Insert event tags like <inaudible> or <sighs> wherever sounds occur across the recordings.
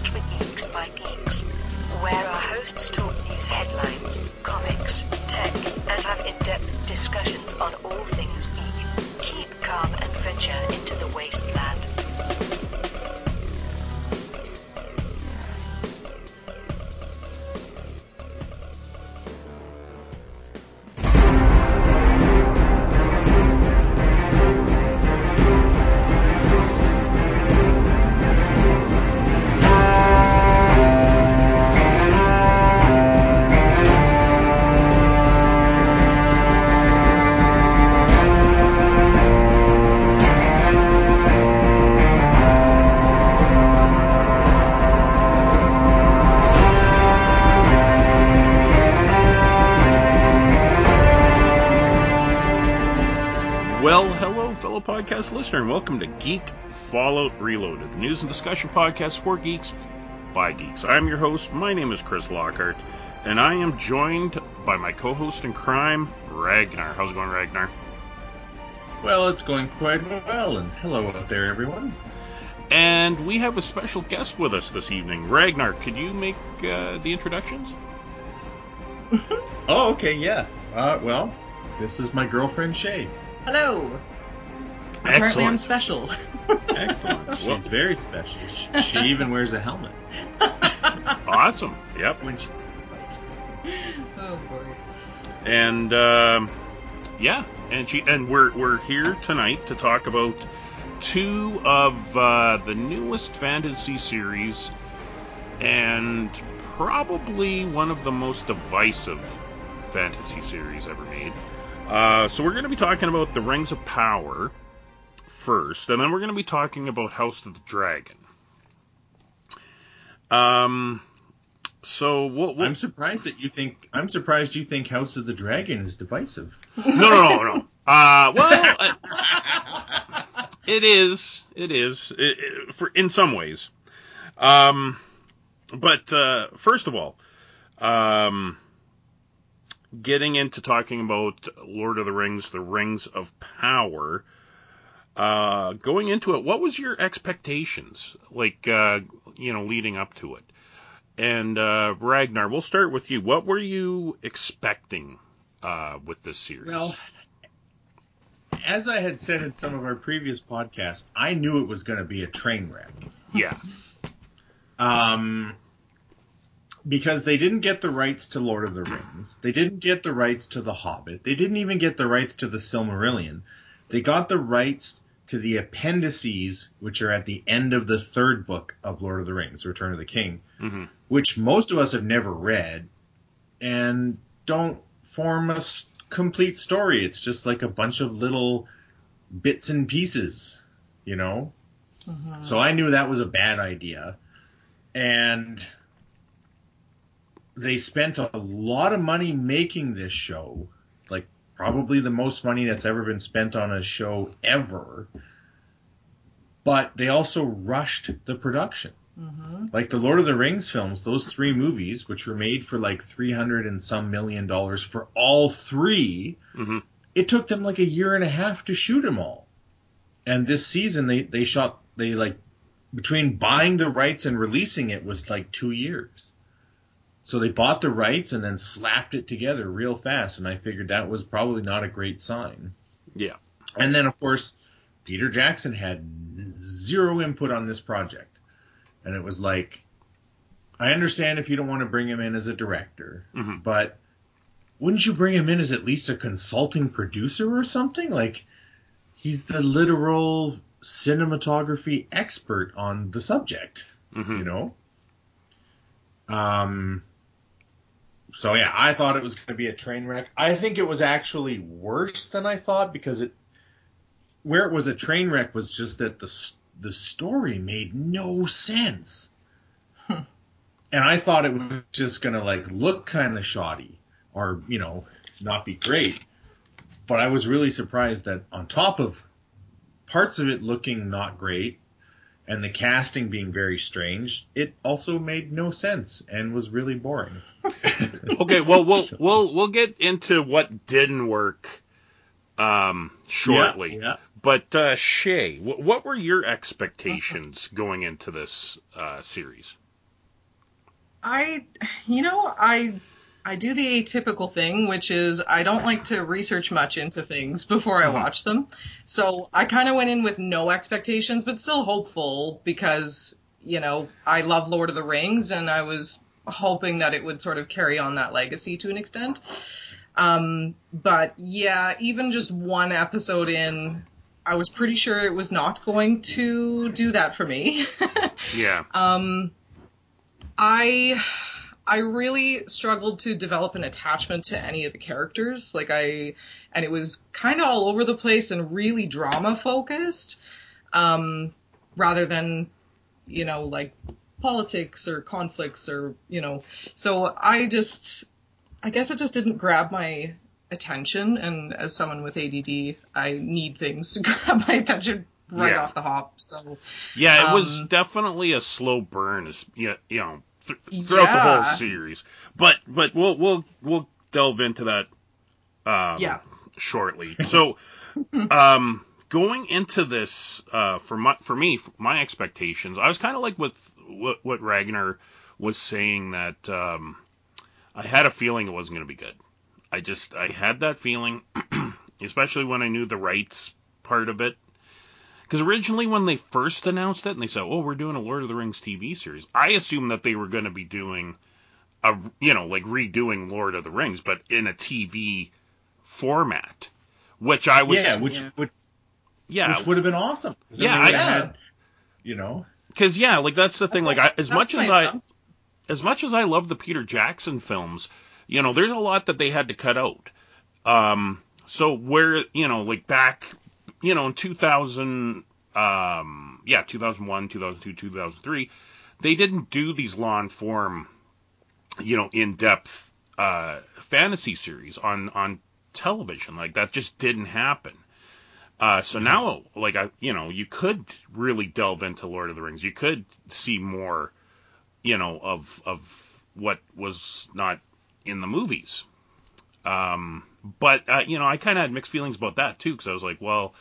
for Geeks by Geeks, where our hosts talk news headlines, comics, tech, and have in-depth discussions on all things geek. Keep calm and venture into the wasteland. Listener, and welcome to Geek Fallout Reloaded, the news and discussion podcast for geeks by geeks. I'm your host. My name is Chris Lockhart, and I am joined by my co-host in crime, Ragnar. How's it going, Ragnar? Well, it's going quite well, and hello out there, everyone. And we have a special guest with us this evening. Ragnar, could you make uh, the introductions? <laughs> Oh, okay, yeah. Uh, well, this is my girlfriend Shea. Hello. Apparently I'm special. Excellent. <laughs> She's very special. She, she even wears a helmet Awesome. Yep. when she. oh boy. and um, yeah, and she and we're we're here tonight to talk about two of uh, the newest fantasy series, and probably one of the most divisive fantasy series ever made. Uh, so we're going to be talking about the Rings of Power first, and then we're going to be talking about House of the Dragon. Um. So what? what I'm surprised that you think. I'm surprised you think House of the Dragon is divisive. no, no, no, no. Uh, well, uh, <laughs> it is. It is. It, it- for in some ways. Um, but uh, first of all, um, getting into talking about Lord of the Rings, the Rings of Power. Uh, going into it, what was your expectations? Like, uh, you know, leading up to it. And uh, Ragnar, we'll start with you. What were you expecting uh, with this series? Well, as I had said in some of our previous podcasts, I knew it was going to be a train wreck. yeah, Um, because they didn't get the rights to Lord of the Rings. They didn't get the rights to The Hobbit. They didn't even get the rights to the Silmarillion. They got the rights to the appendices, which are at the end of the third book of Lord of the Rings, Return of the King, hmm which most of us have never read and don't form a complete story. It's just like a bunch of little bits and pieces, you know? Mhm. So I knew that was a bad idea. And they spent a lot of money making this show, like probably the most money that's ever been spent on a show ever. But they also rushed the production. Mhm. Like the Lord of the Rings films, those three movies, which were made for like 300 and some million dollars for all three, hmm it took them like a year and a half to shoot them all. And this season they they shot they like between buying the rights and releasing it was like 2 years. So they bought the rights and then slapped it together real fast and I figured that was probably not a great sign. Yeah. And then of course Peter Jackson had zero input on this project. And it was like I understand if you don't want to bring him in as a director, hmm but wouldn't you bring him in as at least a consulting producer or something? Like he's the literal cinematography expert on the subject, hmm you know? Um so yeah, I thought it was going to be a train wreck. I think it was actually worse than I thought because it where it was a train wreck was just that the the story made no sense. and I thought it was just going to like look kind of shoddy or, you know, not be great. But I was really surprised that on top of parts of it looking not great and the casting being very strange, it also made no sense and was really boring. <laughs> Okay, well we'll So- we'll we'll get into what didn't work um shortly. Yeah, yeah. But uh Shea, wh- what were your expectations <laughs> going into this uh series? I, you know, I I do the atypical thing, which is I don't like to research much into things before I Mhm. watch them. So I kind of went in with no expectations, but still hopeful because, you know, I love Lord of the Rings and I was hoping that it would sort of carry on that legacy to an extent. Um, but yeah, even just one episode in, I was pretty sure it was not going to do that for me. <laughs> Yeah. Um, I I really struggled to develop an attachment to any of the characters. Like I, and it was kind of all over the place and really drama focused, um, rather than, you know, like politics or conflicts or you know. So I just, I guess it just didn't grab my attention. And as someone with ADD, I need things to <laughs> grab my attention right Yeah. off the hop. So Yeah, it was Um, definitely a slow burn, you know, th- throughout the whole series. But but we'll we'll we'll delve into that um, Yeah. shortly. So <laughs> um, going into this uh, for my for me for my expectations, I was kind of like with what what Ragnar was saying that um, I had a feeling it wasn't going to be good. I just I had that feeling, <clears throat> especially when I knew the rights part of it. Because originally, when they first announced it, and they said, "Oh, we're doing a Lord of the Rings TV series," I assumed that they were going to be doing a, you know, like redoing Lord of the Rings, but in a TV format, which I was, yeah, which Yeah. would yeah, which would have been awesome. Yeah, they would've I- had, you know, because yeah, like that's the thing. Like, I, as much as I, assumption. as much as I love the Peter Jackson films, you know, there's a lot that they had to cut out. Um, so where, you know, like back, you know, in 2000, um, yeah, 2001, 2002, 2003, they didn't do these long form, you know, in depth, uh, fantasy series on, on television. Like that just didn't happen. Uh, so now, like I, you know, you could really delve into Lord of the Rings. You could see more, you know, of of what was not in the movies. Um, but uh, you know, I kind of had mixed feelings about that too, because I was like, well,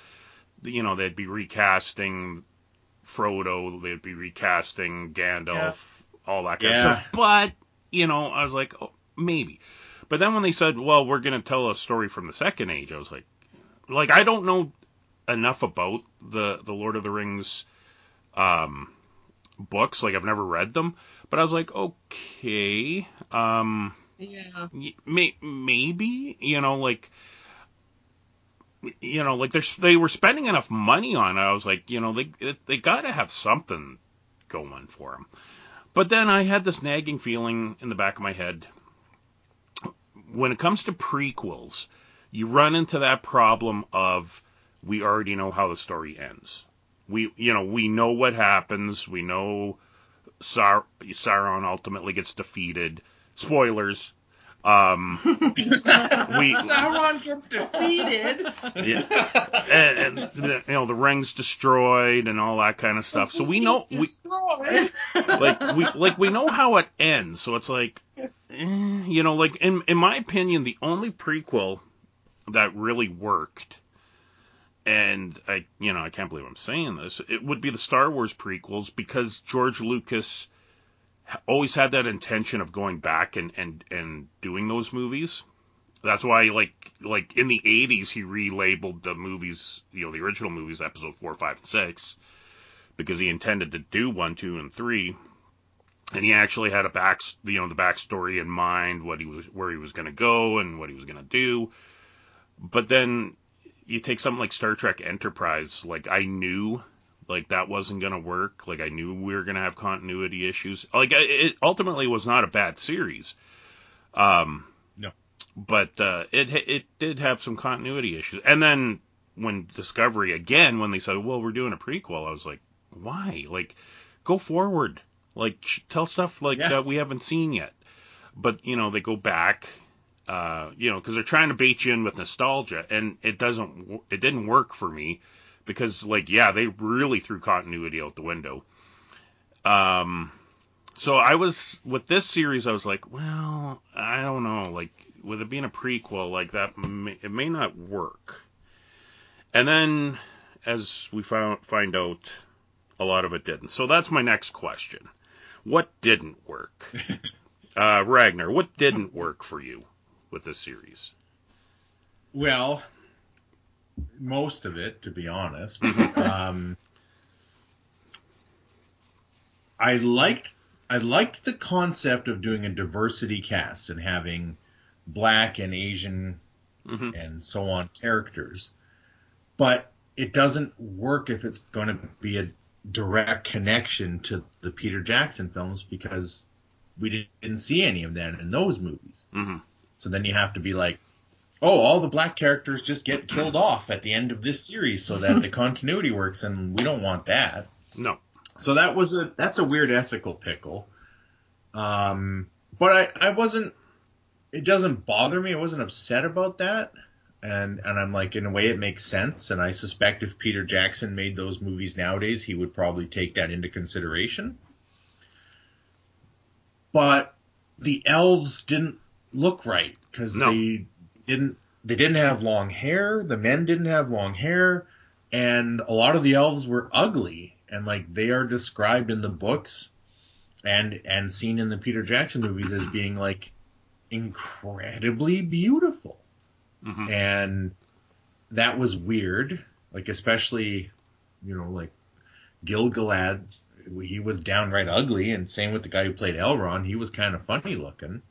you know, they'd be recasting Frodo, they'd be recasting Gandalf, all that kind Yeah. of stuff. But you know, I was like, oh, maybe. But then when they said, well, we're going to tell a story from the Second Age, I was like, like I don't know enough about the the Lord of the Rings um, books. Like I've never read them, but I was like, okay, um, Yeah. may, maybe you know, like you know, like they're they were spending enough money on it. I was like, you know, they they got to have something going for them. But then I had this nagging feeling in the back of my head. When it comes to prequels, you run into that problem of we already know how the story ends. We, you know, we know what happens. We know Sar- Sauron ultimately gets defeated. Spoilers. Um, <laughs> we, Sauron gets defeated. yeah, and, and the, you know the rings destroyed and all that kind of stuff. So we know we like we like we know how it ends. So it's like, eh, you know, like in in my opinion, the only prequel that really worked, and I you know I can't believe I'm saying this, it would be the Star Wars prequels because George Lucas always had that intention of going back and and and doing those movies. That's why, like, like in the '80s, he relabeled the movies, you know, the original movies, Episode Four, Five, and Six, because he intended to do one, two, and three, and he actually had a back, you know, the backstory in mind, what he was, where he was going to go, and what he was going to do. But then you take something like Star Trek Enterprise, like I knew, like that wasn't going to work. Like I knew we were going to have continuity issues. Like it ultimately was not a bad series. Um, No. but uh, it it did have some continuity issues. And then when Discovery again, when they said, "Well, we're doing a prequel," I was like, "Why? Like, go forward. Like, tell stuff like Yeah. that we haven't seen yet." But you know, they go back, uh, you know, because they're trying to bait you in with nostalgia, and it doesn't. It didn't work for me because, like, yeah, they really threw continuity out the window. Um, so I was with this series, I was like, well, I don't know, like with it being a prequel, like that, may, it may not work. And then, as we found find out, a lot of it didn't. So that's my next question. What didn't work? <laughs> uh, Ragnar, what didn't work for you with this series? Well, most of it, to be honest. um, I liked I liked the concept of doing a diversity cast and having black and Asian Mhm. and so on characters, but it doesn't work if it's going to be a direct connection to the Peter Jackson films because we didn't see any of that in those movies. hmm So then you have to be like, oh, all the black characters just get killed off at the end of this series so that the <laughs> continuity works, and we don't want that. No. So that was a that's a weird ethical pickle. Um, but I I wasn't. It doesn't bother me. I wasn't upset about that. And and I'm like in a way it makes sense. And I suspect if Peter Jackson made those movies nowadays, he would probably take that into consideration. But the elves didn't look right because No. they didn't they didn't have long hair. The men didn't have long hair, and a lot of the elves were ugly. And like they are described in the books and and seen in the Peter Jackson movies as being like incredibly beautiful. hmm And that was weird. Like especially, you know, like Gilgalad, he was downright ugly, and same with the guy who played Elrond, he was kind of funny looking.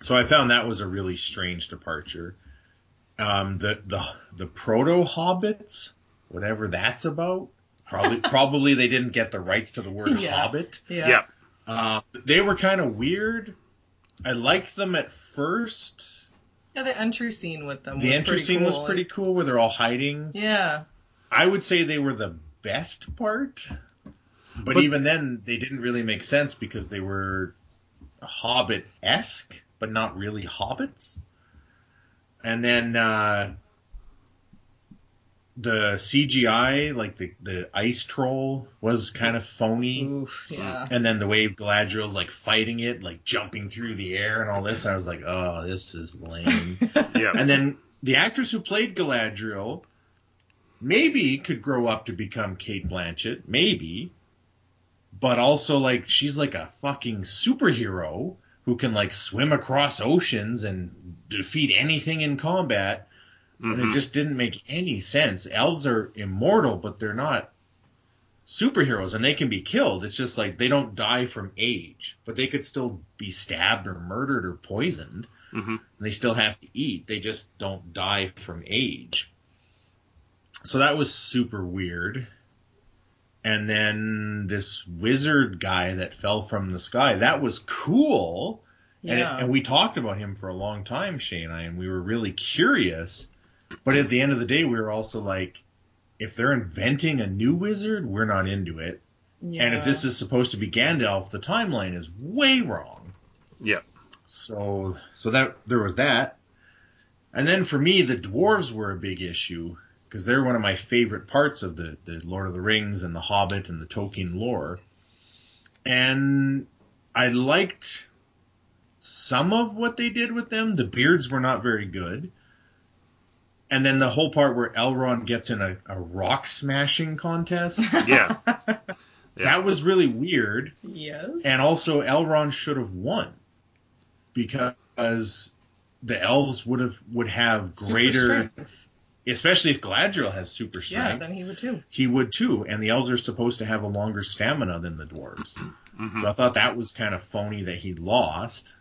So I found that was a really strange departure. Um, the the the proto hobbits, whatever that's about, probably <laughs> probably they didn't get the rights to the word Yeah. hobbit. Yeah. Yeah. Uh, they were kind of weird. I liked them at first. Yeah, the entry scene with them. The was entry pretty scene was pretty cool where they're all hiding. Yeah. I would say they were the best part. But, But- even then, they didn't really make sense because they were Hobbit esque, but not really hobbits. And then uh, the CGI, like the, the ice troll, was kind of phony. Oof. Yeah. And then the way Galadriel's like fighting it, like jumping through the air and all this, I was like, oh, this is lame. <laughs> Yeah. and then the actress who played Galadriel maybe could grow up to become Cate Blanchett, maybe. But also like she's like a fucking superhero who can like swim across oceans and defeat anything in combat. And Mhm. it just didn't make any sense. Elves are immortal, but they're not superheroes and they can be killed. It's just like they don't die from age, but they could still be stabbed or murdered or poisoned. Mhm. And they still have to eat. They just don't die from age. So that was super weird. And then this wizard guy that fell from the sky, that was cool. And, it- and we talked about him for a long time, Shea and I, and we were really curious. But at the end of the day, we were also like, if they're inventing a new wizard, we're not into it. yeah. And if this is supposed to be Gandalf, the timeline is way wrong. Yeah. So, so that there was that. And then for me, the dwarves were a big issue because they're one of my favorite parts of the, the Lord of the Rings and the Hobbit and the Tolkien lore. And I liked some of what they did with them. The beards were not very good. And then the whole part where Elrond gets in a, a rock smashing contest. <laughs> Yeah. Yeah. That was really weird. yes. And also, Elrond should have won because the elves would have would have Super greater, strength. Especially if Galadriel has super strength. Yeah, then he would too. he would too, and the elves are supposed to have a longer stamina than the dwarves. Mhm. So I thought that was kind of phony that he lost.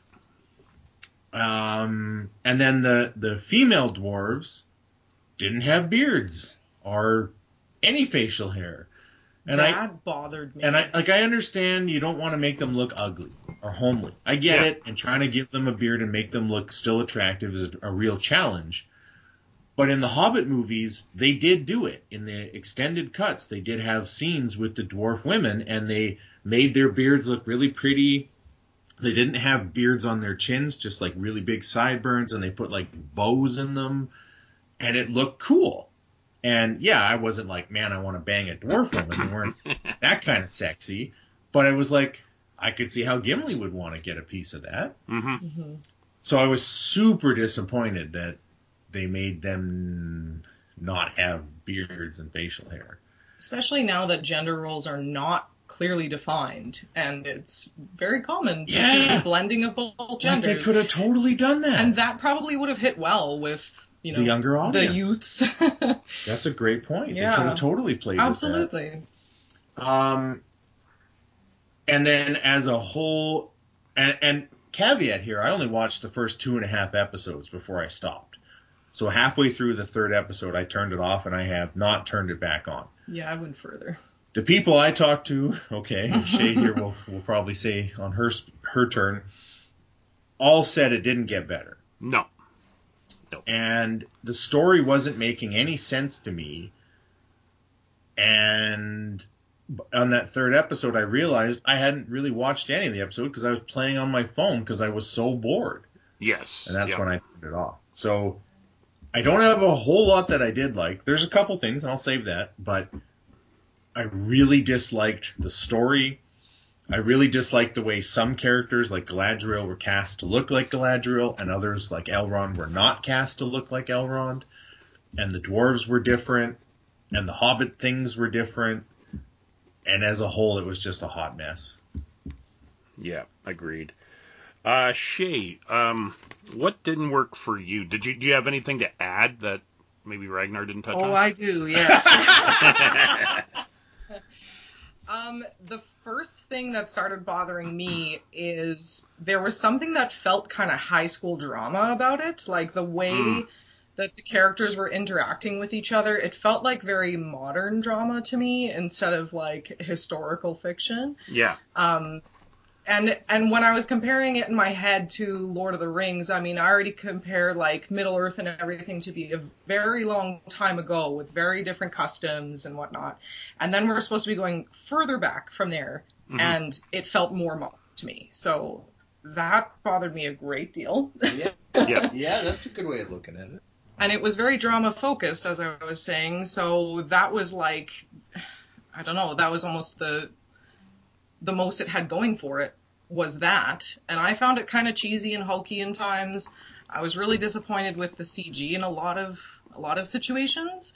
Um, and then the the female dwarves didn't have beards or any facial hair. And I that bothered me. and I like I understand you don't want to make them look ugly or homely. I get Yeah. it, and trying to give them a beard and make them look still attractive is a, a real challenge. But in the Hobbit movies, they did do it. In the extended cuts, they did have scenes with the dwarf women, and they made their beards look really pretty. They didn't have beards on their chins, just like really big sideburns, and they put like bows in them, and it looked cool. And yeah, I wasn't like, man, I want to bang a dwarf woman. They weren't <laughs> that kind of sexy. But I was like, I could see how Gimli would want to get a piece of that. Mhm. Mhm. So I was super disappointed that they made them not have beards and facial hair. Especially now that gender roles are not clearly defined, and it's very common to Yeah. see the blending of both Like, genders. they could have totally done that. and that probably would have hit well with you know The younger audience. the youths. <laughs> That's a great point. Yeah. They could have totally played with that. Absolutely. Um, and then as a whole, and, and caveat here, I only watched the first two and a half episodes before I stopped. So halfway through the third episode, I turned it off, and I have not turned it back on. Yeah, I went further. The people I talked to, okay, <laughs> Shea here will will probably say on her her turn, all said it didn't get better, No. No. and the story wasn't making any sense to me. And on that third episode, I realized I hadn't really watched any of the episode because I was playing on my phone because I was so bored. Yes. and that's yeah. when I turned it off. So I don't have a whole lot that I did like. There's a couple things, and I'll save that, but I really disliked the story. I really disliked the way some characters like Galadriel were cast to look like Galadriel, and others like Elrond were not cast to look like Elrond. And the dwarves were different, and the Hobbit things were different, and as a whole, it was just a hot mess. Yeah, agreed. Uh, Shea, um, what didn't work for you? Did you do you have anything to add that maybe Ragnar didn't touch Oh, on? Oh, I do. Yes. <laughs> Um, the first thing that started bothering me is there was something that felt kind of high school drama about it, like the way Mm. that the characters were interacting with each other. It felt like very modern drama to me instead of like historical fiction. yeah. Um, and and when I was comparing it in my head to Lord of the Rings, I mean, I already compared like Middle Earth and everything to be a very long time ago with very different customs and whatnot. And then we're supposed to be going further back from there, Mhm. and it felt more modern to me. So that bothered me a great deal. Yeah, <laughs> Yeah. yeah, that's a good way of looking at it. and it was very drama focused as I was saying. So that was like, I don't know, that was almost the the most it had going for it was that, and I found it kind of cheesy and hokey in times. I was really disappointed with the CG in a lot of a lot of situations.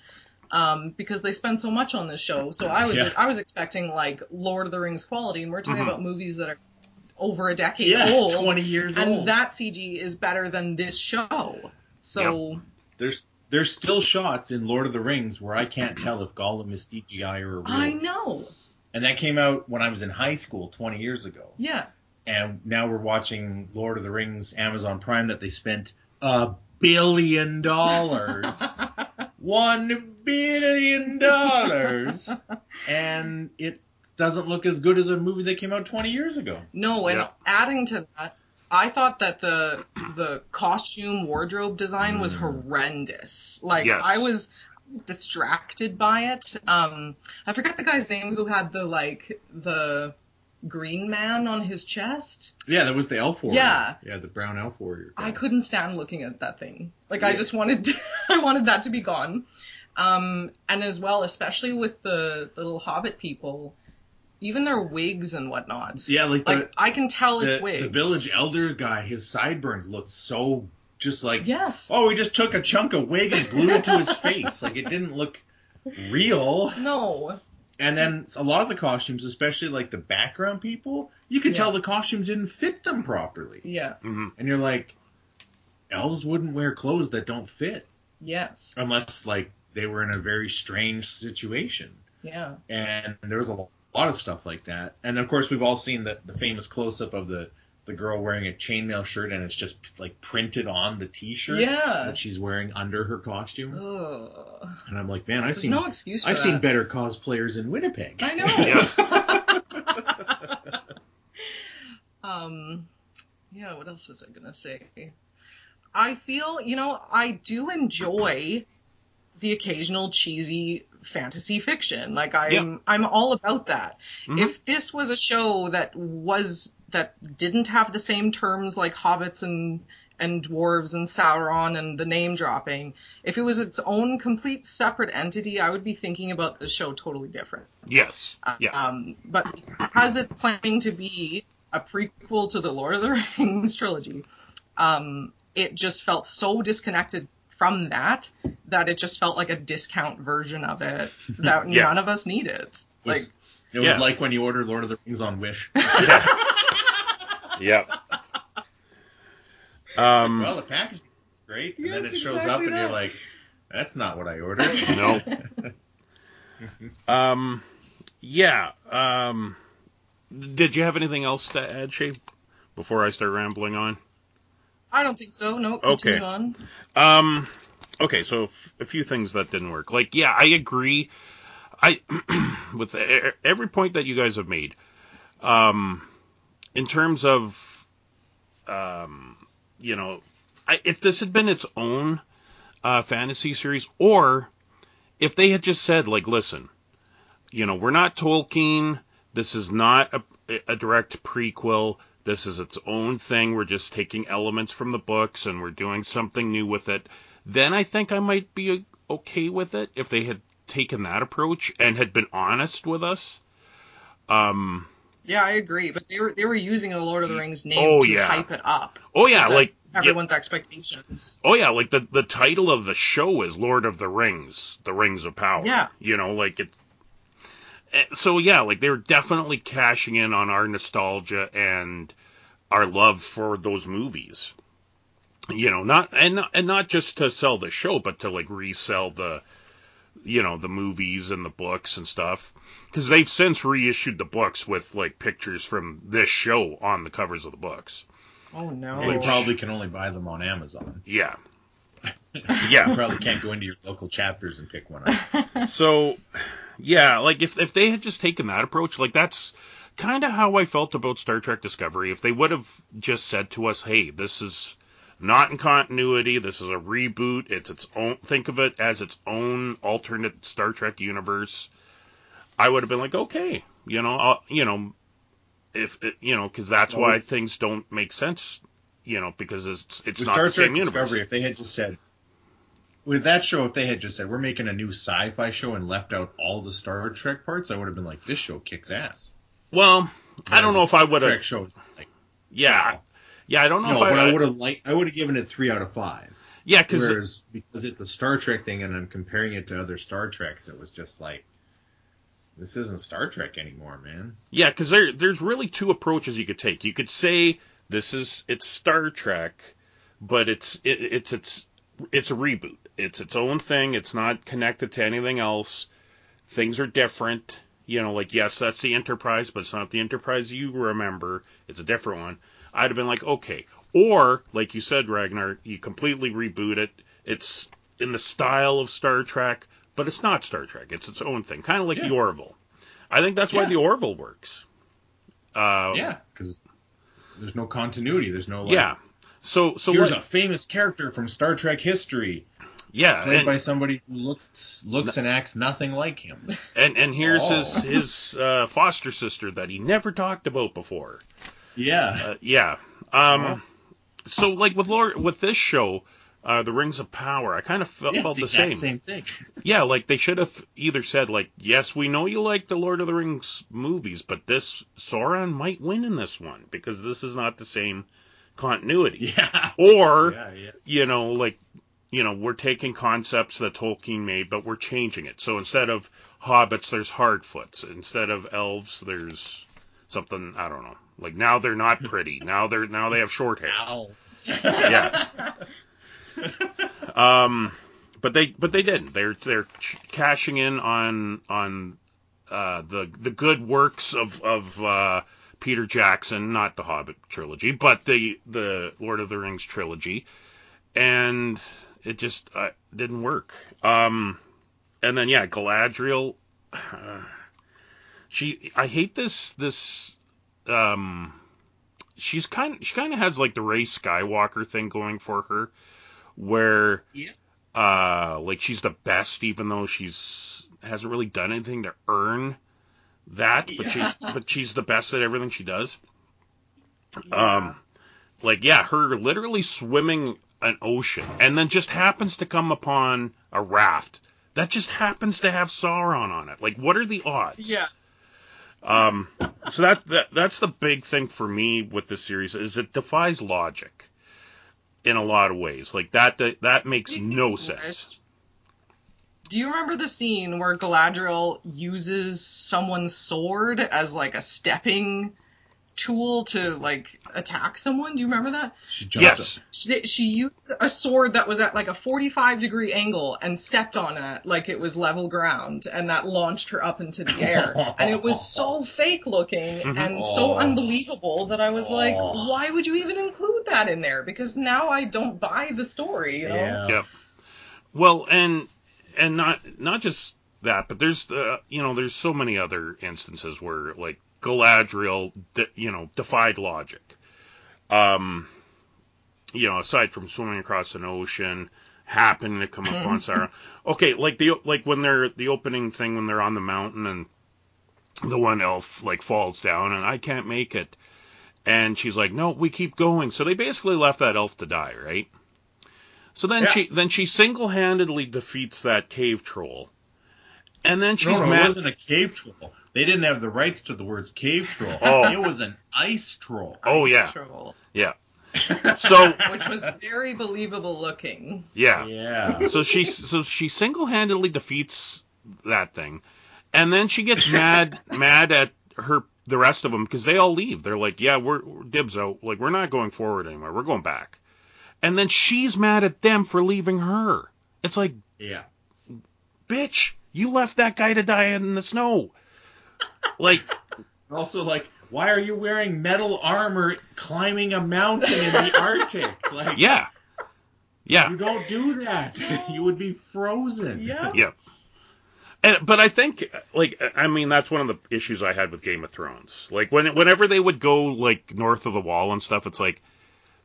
Um, because they spend so much on this show, so I was Yeah. I was expecting like Lord of the Rings quality, and we're talking Mhm. about movies that are over a decade Yeah, old, 20 years and old. that CG is better than this show. So There's there's still shots in Lord of the Rings where I can't tell if Gollum is CGI or real. I know. And that came out when I was in high school 20 years ago. Yeah. And now we're watching Lord of the Rings Amazon Prime that they spent a billion dollars. <laughs> One billion dollars. and it doesn't look as good as a movie that came out 20 years ago. no, and Yeah. adding to that, I thought that the the costume wardrobe design was Mm. horrendous. Like Yes. I was distracted by it. Um I forgot the guy's name who had the like the green man on his chest. Yeah, that was the elf warrior. Yeah. Yeah, the brown elf warrior. I couldn't stand looking at that thing. Like I just wanted <laughs> I wanted that to be gone. Um and as well, especially with the, the little hobbit people, even their wigs and whatnot. Yeah, like the, Like I can tell it's wigs. the village elder guy, his sideburns looked so just like Yes. oh, we just took a chunk of wig and glued it to his face. Like it didn't look real. No. And then a lot of the costumes, especially like the background people, you could Yeah. tell the costumes didn't fit them properly. Yeah. hmm And you're like, elves wouldn't wear clothes that don't fit Yes. unless like they were in a very strange situation. Yeah. and there was a lot of stuff like that. And of course, we've all seen the, the famous close up of the the girl wearing a chainmail shirt, and it's just like printed on the T-shirt Yeah. that she's wearing under her costume. Ugh. And I'm like, man, I've There's seen no excuse for I've that. seen better cosplayers in Winnipeg. I know. <laughs> Yeah. <laughs> um, yeah. What else was I gonna say? I feel, you know, I do enjoy the occasional cheesy fantasy fiction. Like I'm, Yeah. I'm all about that. Mhm. If this was a show that was that didn't have the same terms like hobbits and and dwarves and Sauron and the name dropping, if it was its own complete separate entity, I would be thinking about the show totally different. Yes. Yeah. Um, but because it's planning to be a prequel to the Lord of the Rings <laughs> trilogy, um, it just felt so disconnected from that that it just felt like a discount version of it that <laughs> Yeah. none of us needed. Was, Like, It was Yeah. like when you order Lord of the Rings on Wish. <laughs> Yeah. Yep. <laughs> Um, well, the packaging is great, and then it shows exactly up, and that. you're like, "That's not what I ordered." <laughs> no. <laughs> Um, yeah. Um, did you have anything else to add, Shea, before I start rambling on? I don't think so. No, Okay. on. Um, okay, so f- a few things that didn't work. Like, yeah, I agree. I <clears throat> with e- every point that you guys have made. Um, in terms of, um, you know, I, if this had been its own uh, fantasy series, or if they had just said, like, listen, you know, we're not Tolkien. This is not a, a direct prequel. This is its own thing. We're just taking elements from the books and we're doing something new with it. Then I think I might be okay with it if they had taken that approach and had been honest with us. Um, Yeah, I agree. But they were they were using the Lord of the Rings name Oh, to yeah. hype it up. oh yeah, so like yeah, everyone's expectations. oh yeah, like the the title of the show is Lord of the Rings, The Rings of Power. Yeah. you know, like it. eh, So yeah, like they were definitely cashing in on our nostalgia and our love for those movies. You know, not and not- and not just to sell the show, but to like resell the, you know, the movies and the books and stuff. Because they've since reissued the books with like pictures from this show on the covers of the books. Oh no. And you probably can only buy them on Amazon. Yeah. <laughs> You Yeah. probably can't go into your local chapters and pick one up. <laughs> So, yeah, like if if they had just taken that approach, like that's kind of how I felt about Star Trek Discovery. If they would have just said to us, "Hey, this is not in continuity. This is a reboot. It's its own. Think of it as its own alternate Star Trek universe." I would have been like, "Okay, you know, I'll, you know, if you know, because that's why with- things don't make sense." You know, because it's it's not Star the Trek same universe. Discovery, if they had just said, with that show, if they had just said, we're making a new sci-fi show and left out all the Star Trek parts, I would have been like, this show kicks ass. Well, I don't know if I would Trek have. show, like, Yeah, yeah, I don't know no, if but I. I would have liked, I would have given it three out of five. yeah, because Whereas because it's a Star Trek thing, and I'm comparing it to other Star Treks, it was just like, this isn't Star Trek anymore, man. Yeah, because there there's really two approaches you could take. You could say this is it's Star Trek, but it's it, it's it's it's a reboot. It's its own thing. It's not connected to anything else. Things are different. You know, like yes, that's the Enterprise, but it's not the Enterprise you remember. It's a different one. I'd have been like, okay. Or like you said, Ragnar, you completely reboot it. It's in the style of Star Trek, but it's not Star Trek. It's its own thing, kind of like Yeah. the Orville. I think that's why Yeah. the Orville works. Uh, yeah, because there's no continuity. There's no like, yeah. So so here's like- a famous character from Star Trek history, yeah, played and, by somebody who looks looks and acts nothing like him. and and here's Oh. his his uh, foster sister that he never talked about before. Yeah, Uh, yeah. Um. So like with Lord with this show, uh, the Rings of Power, I kind of felt, Yeah, felt it's the exact same. thing. <laughs> Yeah, like they should have either said like, yes, we know you like the Lord of the Rings movies, but this Sauron might win in this one because this is not the same continuity. Yeah, <laughs> Or yeah, yeah. you know, like, you know, we're taking concepts that Tolkien made, but we're changing it. So instead of hobbits, there's Harfoots. Instead of elves, there's something I don't know. Like now they're not <laughs> pretty. Now they're now they have short hair. <laughs> Yeah. Um, but they but they didn't. They're they're ch- cashing in on on uh, the the good works of of uh, Peter Jackson, not the Hobbit trilogy, but the the Lord of the Rings trilogy, and it just uh, didn't work. Um, and then yeah, Galadriel. Uh, she I hate this this um she's kind she kind of has like the Rey Skywalker thing going for her where Yeah. uh like she's the best even though she's hasn't really done anything to earn that but she but she's the best at everything she does. Um like yeah her literally swimming an ocean and then just happens to come upon a raft. That just happens to have Sauron on it. Like what are the odds? Yeah. Um, so that, that that's the big thing for me with this series is it defies logic in a lot of ways. Like that that, that makes no sense. Do you remember the scene where Galadriel uses someone's sword as like a stepping tool to like attack someone? Do you remember that? She jumped Yes. She, she used a sword that was at like a 45 degree angle and stepped on it like it was level ground, and that launched her up into the air. <laughs> and it was so fake looking Mhm. and so unbelievable that I was like, why would you even include that in there? Because now I don't buy the story. You know? Yeah. Yep. Well, and and not not just that, but there's uh, you know there's so many other instances where like Galadriel, you know, defied logic. Um, you know, aside from swimming across an ocean, happening to come upon Sauron. <laughs> Okay, like the like when they're the opening thing when they're on the mountain and the one elf like falls down and I can't make it. And she's like, "No, we keep going." So they basically left that elf to die, right? So then Yeah. she then she single-handedly defeats that cave troll. And then she's no, it mad. wasn't a cave troll. They didn't have the rights to the words cave troll. <laughs> Oh. It was an ice troll. Oh, Ice yeah. Troll, Yeah. <laughs> So which was very believable looking. yeah. Yeah. So she so she single-handedly defeats that thing, and then she gets mad <laughs> mad at her the rest of them because they all leave. They're like, "Yeah, we're, we're dibs out. Like we're not going forward anymore. We're going back." And then she's mad at them for leaving her. It's like, Yeah. bitch, you left that guy to die in the snow. Like, <laughs> Also, like, why are you wearing metal armor climbing a mountain in the <laughs> Arctic? Like, yeah, yeah. you don't do that. <laughs> you would be frozen. Yeah. Yeah. And, but I think, like, I mean, that's one of the issues I had with Game of Thrones. Like, when whenever they would go like north of the wall and stuff, it's like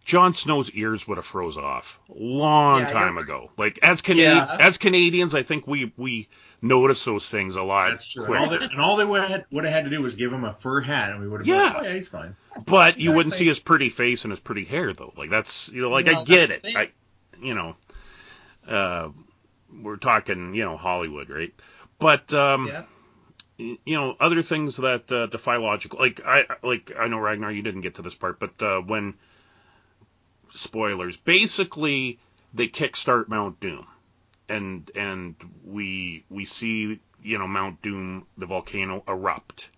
Jon Snow's ears would have froze off long Yeah, time ago. Like, as Cana- Yeah. as Canadians, I think we we notice those things a lot That's true. And all, they, and all they would have, would have had to do was give him a fur hat, and we would have been Yeah. like, oh, yeah, he's fine. But you wouldn't see his pretty face and his pretty hair, though. Like that's you know, like I get it. the I, you know, uh, we're talking, you know, Hollywood, right? But um, Yeah. you know, other things that uh, defy logic. Like I like I know Ragnar, you didn't get to this part, but uh, when spoilers, basically they kickstart Mount Doom, and and we we see you know Mount Doom, the volcano erupt,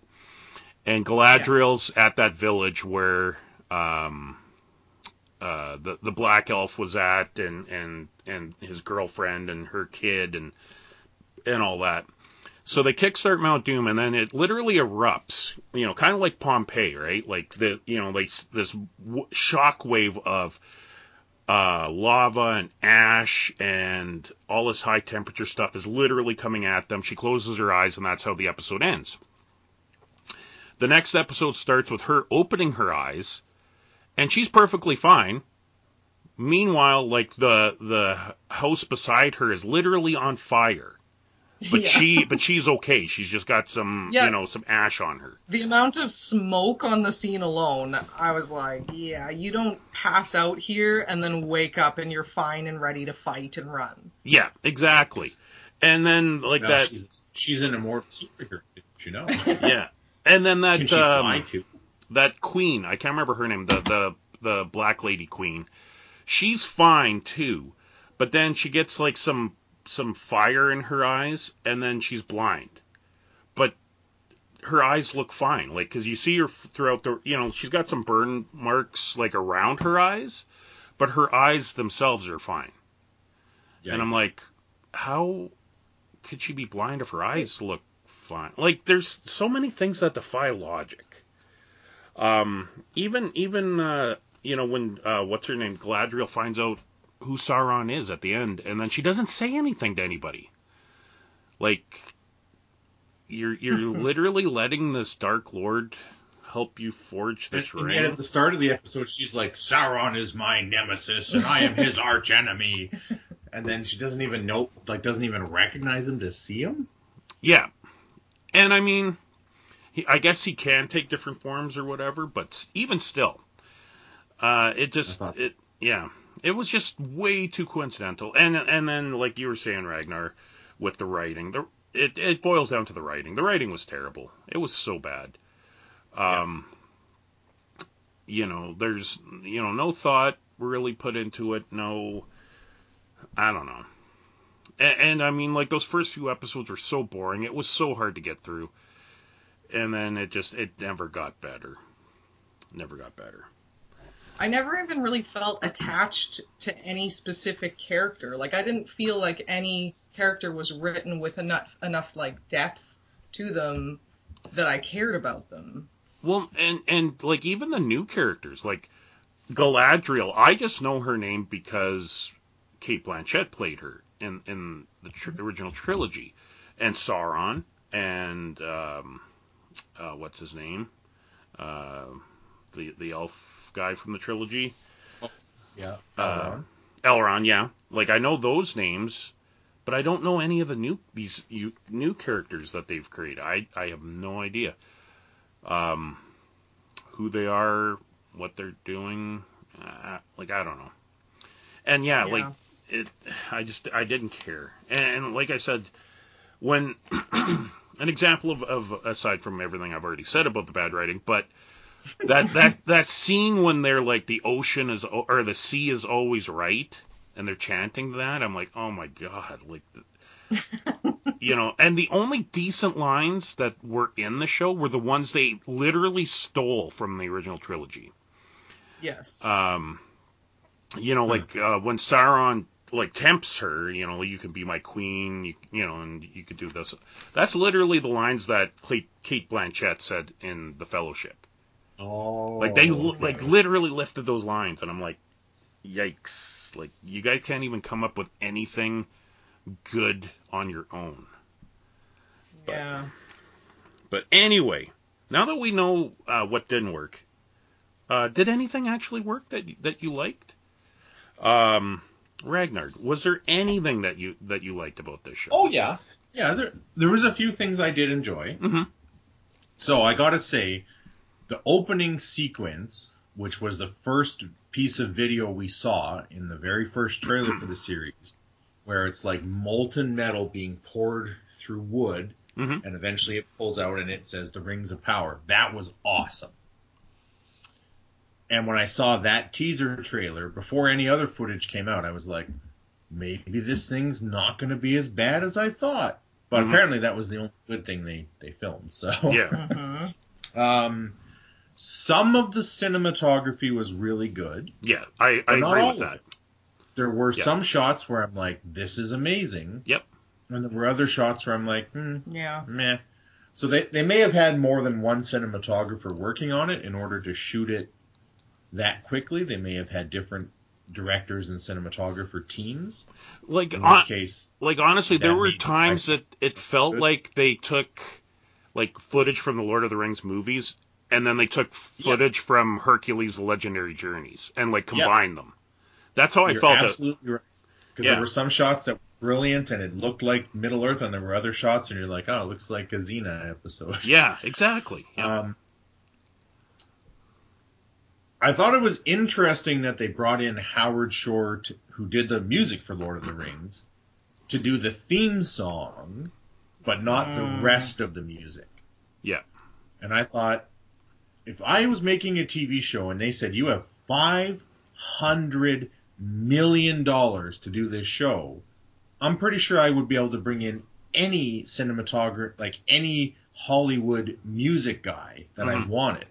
and Galadriel's at that village where um, uh, the the black elf was at, and and and his girlfriend and her kid and and all that. So they kickstart Mount Doom, and then it literally erupts. You know, kind of like Pompeii, right? Like the you know, like this w- shock wave of uh, lava and ash and all this high temperature stuff is literally coming at them. She closes her eyes, and that's how the episode ends. The next episode starts with her opening her eyes, and she's perfectly fine. Meanwhile, like the the house beside her is literally on fire but Yeah. she but she's okay. She's just got some Yeah. you know some ash on her. The amount of smoke on the scene alone, I was like, yeah, you don't pass out here and then wake up and you're fine and ready to fight and run. Yeah, exactly. And then like Well, that she's, she's an immortal superhero, you know? <laughs> yeah. And then Can that she fly um, too? that queen, I can't remember her name, the the the black lady queen. She's fine too. But then she gets like some some fire in her eyes and then she's blind. But her eyes look fine, like cuz you see her throughout the, you know, she's got some burn marks like around her eyes, but her eyes themselves are fine. And I'm like, how could she be blind if her eyes look fine? Like, there's so many things that defy logic. Um, even even uh, you know when uh, what's her name Galadriel finds out who Sauron is at the end, and then she doesn't say anything to anybody. Like, you're you're <laughs> literally letting this Dark Lord help you forge this and ring. yet at the start of the episode, she's like, Sauron is my nemesis, and I am his <laughs> arch enemy. And then she doesn't even know, like, doesn't even recognize him to see him. Yeah, and I mean, he, I guess he can take different forms or whatever, but even still, uh, it just it yeah, it was just way too coincidental. And and then like you were saying, Ragnar, with the writing, the it it boils down to the writing. The writing was terrible. It was so bad. Um, you know, there's you know no thought really put into it. No, I don't know. And, and I mean, like those first few episodes were so boring. It was so hard to get through, and then it just it never got better. Never got better. I never even really felt attached to any specific character. Like I didn't feel like any character was written with enough enough like depth to them that I cared about them. Well, and and like even the new characters, like Galadriel, I just know her name because Cate Blanchett played her in in the tr- original trilogy, and Sauron, and um, uh, what's his name, uh, the the elf guy from the trilogy, Yeah. uh, Elrond. Yeah, like I know those names, but I don't know any of the new these you, new characters that they've created. I I have no idea, um, who they are, what they're doing. Uh, like I don't know. And yeah, Yeah. like it, I just I didn't care. And, like I said, when <clears throat> an example of, of aside from everything I've already said about the bad writing, but that that that scene when they're like the ocean is or the sea is always right and they're chanting that i'm like oh my god like <laughs> you know and the only decent lines that were in the show were the ones they literally stole from the original trilogy. Yes. um you know like uh, when sauron like tempts her you know you can be my queen you, you know and you could do this. That's literally the lines that Cate, Cate Blanchett said in the fellowship oh. like they okay. like literally lifted those lines, and I'm like, yikes! Like you guys can't even come up with anything good on your own. yeah. But anyway, now that we know uh, what didn't work, uh, did anything actually work that that you liked? Um, Ragnar, was there anything that you that you liked about this show? Oh yeah, yeah. There there was a few things I did enjoy. Mhm. So I got to say, the opening sequence, which was the first piece of video we saw in the very first trailer for the series, where it's like molten metal being poured through wood, Mhm. and eventually it pulls out and it says the rings of power. That was awesome. And when I saw that teaser trailer before any other footage came out, I was like, maybe this thing's not going to be as bad as I thought. But Mhm. apparently that was the only good thing they, they filmed. So Yeah, hmm <laughs> um, some of the cinematography was really good. yeah, I, I But not agree with that. There were Yeah. some shots where I'm like, this is amazing. Yep. And there were other shots where I'm like, hmm, Yeah. meh. So they, they may have had more than one cinematographer working on it in order to shoot it that quickly. They may have had different directors and cinematographer teams. Like In on, which case, like honestly, there were times that it felt good. like they took like footage from the Lord of the Rings movies, and then they took footage from Hercules: Legendary Journeys, and like Yeah. combined them. That's how I you're felt. It. absolutely right. Because Yeah. there were some shots that were brilliant and it looked like Middle Earth, and there were other shots, and you're like, oh, it looks like a Xena episode. Yeah, exactly. Yeah. Um, I thought it was interesting that they brought in Howard Shore, to, who did the music for Lord of the Rings, to do the theme song, but not the Mm. rest of the music. Yeah. And I thought, if I was making a TV show and they said you have five hundred million dollars to do this show, I'm pretty sure I would be able to bring in any cinematographer, like any Hollywood music guy that I Mhm. wanted.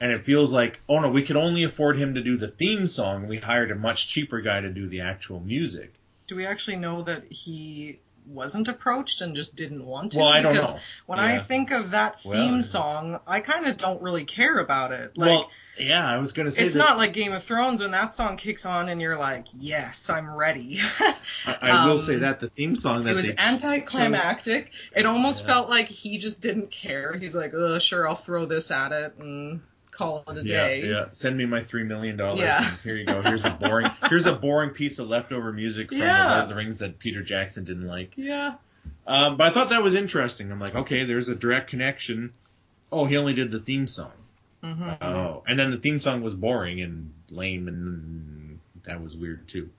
And it feels like, oh no, we could only afford him to do the theme song. and We hired a much cheaper guy to do the actual music. Do we actually know that he wasn't approached and just didn't want to? Well, I don't Because know. When I think of that theme Well, song, I kind of don't really care about it. Like, well, yeah, I was gonna say it's that. not like Game of Thrones when that song kicks on and you're like, yes, I'm ready. <laughs> I, I will um, say that the theme song that it was they anticlimactic. It almost Yeah. felt like he just didn't care. He's like, uh, sure, I'll throw this at it and call it a Yeah, day. yeah. Send me my three million dollars. Yeah. Here you go. Here's a boring. <laughs> here's a boring piece of leftover music from the Lord of the Rings that Peter Jackson didn't like. Yeah. Um, but I thought that was interesting. I'm like, okay, there's a direct connection. Oh, he only did the theme song. hmm Oh, and then the theme song was boring and lame, and that was weird too.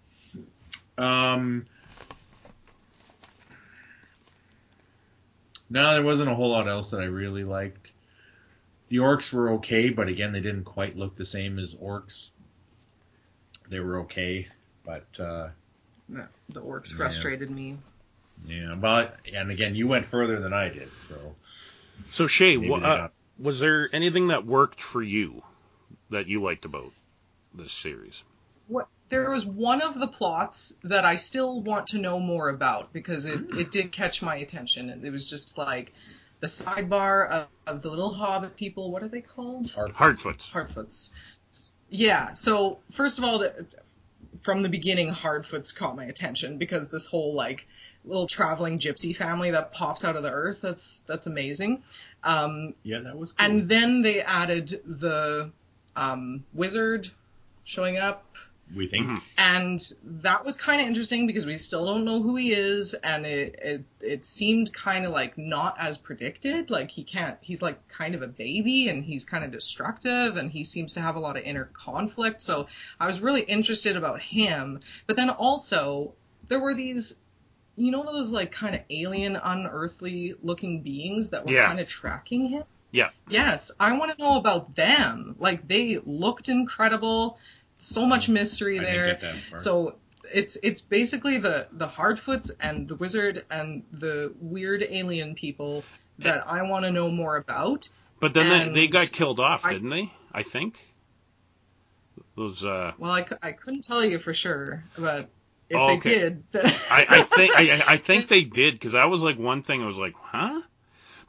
Um, no, there wasn't a whole lot else that I really liked. The orcs were okay, but again, they didn't quite look the same as orcs. They were okay, but uh, The orcs Yeah. frustrated me. Yeah, but and again, you went further than I did, so So Shea, maybe wha- uh, was there anything that worked for you that you liked about this series? What there was one of the plots that I still want to know more about because it, it did catch my attention and it was just like the sidebar of, of the little hobbit people. What are they called? Hard- Harfoots. Harfoots. Yeah. So first of all, the, from the beginning, Harfoots caught my attention because this whole like little traveling gypsy family that pops out of the earth. That's that's amazing. Um, yeah, that was cool. and then they added the um, wizard showing up we think. Mhm. and that was kind of interesting because we still don't know who he is and it it, it seemed kind of like not as predicted. Like he can't he's like kind of a baby and he's kind of destructive and he seems to have a lot of inner conflict. So i was really interested about him. But then also there were these you know those like kind of alien unearthly looking beings that were Yeah. kind of tracking him? Yeah. yes. I want to know about them. Like they looked incredible so much mystery I there didn't get that part. so it's it's basically the the Harfoots and the wizard and the weird alien people that I want to know more about. But then they, they got killed off, I- didn't they? I think. Those uh Well, I, I couldn't tell you for sure, but if Oh, they okay. did, <laughs> I, I think I, I think they did because I was like one thing I was like huh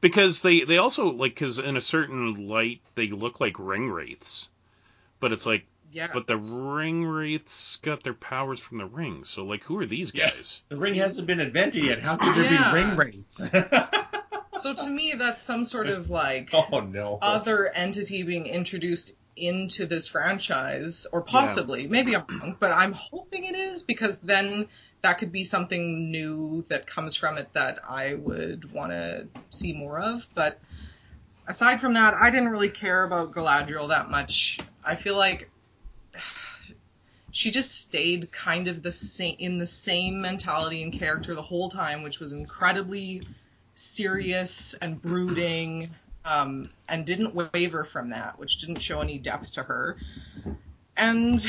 because they they also like because in a certain light they look like ring wraiths but it's like yeah. but the ring wraiths got their powers from the ring so like who are these Yeah. guys the ring hasn't been invented yet. How could there Yeah. be ring wraiths? <laughs> so to me, that's some sort of like oh no. other entity being introduced into this franchise, or possibly, maybe I'm wrong, but I'm hoping it is because then that could be something new that comes from it that I would want to see more of. But aside from that, I didn't really care about Galadriel that much. I feel like she just stayed kind of the same in the same mentality and character the whole time, which was incredibly serious and brooding, um, and didn't waver from that, which didn't show any depth to her. And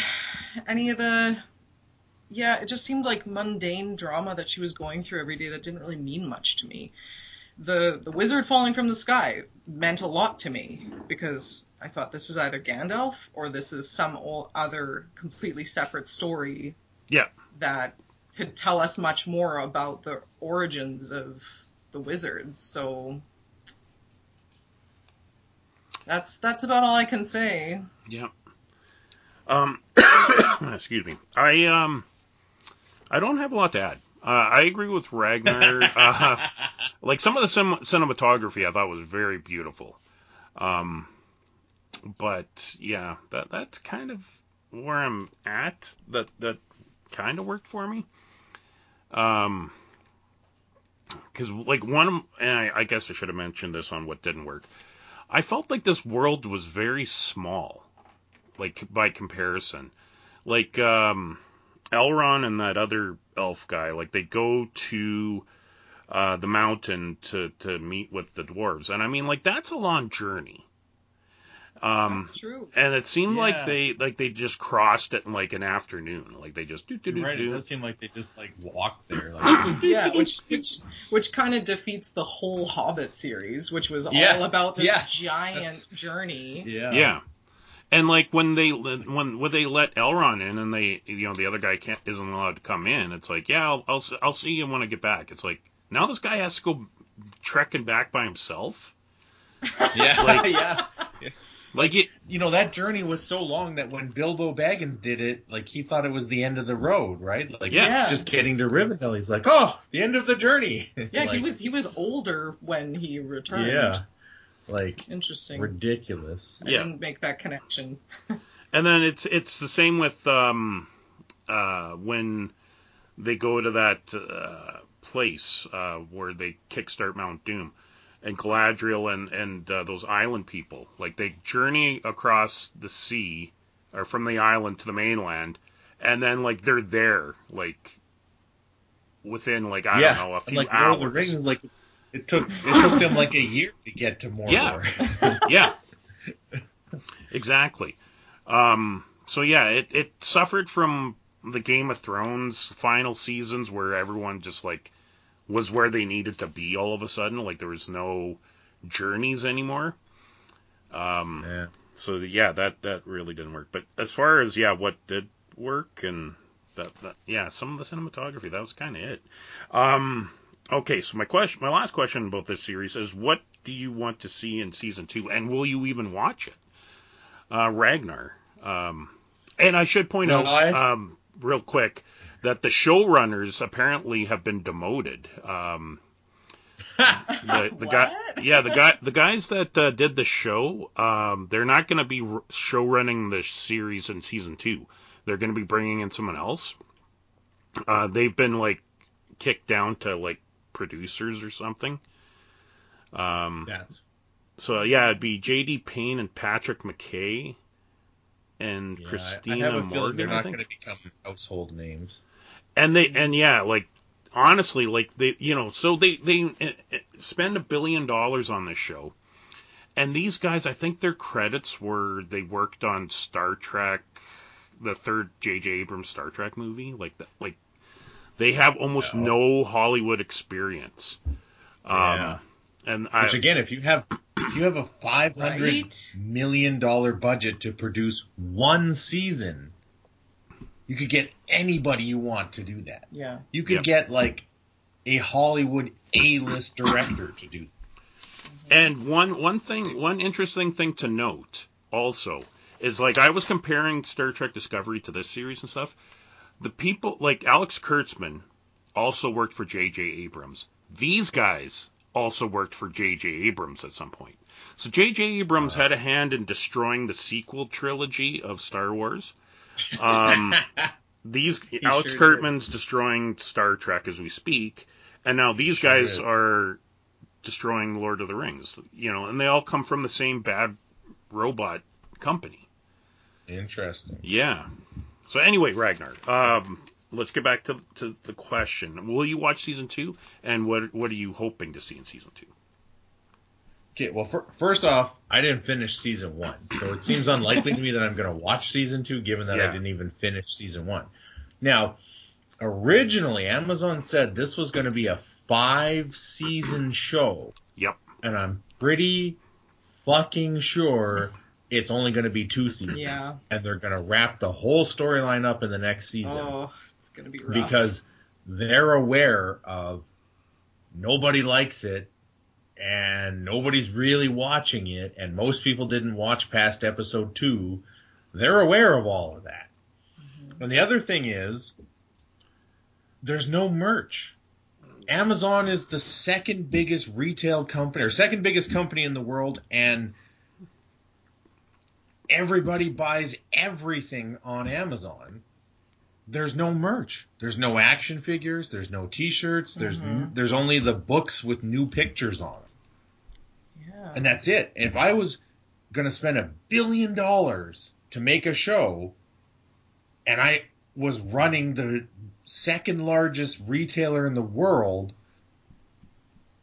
any of the yeah, it just seemed like mundane drama that she was going through every day that didn't really mean much to me. The the wizard falling from the sky meant a lot to me because I thought this is either Gandalf or this is some o- other completely separate story yeah that could tell us much more about the origins of the wizards. So that's that's about all I can say. yeah um <coughs> excuse me I um I don't have a lot to add uh, I agree with Ragnar <laughs> uh, like some of the cin- cinematography I thought was very beautiful. Um, but yeah, that that's kind of where I'm at. That that kind of worked for me. Um, because like one, and I, I guess I should have mentioned this on what didn't work. I felt like this world was very small, like by comparison. Like um, Elrond and that other elf guy, like they go to uh, the mountain to to meet with the dwarves, and I mean, like that's a long journey. Um, That's true. and it seemed Yeah. like they like they just crossed it in like an afternoon, like they just do do do You're right. It does seem like they just like walked there. Like, Yeah, which which which kind of defeats the whole Hobbit series, which was Yeah, all about this yeah, giant that's- journey. yeah. Yeah. And like when they when when they let Elrond in and they you know the other guy can't isn't allowed to come in, it's like yeah I'll I'll, I'll see you when I get back. It's like now this guy has to go trekking back by himself. <laughs> Yeah. Like- <laughs> yeah. Like it, You know that journey was so long that when Bilbo Baggins did it, like he thought it was the end of the road, right? Like Yeah. Yeah. just getting to Rivendell, he's like, oh, the end of the journey. Yeah, he was he was older when he returned. Yeah. Like Interesting. ridiculous. I Yeah. didn't make that connection. <laughs> and then it's it's the same with um uh when they go to that uh, place uh, where they kickstart Mount Doom. And Galadriel and and uh, those island people, like they journey across the sea, or from the island to the mainland, and then like they're there, like within like I yeah. don't know a and, few like hours. Lord of the Rings, like it took it took them like a year to get to Mordor. Yeah. <laughs> yeah, exactly. Um, so yeah, it it suffered from the Game of Thrones final seasons where everyone just like was where they needed to be all of a sudden. Like there was no journeys anymore. Um, Yeah. so yeah, that that really didn't work. But as far as yeah, what did work and that, that yeah, some of the cinematography that was kind of it. Um, okay, so my question, my last question about this series is, what do you want to see in season two, and will you even watch it? Uh, Ragnar. Um, and I should point out, I- um, real quick, that the showrunners apparently have been demoted. Um, <laughs> the, the guy, yeah, the guy, the guys that uh, did the show, um, they're not going to be r- show running the series in season two. They're going to be bringing in someone else. Uh, they've been like kicked down to like producers or something. Um, That's so yeah, it'd be J.D. Payne and Patrick McKay and yeah, Christina I have a feeling Morgan. they're not going to become household names. and they and yeah like honestly like they you know so they they uh, uh, spend a billion dollars on this show and these guys i think their credits were they worked on star trek the third jj abrams star trek movie like the, like they have almost Yeah. no hollywood experience um Yeah. and i Which again, if you have if you have a five hundred Right? million dollar budget to produce one season, you could get anybody you want to do that. Yeah. You could Yep. get like a Hollywood A list director to do. And one one thing, one interesting thing to note also is like I was comparing Star Trek Discovery to this series and stuff. The people like Alex Kurtzman also worked for J.J. Abrams. These guys also worked for J.J. Abrams at some point. So J.J. Abrams had a hand in destroying the sequel trilogy of Star Wars. Um, <laughs> these Alex sure did. Kurtzman's destroying Star Trek as we speak, and now these Sure guys did. are destroying Lord of the Rings. You know, and they all come from the same bad robot company. Interesting. Yeah. So anyway, Ragnar, um, let's get back to, to the question: Will you watch season two? And what what are you hoping to see in season two? Okay, well, fir- first off, I didn't finish season one, so it seems unlikely to me that I'm going to watch season two, given that I didn't even finish season one. Now, originally, Amazon said this was going to be a five season show, Yep. and I'm pretty fucking sure it's only going to be two seasons. Yeah. And they're going to wrap the whole storyline up in the next season Oh, it's gonna be rough. because they're aware of nobody likes it and nobody's really watching it and most people didn't watch past episode 2 they're aware of all of that mm-hmm. and the other thing is there's no merch amazon is the second biggest retail company or second biggest company in the world and everybody buys everything on amazon there's no merch. There's no action figures. There's no T-shirts. There's Mhm. there's only the books with new pictures on them, yeah. and that's it. If I was gonna spend a billion dollars to make a show, and I was running the second largest retailer in the world,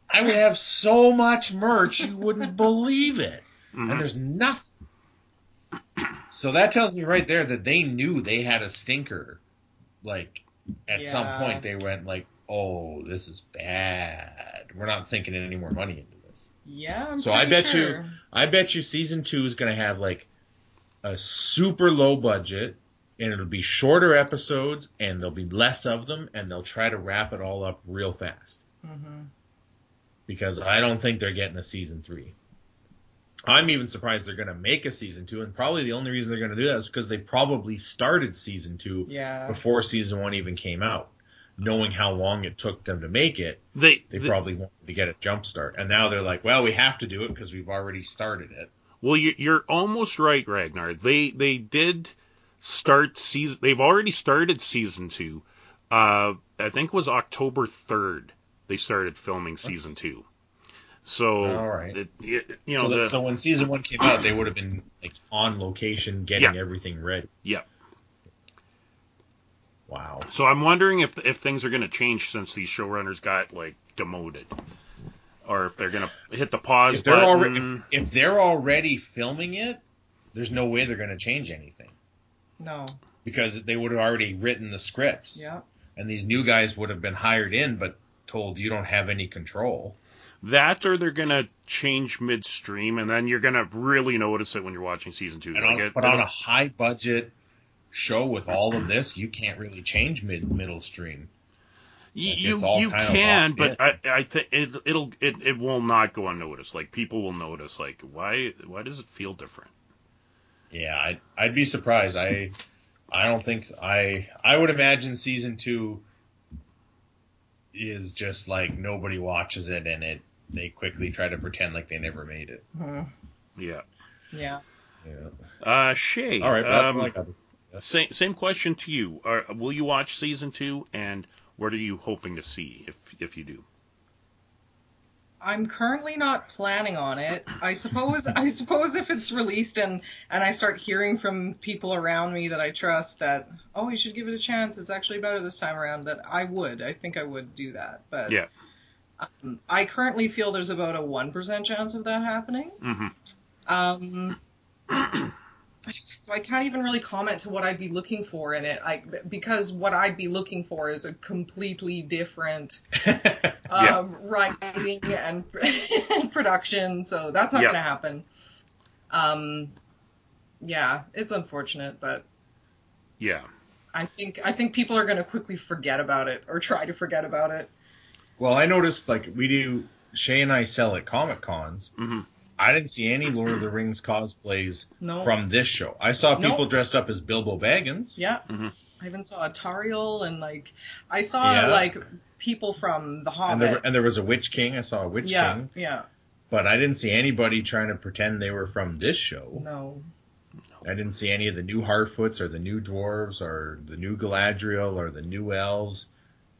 I would have so much merch you wouldn't <laughs> believe it Mhm. and there's nothing. So that tells me right there that they knew they had a stinker. Like at some point they went like, "Oh, this is bad. We're not sinking any more money into this." yeah. I'm So I bet you- I bet you season two is going to have like a super low budget, and it'll be shorter episodes, and there'll be less of them, and they'll try to wrap it all up real fast hmm because I don't think they're getting a season three. I'm even surprised they're going to make a season two, and probably the only reason they're going to do that is because they probably started season two Yeah. before season one even came out, knowing how long it took them to make it. They, They they- probably wanted to get a jump start, and now they're like, "Well, we have to do it because we've already started it." Well, you- you're almost right, Ragnar. They they did start season. They've already started season two. Uh, I think it was October third. They started filming season two. So, All right. it, you you know, so, that- the, so when season one came out, they would have been like on location, getting Yeah. everything ready. yeah. Wow. So I'm wondering if if things are going to change since these showrunners got like demoted, or if they're going to hit the pause If they're button. already if, if they're already filming it, there's no way they're going to change anything No. because they would have already written the scripts. Yeah. and these new guys would have been hired in, but told you don't have any control. That or they're gonna change midstream, and then you're gonna really notice it when you're watching season two. On, it- but on a high budget show with all of this, you can't really change mid middle stream. Like, you you can, but I I think it it'll it, it will not go unnoticed. Like people will notice. Like why why does it feel different? Yeah, I'd, I'd be surprised. I I don't think I I would imagine season two is just like nobody watches it and it they quickly try to pretend like they never made it. Mhm. Yeah. Yeah. Yeah. Uh, Shea. All right, that's um, what Same same question to you. Are, will you watch season two, and what are you hoping to see if if you do? I'm currently not planning on it. I suppose I suppose if it's released and and I start hearing from people around me that I trust that oh you should give it a chance it's actually better this time around that I would I think I would do that but Yeah. um, I currently feel there's about a one percent chance of that happening hmm um so I can't even really comment to what I'd be looking for in it I because what I'd be looking for is a completely different <laughs> Yeah. um, writing and, <laughs> and production, so that's not Yeah. going to happen. Um, yeah, it's unfortunate, but Yeah. I think I think people are going to quickly forget about it or try to forget about it. well, I noticed like we do. Shea and I sell at Comic Cons. hmm I didn't see any Lord of the Rings cosplays No, from this show. I saw people Nope. dressed up as Bilbo Baggins. yeah, Mhm. I even saw a Tauriel and like I saw Yeah. like people from The And Hobbit. there, and there was a Witch King. I saw a Witch yeah, King. yeah, But I didn't see anybody trying to pretend they were from this show. no, I didn't see any of the new Harfoots or the new dwarves or the new Galadriel or the new elves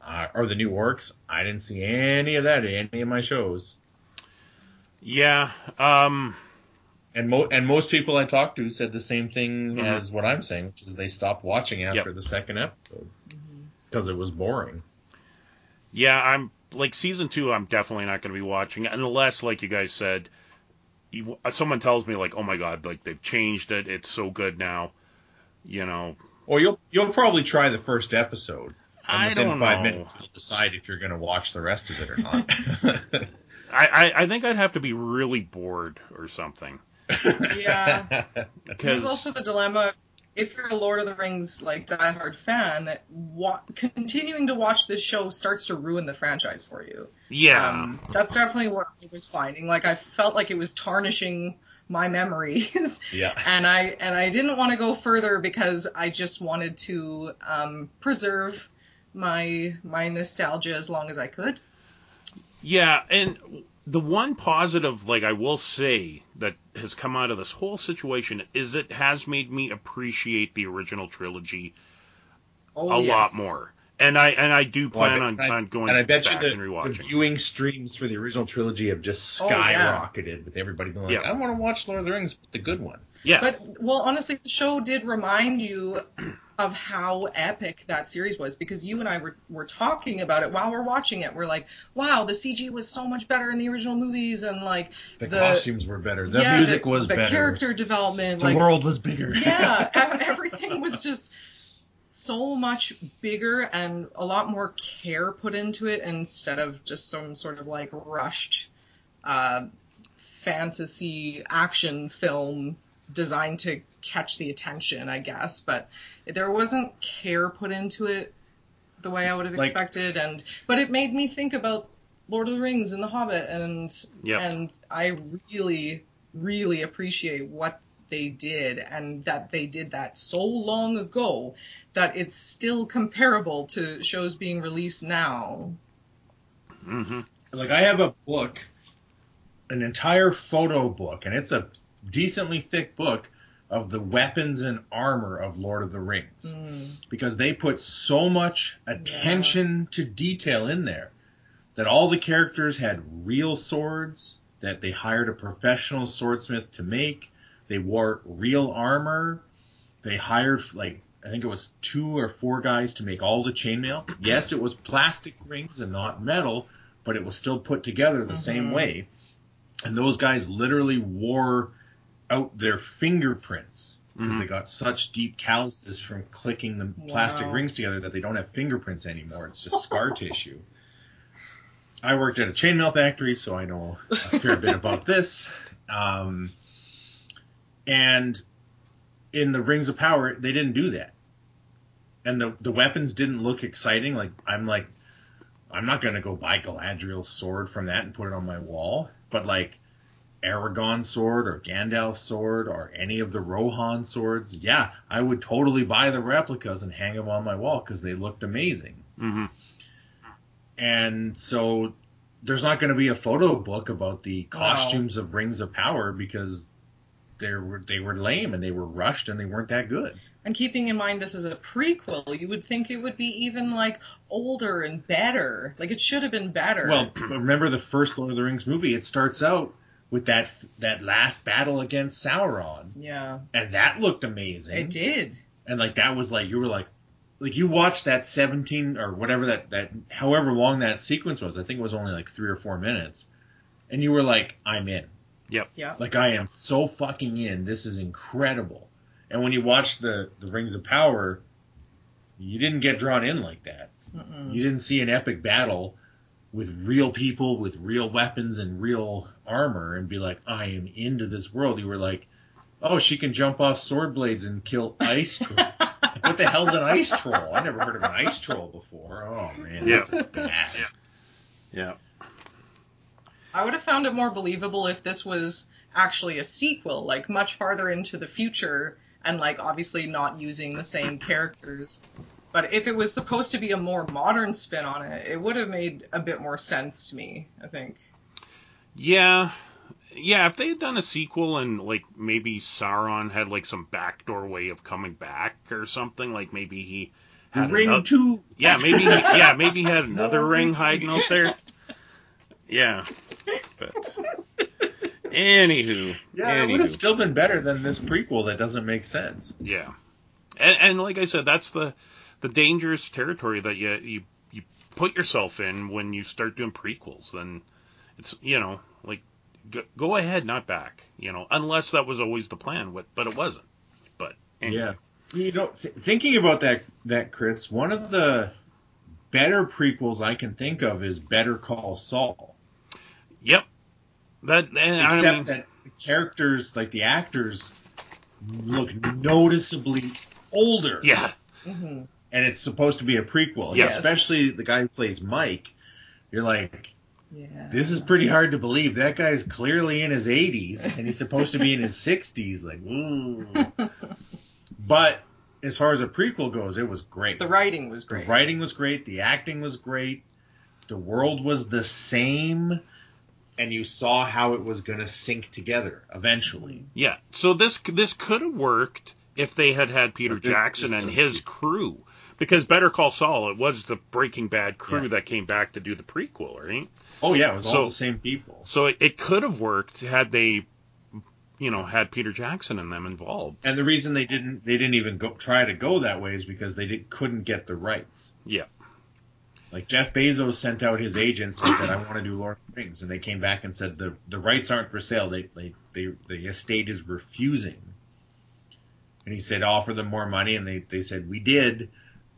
uh, or the new orcs. I didn't see any of that in any of my shows. Yeah. Um. And mo- and most people I talked to said the same thing Mhm. as what I'm saying, which is they stopped watching after the second episode because it was boring. Yeah. I'm like season two. I'm definitely not going to be watching unless, like you guys said, you, someone tells me like, oh my god, like they've changed it. It's so good now. You know. Or you'll you'll probably try the first episode. And I within five know. minutes you'll decide if you're going to watch the rest of it or not. <laughs> <laughs> I, I I think I'd have to be really bored or something. <laughs> yeah. There's Because also the dilemma if you're a Lord of the Rings like diehard fan, that wa- continuing to watch this show starts to ruin the franchise for you. yeah. Um, that's definitely what I was finding. Like I felt like it was tarnishing my memories, <laughs> yeah. and I and I didn't want to go further because I just wanted to um, preserve my my nostalgia as long as I could. Yeah, and the one positive, like I will say, that has come out of this whole situation is it has made me appreciate the original trilogy Oh, a lot more. And I and I do Well, I plan bet- on, I- on going and I bet you back the, and the viewing streams for the original trilogy have just Oh, yeah. skyrocketed with everybody being like, Yeah. I want to watch Lord of the Rings, but the good one. yeah, But well, honestly, the show did remind you of how epic that series was because you and I were were talking about it while we're watching it. We're like, wow, the CG was so much better in the original movies, and like The, The- costumes were better. The yeah, music the, was the better. The character development, the like world was bigger. yeah, <laughs> everything was just so much bigger and a lot more care put into it instead of just some sort of like rushed uh, fantasy action film designed to catch the attention, I guess. But there wasn't care put into it the way I would have Like- expected, and but it made me think about Lord of the Rings and The Hobbit, and Yeah. and I really, really appreciate what they did, and that they did that so long ago that it's still comparable to shows being released now. hmm like I have a book, an entire photo book, and it's a decently thick book of the weapons and armor of Lord of the Rings Mm, because they put so much attention to detail in there that all the characters had real swords that they hired a professional swordsmith to make. They wore real armor. They hired like I think it was two or four guys to make all the chainmail. Yes, it was plastic rings and not metal, but it was still put together the same Mhm. way. And those guys literally wore out their fingerprints because Mhm. they got such deep calluses from clicking the plastic Wow. rings together that they don't have fingerprints anymore. It's just scar <laughs> tissue. I worked at a chainmail factory, so I know a fair bit about this. Um, and in the Rings of Power, they didn't do that. And the the weapons didn't look exciting. Like I'm like, I'm not gonna go buy Galadriel's sword from that and put it on my wall. But like Aragorn's sword or Gandalf sword or any of the Rohan swords, yeah, I would totally buy the replicas and hang them on my wall because they looked amazing. hmm And so there's not going to be a photo book about the costumes of Rings of Power because they were they were lame and they were rushed and they weren't that good. And keeping in mind this is a prequel, you would think it would be even like older and better. Like it should have been better. Well, <clears throat> remember the first Lord of the Rings movie? It starts out with that that last battle against Sauron, yeah, and that looked amazing. it did. and like that was like you were like like you watched that 17 or whatever that that however long that sequence was i think it was only like three or four minutes and you were like i'm in Yep. Yeah. like i am so fucking in this is incredible and when you watched the the rings of power you didn't get drawn in like that Mm-mm. you didn't see an epic battle with real people with real weapons and real armor and be like i am into this world you were like oh she can jump off sword blades and kill ice trolls <laughs> what the hell's an ice troll? I never heard of an ice troll before. Oh man, this is bad. Yeah. Yeah. I would have found it more believable if this was actually a sequel, like much farther into the future, and like obviously not using the same characters. But if it was supposed to be a more modern spin on it, it would have made a bit more sense to me. I think. Yeah. Yeah, if they had done a sequel and like maybe Sauron had like some backdoor way of coming back or something, like maybe he had Ring ano- two. Yeah, maybe he, yeah, maybe he had <laughs> another More ring hiding out there. Yeah. But anywho. Yeah, it would have still been better than this prequel that doesn't make sense. Yeah, and, and like I said, that's the the dangerous territory that you you you put yourself in when you start doing prequels. Then it's you know like go, go ahead, not back. You know, unless that was always the plan, but but it wasn't. But anyway. Yeah. You know, th- thinking about that, that Chris, one of the better prequels I can think of is Better Call Saul. Yep. That and Except I mean, that the characters, like the actors, look noticeably older. yeah, hmm and it's supposed to be a prequel. Yes. Especially the guy who plays Mike. You're like, Yeah. this is pretty hard to believe. That guy's clearly in his 80s and he's supposed to be in his <laughs> 60s. Like, ooh. but as far as a prequel goes, it was great. The writing was great. The great. writing was great. The acting was great. The world was the same. And you saw how it was going to sync together eventually. Mm-hmm. yeah. So this this could have worked if they had had Peter this- Jackson this and his crew. Because Better Call Saul, it was the Breaking Bad crew Yeah. that came back to do the prequel, right? Oh, yeah, it was So- all the same people. So it, it could have worked had they, you know, had Peter Jackson and them involved. And the reason they didn't they didn't even go try to go that way is because they did, couldn't get the rights. Yeah. Like Jeff Bezos sent out his agents and said, "I want to do Lord of the Rings," and they came back and said the the rights aren't for sale. They they, they the estate is refusing. And he said, "Offer them more money," and they they said, "We did.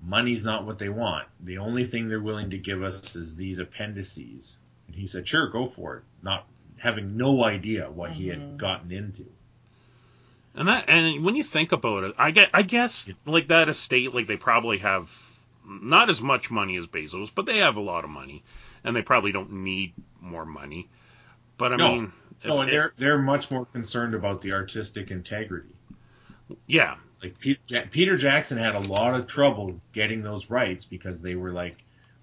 Money's not what they want. The only thing they're willing to give us is these appendices." And he said, "Sure, go for it." Not having no idea what he Mhm. had gotten into. And that, and when you think about it, I get, I guess, like that estate, like they probably have not as much money as Bezos, but they have a lot of money, and they probably don't need more money. But I No. mean, No, and it- they're they're much more concerned about the artistic integrity. yeah, Like Peter, ja- Peter Jackson had a lot of trouble getting those rights because they were like,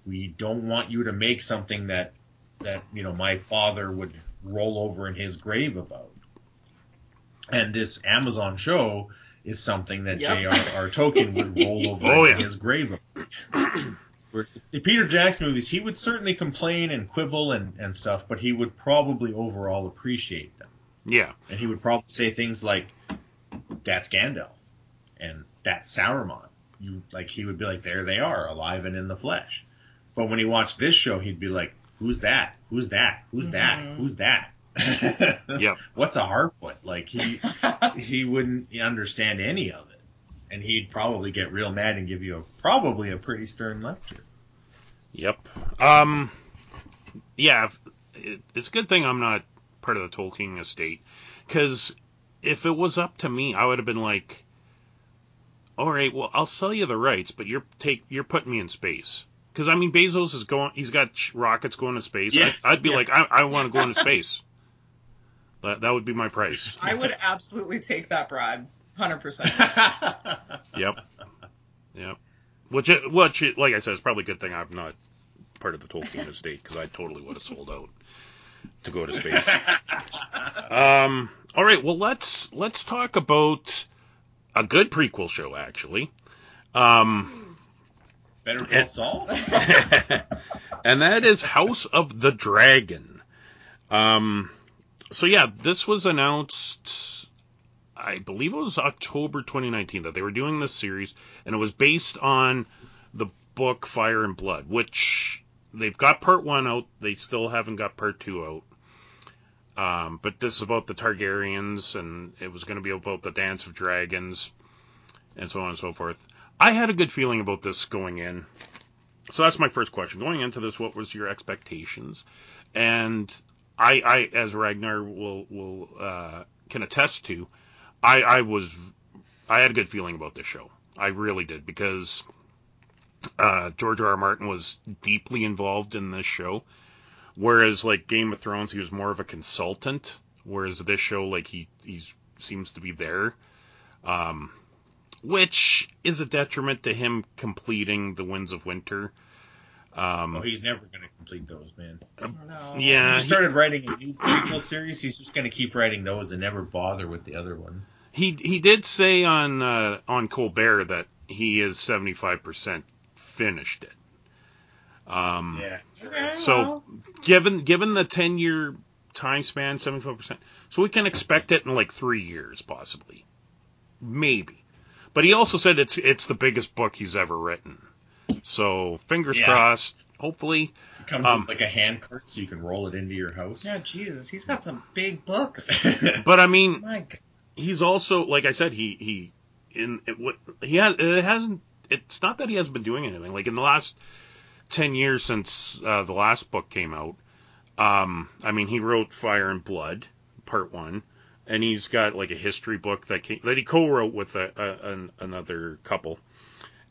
we don't want you to make something that that you know my father would roll over in his grave about. And this Amazon show is something that Yep. J.R.R. Tolkien would <laughs> roll over Oh, in yeah. his grave about. <clears throat> Where the Peter Jackson movies, he would certainly complain and quibble and, and stuff, but he would probably overall appreciate them. yeah, And he would probably say things like, "That's Gandalf," and "That's Sauron." You like he would be like, "There they are, alive and in the flesh." But when he watched this show, he'd be like, "Who's that? Who's that? Who's that? Mhm. Who's that?" <laughs> Yep. <laughs> What's a Harfoot? Like he <laughs> he wouldn't understand any of it, and he'd probably get real mad and give you a probably a pretty stern lecture. yep. Um, yeah, if- it, it's a good thing I'm not part of the Tolkien estate, because if it was up to me, I would have been like, all right, well, I'll sell you the rights, but you're take you're putting me in space. Because I mean, Bezos is going, he's got rockets going to space. Yeah. I, I'd be Yeah. like, I, I want to go into space. <laughs> That that would be my price. I would absolutely take that bribe, hundred percent. <laughs> Yep. Yep. Which, it- which, like I said, it's probably a good thing I'm not part of the Tolkien estate because I totally would have sold out to go to space. <laughs> Um. All right. Well, let's let's talk about a good prequel show, actually. Um, Better Call Saul. <laughs> and that is House of the Dragon. Um. So yeah, this was announced. I believe it was October 2019 that they were doing this series, and it was based on the book Fire and Blood, which they've got part one out. They still haven't got part two out. Um, but this is about the Targaryens, and it was going to be about the Dance of Dragons, and so on and so forth. I had a good feeling about this going in. So that's my first question. Going into this, what was your expectations? And I, I as Ragnar will will uh, can attest to, I, I was I had a good feeling about this show. I really did because uh, George R. R. Martin was deeply involved in this show, whereas like Game of Thrones, he was more of a consultant. Whereas this show, like he he seems to be there, um, which is a detriment to him completing the Winds of Winter. Um, Oh, he's never going to complete those, man. No. yeah, he he- started writing a new prequel series. He's just going to keep writing those and never bother with the other ones. He he did say on uh, on Colbert that he is seventy five percent finished it. Um, Yeah. Okay, So given given the ten year time span, seventy five percent, so we can expect it in like three years possibly, maybe. But he also said it's it's the biggest book he's ever written. So fingers Yeah. crossed. Hopefully, It comes Um, with like a hand cart so you can roll it into your house. yeah, Jesus, he's got some big books. <laughs> but I mean, he's also like I said, he he in it, what he has it hasn't. It's not that he hasn't been doing anything. Like in the last ten years since uh, the last book came out, um, I mean, he wrote Fire and Blood, Part One, and he's got like a history book that came, that he co-wrote with a, a, an, another couple,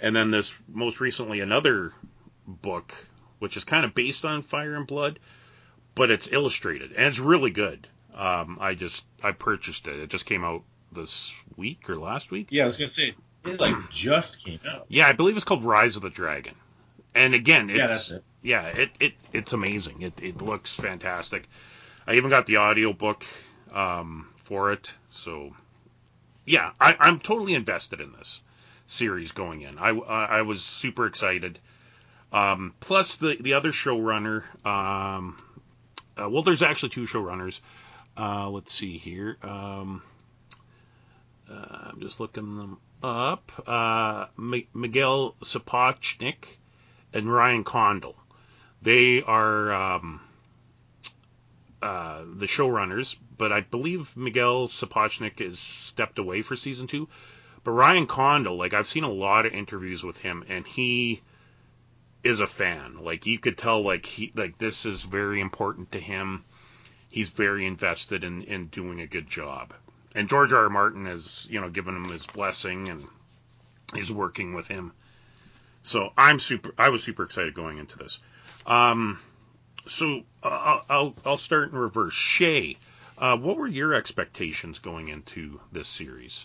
and then this most recently another book which is kind of based on Fire and Blood, but it's illustrated and it's really good. Um, I just I purchased it. It just came out this week or last week. yeah, I was going to say, it like just came out. Yeah, I believe it's called Rise of the Dragon. And again, it's Yeah, that's it. yeah, it, it it's amazing. It it looks fantastic. I even got the audiobook um, for it. So yeah, I, I'm totally invested in this series going in. I, I, I was super excited. Um, plus the the other showrunner. Um, uh, well, there's actually two showrunners. Uh, let's see here. Um, uh, I'm just looking them up. Uh, M- Miguel Sapochnik and Ryan Condal. They are um, uh, the showrunners, but I believe Miguel Sapochnik is stepped away for season two. But Ryan Condal, like I've seen a lot of interviews with him, and he is a fan. Like you could tell, like he like this is very important to him. He's very invested in in doing a good job. And George R. R. Martin has you know given him his blessing and is working with him. So I'm super. I was super excited going into this. Um, so uh, I'll, I'll I'll start in reverse. Shea, uh, what were your expectations going into this series?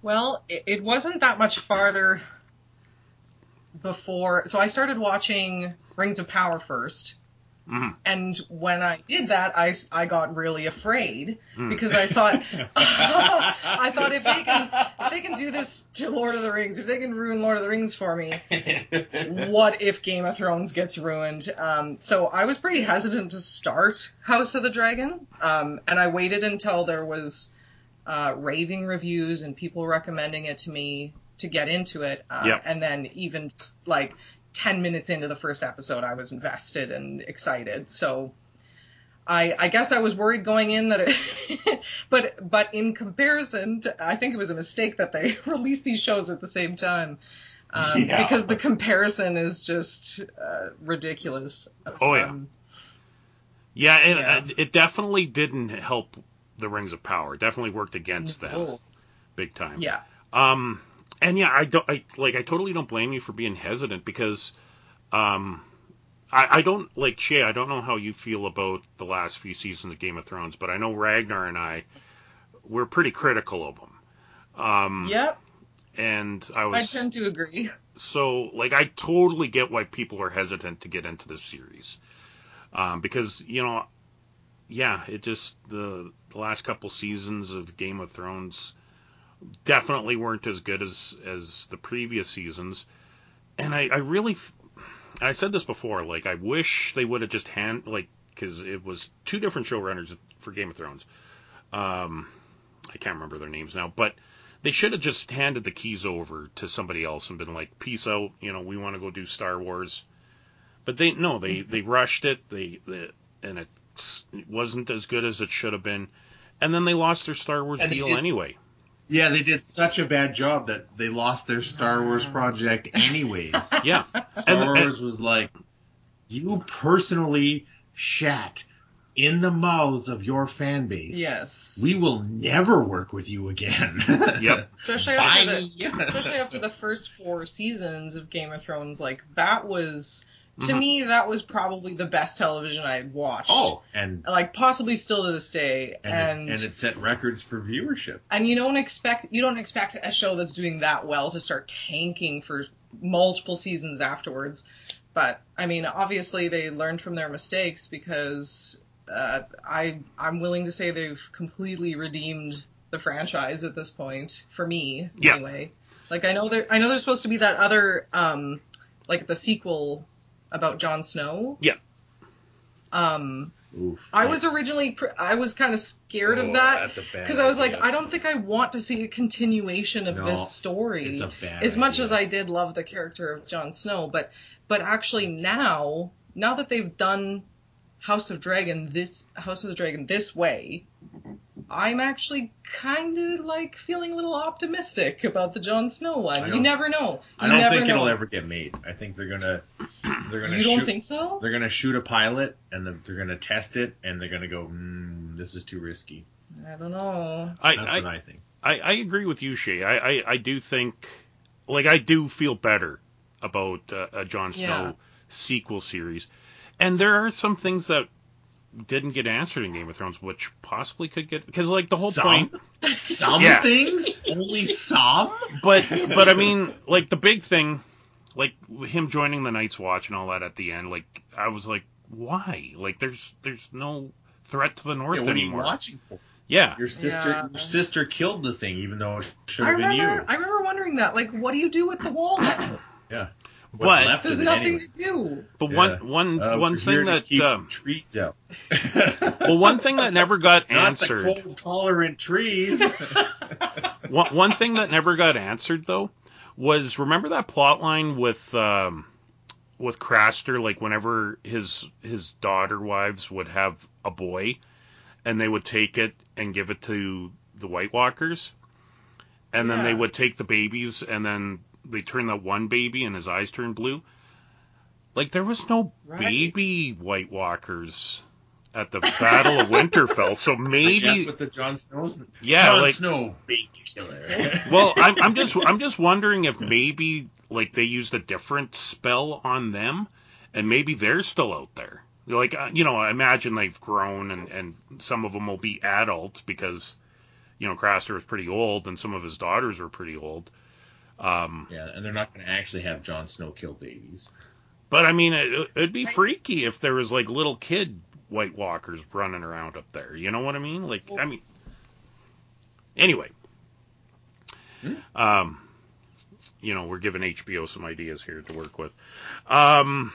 Well, it, it wasn't that much farther before. So I started watching Rings of Power first. Mhm. And when I did that, I, I got really afraid Mm. because I thought <laughs> <laughs> I thought if they can if they can do this to Lord of the Rings, if they can ruin Lord of the Rings for me, <laughs> what if Game of Thrones gets ruined? Um, so I was pretty hesitant to start House of the Dragon, um, and I waited until there was uh, raving reviews and people recommending it to me to get into it. Uh, Yep. And then even like 10 minutes into the first episode, I was invested and excited. So I, I guess I was worried going in that it, <laughs> but, but in comparison to, I think it was a mistake that they <laughs> released these shows at the same time. Um, Yeah. Because the comparison is just uh, ridiculous. Oh, yeah. Um, Yeah, and Yeah. uh, it definitely didn't help the Rings of Power. It definitely worked against them no. big time. Yeah. Um, and yeah, I don't, I like, I totally don't blame you for being hesitant because, um, I, I don't like Shea. I don't know how you feel about the last few seasons of Game of Thrones, but I know Ragnar and I, we're pretty critical of them. Um, Yep. and I was I tend to agree. so like I totally get why people are hesitant to get into this series, um, because you know, yeah, it just the the last couple seasons of Game of Thrones definitely weren't as good as as the previous seasons, and I I really f- I said this before like I wish they would have just hand like because it was two different showrunners for Game of Thrones, um, I can't remember their names now, but they should have just handed the keys over to somebody else and been like, "Peace out, you know, we want to go do Star Wars." But they no, they they rushed it. They, they and it wasn't as good as it should have been. And then they lost their Star Wars And deal did- anyway. Yeah, they did such a bad job that they lost their Star Wars project anyways. <laughs> Yeah. Star And- and- Wars was like, you personally shat in the mouths of your fan base. Yes. We will never work with you again. <laughs> Yep. especially after Bye. the <laughs> especially after the first four seasons of Game of Thrones, like that was to Mhm. me that was probably the best television I had watched. oh, and like possibly still to this day, and, and it, and it set records for viewership. and you don't expect you don't expect a show that's doing that well to start tanking for multiple seasons afterwards. But I mean, obviously they learned from their mistakes because uh, I I'm willing to say they've completely redeemed the franchise at this point for me Yeah. anyway. Like I know there I know there's supposed to be that other um like the sequel about Jon Snow. Yeah. Um, Oof. I was originally pr- I was kind of scared Oh, of that That's a bad because I was like, idea. I don't think I want to see a continuation of No, this story. It's a bad as much idea. as I did love the character of Jon Snow, but but actually now, now that they've done House of Dragon this House of the Dragon this way, I'm actually kind of like feeling a little optimistic about the Jon Snow one. You never know. I You don't never think know. it'll ever get made. I think they're gonna they're gonna You shoot don't think so? they're gonna shoot a pilot and then they're gonna test it and they're gonna go, mm, this is too risky. I don't know. I, That's I, what I think. I, I agree with you, Shea. I, I, I do think, like, I do feel better about uh, a Jon Snow Yeah. sequel series. And there are some things that didn't get answered in Game of Thrones, which possibly could get because, like, the whole Some? point. Some Yeah. things, only some. But, but I mean, like, the big thing, like him joining the Night's Watch and all that at the end, like, I was like, why? Like, there's, there's no threat to the North Yeah, what are you watching for? Yeah. Your sister, Yeah. your sister killed the thing, even though it should I have been you. I remember wondering that. Like, what do you do with the wall now? <coughs> yeah. But- What's left There's nothing anyways? to do. But Yeah. one, one, Uh, one we're thing that, keep um, trees out. <laughs> well, one thing that never got <laughs> Not answered. the cold tolerant trees. <laughs> one, one thing that never got answered though was remember that plot line with um, with Craster like whenever his his daughter wives would have a boy and they would take it and give it to the White Walkers? And then they would take the babies and then they turn that one baby and his eyes turn blue. Like there was no Right. baby White Walkers at the Battle of Winterfell so <laughs> maybe with the Jon Snow's. yeah Jon like Snow, baby killer. <laughs> well, I'm, I'm just I'm just wondering if maybe like they used a different spell on them, and maybe they're still out there. Like uh, you know, I imagine they've grown, and and some of them will be adults because you know Craster was pretty old, and some of his daughters were pretty old. Um, yeah, and they're not going to actually have Jon Snow kill babies. but I mean, it, it'd be freaky if there was like little kid White Walkers running around up there. You know what I mean? Like, I mean, anyway. Hmm? Um, you know, we're giving HBO some ideas here to work with. Um,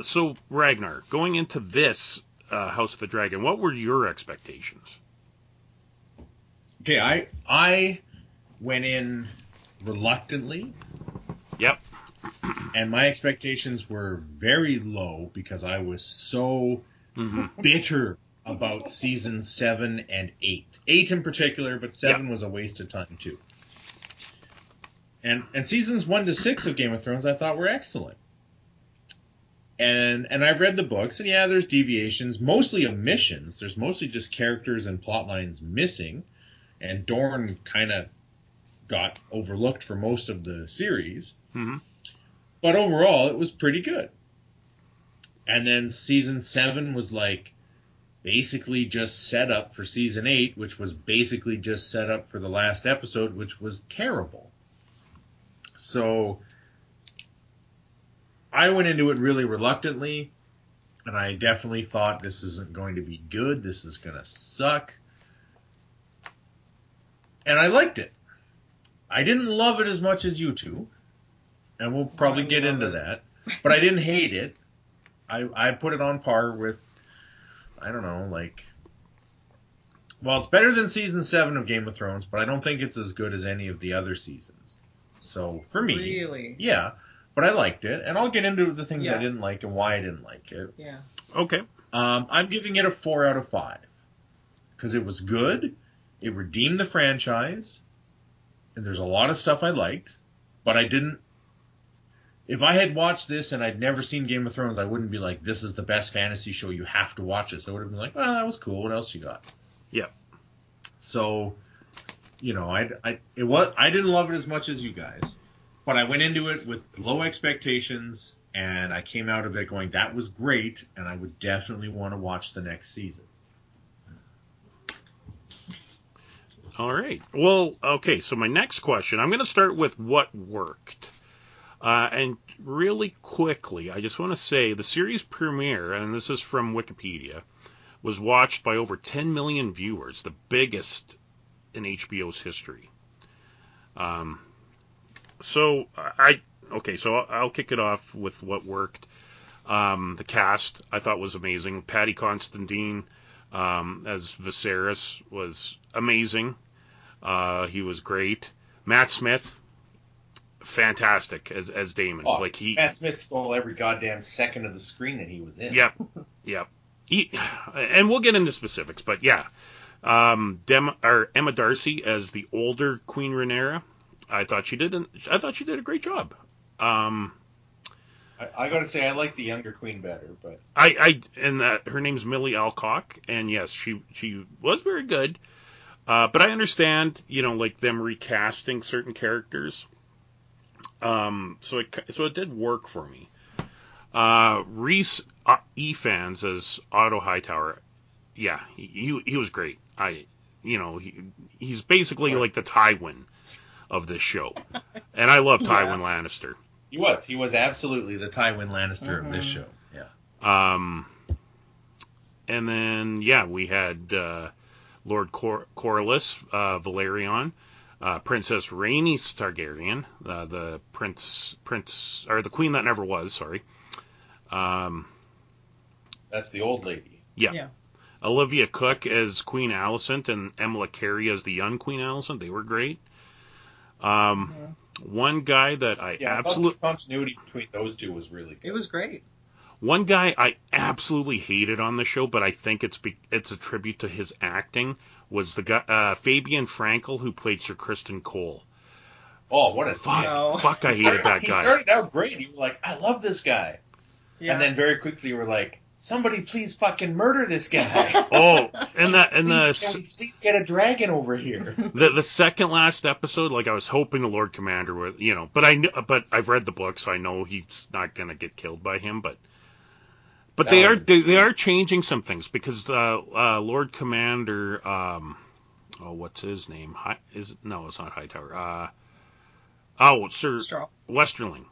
so Ragnar, going into this uh, House of the Dragon, what were your expectations? Okay, I I went in reluctantly, Yep. and my expectations were very low because I was so hmm bitter about season seven and eight. Eight in particular, but seven was a waste of time too. and and seasons one to six of Game of Thrones I thought were excellent. And and I've read the books, and yeah, there's deviations, mostly omissions. There's mostly just characters and plot lines missing, and Dorne kind of got overlooked for most of the series. hmm But overall, it was pretty good. And then season seven was like basically just set up for season eight, which was basically just set up for the last episode, which was terrible. So I went into it really reluctantly, and I definitely thought this isn't going to be good. This is going to suck. And I liked it. I didn't love it as much as you two, and we'll probably get into it. that. But I didn't hate it. I I put it on par with I don't know, like well, it's better than season 7 of Game of Thrones, but I don't think it's as good as any of the other seasons. So, for me, Really? yeah, but I liked it, and I'll get into the things I didn't like and why I didn't like it. Yeah. Okay. Um, I'm giving it a four out of five because it was good. It redeemed the franchise, and there's a lot of stuff I liked, but I didn't. If I had watched this and I'd never seen Game of Thrones, I wouldn't be like, "This is the best fantasy show. You have to watch this." I would have been like, "Well, that was cool. What else you got?" Yeah. So, you know, I, I it was I didn't love it as much as you guys, but I went into it with low expectations, and I came out of it going, "That was great," and I would definitely want to watch the next season. All right. Well, okay. So my next question, I'm going to start with what worked. Uh, and really quickly, I just want to say the series premiere, and this is from Wikipedia, was watched by over 10 million viewers, the biggest in HBO's history. Um, so I okay, so I'll, kick it off with what worked. Um, the cast I thought was amazing. Paddy Considine um, as Viserys was amazing. Uh, he was great. Matt Smith, fantastic as as Daemon. Oh, like he, Matt Smith stole every goddamn second of the screen that he was in. Yep, yep. He, and we'll get into specifics, but yeah, um, Dem, or Emma D'Arcy as the older Queen Rhaenyra, I thought she did. An, I thought she did a great job. Um, I, I gotta say, I like the younger queen better, but I, I and that her name's Milly Alcock, and yes, she she was very good. Uh, but I understand, you know, like them recasting certain characters. Um, so it so it did work for me. Uh, Rhys uh, Ifans as Otto Hightower, yeah, he, he he was great. I, you know, he he's basically like the Tywin of this show, <laughs> and I love Tywin Lannister. he was. He was absolutely the Tywin Lannister of this Mhm. show. Yeah. Um, and then yeah, we had uh, Lord Cor- Corlys, uh, Velaryon, uh, Princess Rhaenys Targaryen, uh, the prince, prince, or the queen that never was. Sorry. Um, That's the old lady. yeah. Yeah. Olivia Cooke as Queen Alicent and Emma Carey as the young Queen Alicent. They were great. Um, one guy that I Yeah, absolutely the continuity between those two was really good. It was great. One guy I absolutely hated on the show, but I think it's be, it's a tribute to his acting was the guy uh, Fabien Frankel who played Sir Criston Cole. Oh, what a Fuck, No. fuck! I hated that He guy. started out great. You were like, I love this guy, Yeah. and then very quickly you were like, somebody please fucking murder this guy. <laughs> Oh, and that and the please, can we please get a dragon over here. <laughs> the the second last episode, like I was hoping the Lord Commander would, you know, but I kn- but I've read the book, so I know he's not gonna get killed by him, but. But That they are they, they are changing some things because uh, uh, Lord Commander um, oh what's his name Hi, is it, no it's not Hightower uh, oh Sir Straw. Westerling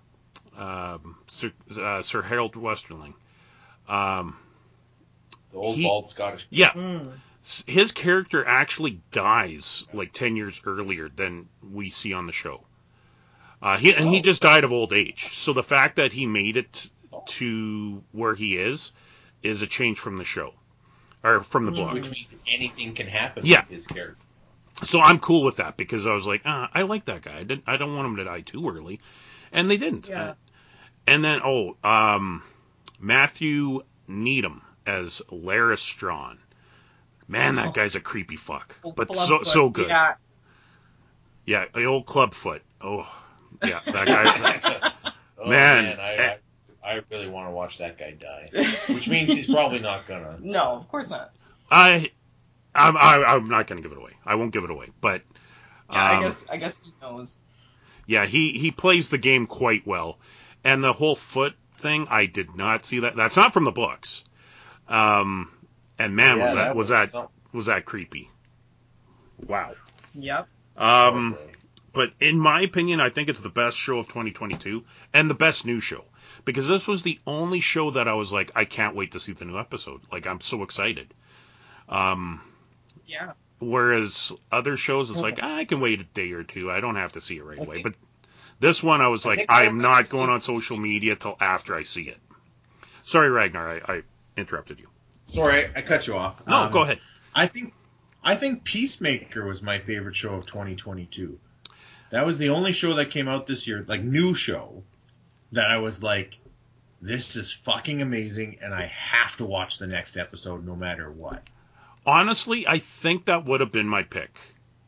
um, Sir, uh, Sir Harold Westerling um, The old He- bald Scottish. yeah Mm. his character actually dies like 10 years earlier than we see on the show. Uh, he, and he Oh. just died of old age. So the fact that he made it to where he is is a change from the show or from the book. Which means anything can happen Yeah. with his character. So I'm cool with that because I was like, ah, I like that guy. I didn't, I don't want him to die too early, and they didn't. Yeah. And then oh, um, Matthew Needham as Larys Strong. Man, that Oh. guy's a creepy fuck, but Clubfoot. so so good. Yeah. Yeah, the old clubfoot. Oh yeah, that guy. <laughs> Oh, Man, I, eh. I, I really want to watch that guy die, <laughs> which means he's probably not gonna. No, of course not. I, I'm, I, I'm not going to give it away. I won't give it away. But Yeah, I Um, guess I guess he knows. yeah, he he plays the game quite well, and the whole foot thing, I did not see that. That's not from the books. Um, and man, was Yeah, that was that something. was that creepy. Wow. Yep. Um, Okay. but in my opinion, I think it's the best show of 2022 and the best new show because this was the only show that I was like, I can't wait to see the new episode. Like, I'm so excited. Um, Yeah. whereas other shows, it's like, I can wait a day or two. I don't have to see it right I away. think- But this one, I was I like, I I am not going on social media till after I see it. Sorry, Ragnar, I, I interrupted you. Sorry, I cut you off. No, Um, go ahead. I think I think Peacemaker was my favorite show of 2022. That was the only show that came out this year, like new show, that I was like, this is fucking amazing, and I have to watch the next episode no matter what. Honestly, I think that would have been my pick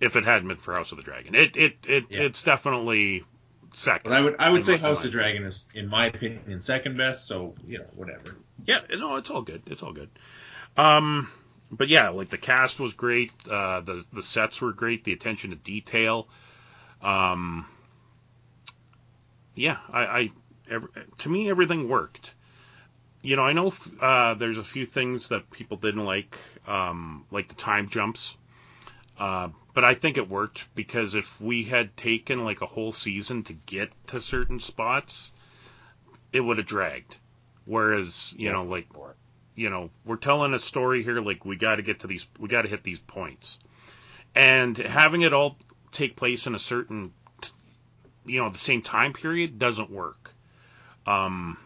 if it hadn't been for House of the Dragon. It it, it Yeah. it's definitely second. But I would I would say House of my Dragon is, in my opinion, second best. So you know, whatever. Yeah, no, it's all good. It's all good. Um, but yeah, like the cast was great. Uh, the the sets were great. The attention to detail. Um, yeah, I, I ev to me everything worked. You know, I know f- uh, there's a few things that people didn't like, um, like the time jumps. Uh, but I think it worked because if we had taken like a whole season to get to certain spots, it would have dragged. Whereas, you know, like you know, we're telling a story here, like we got to get to these, we got to hit these points, and having it all take place in a certain, you know, the same time period doesn't work. Um,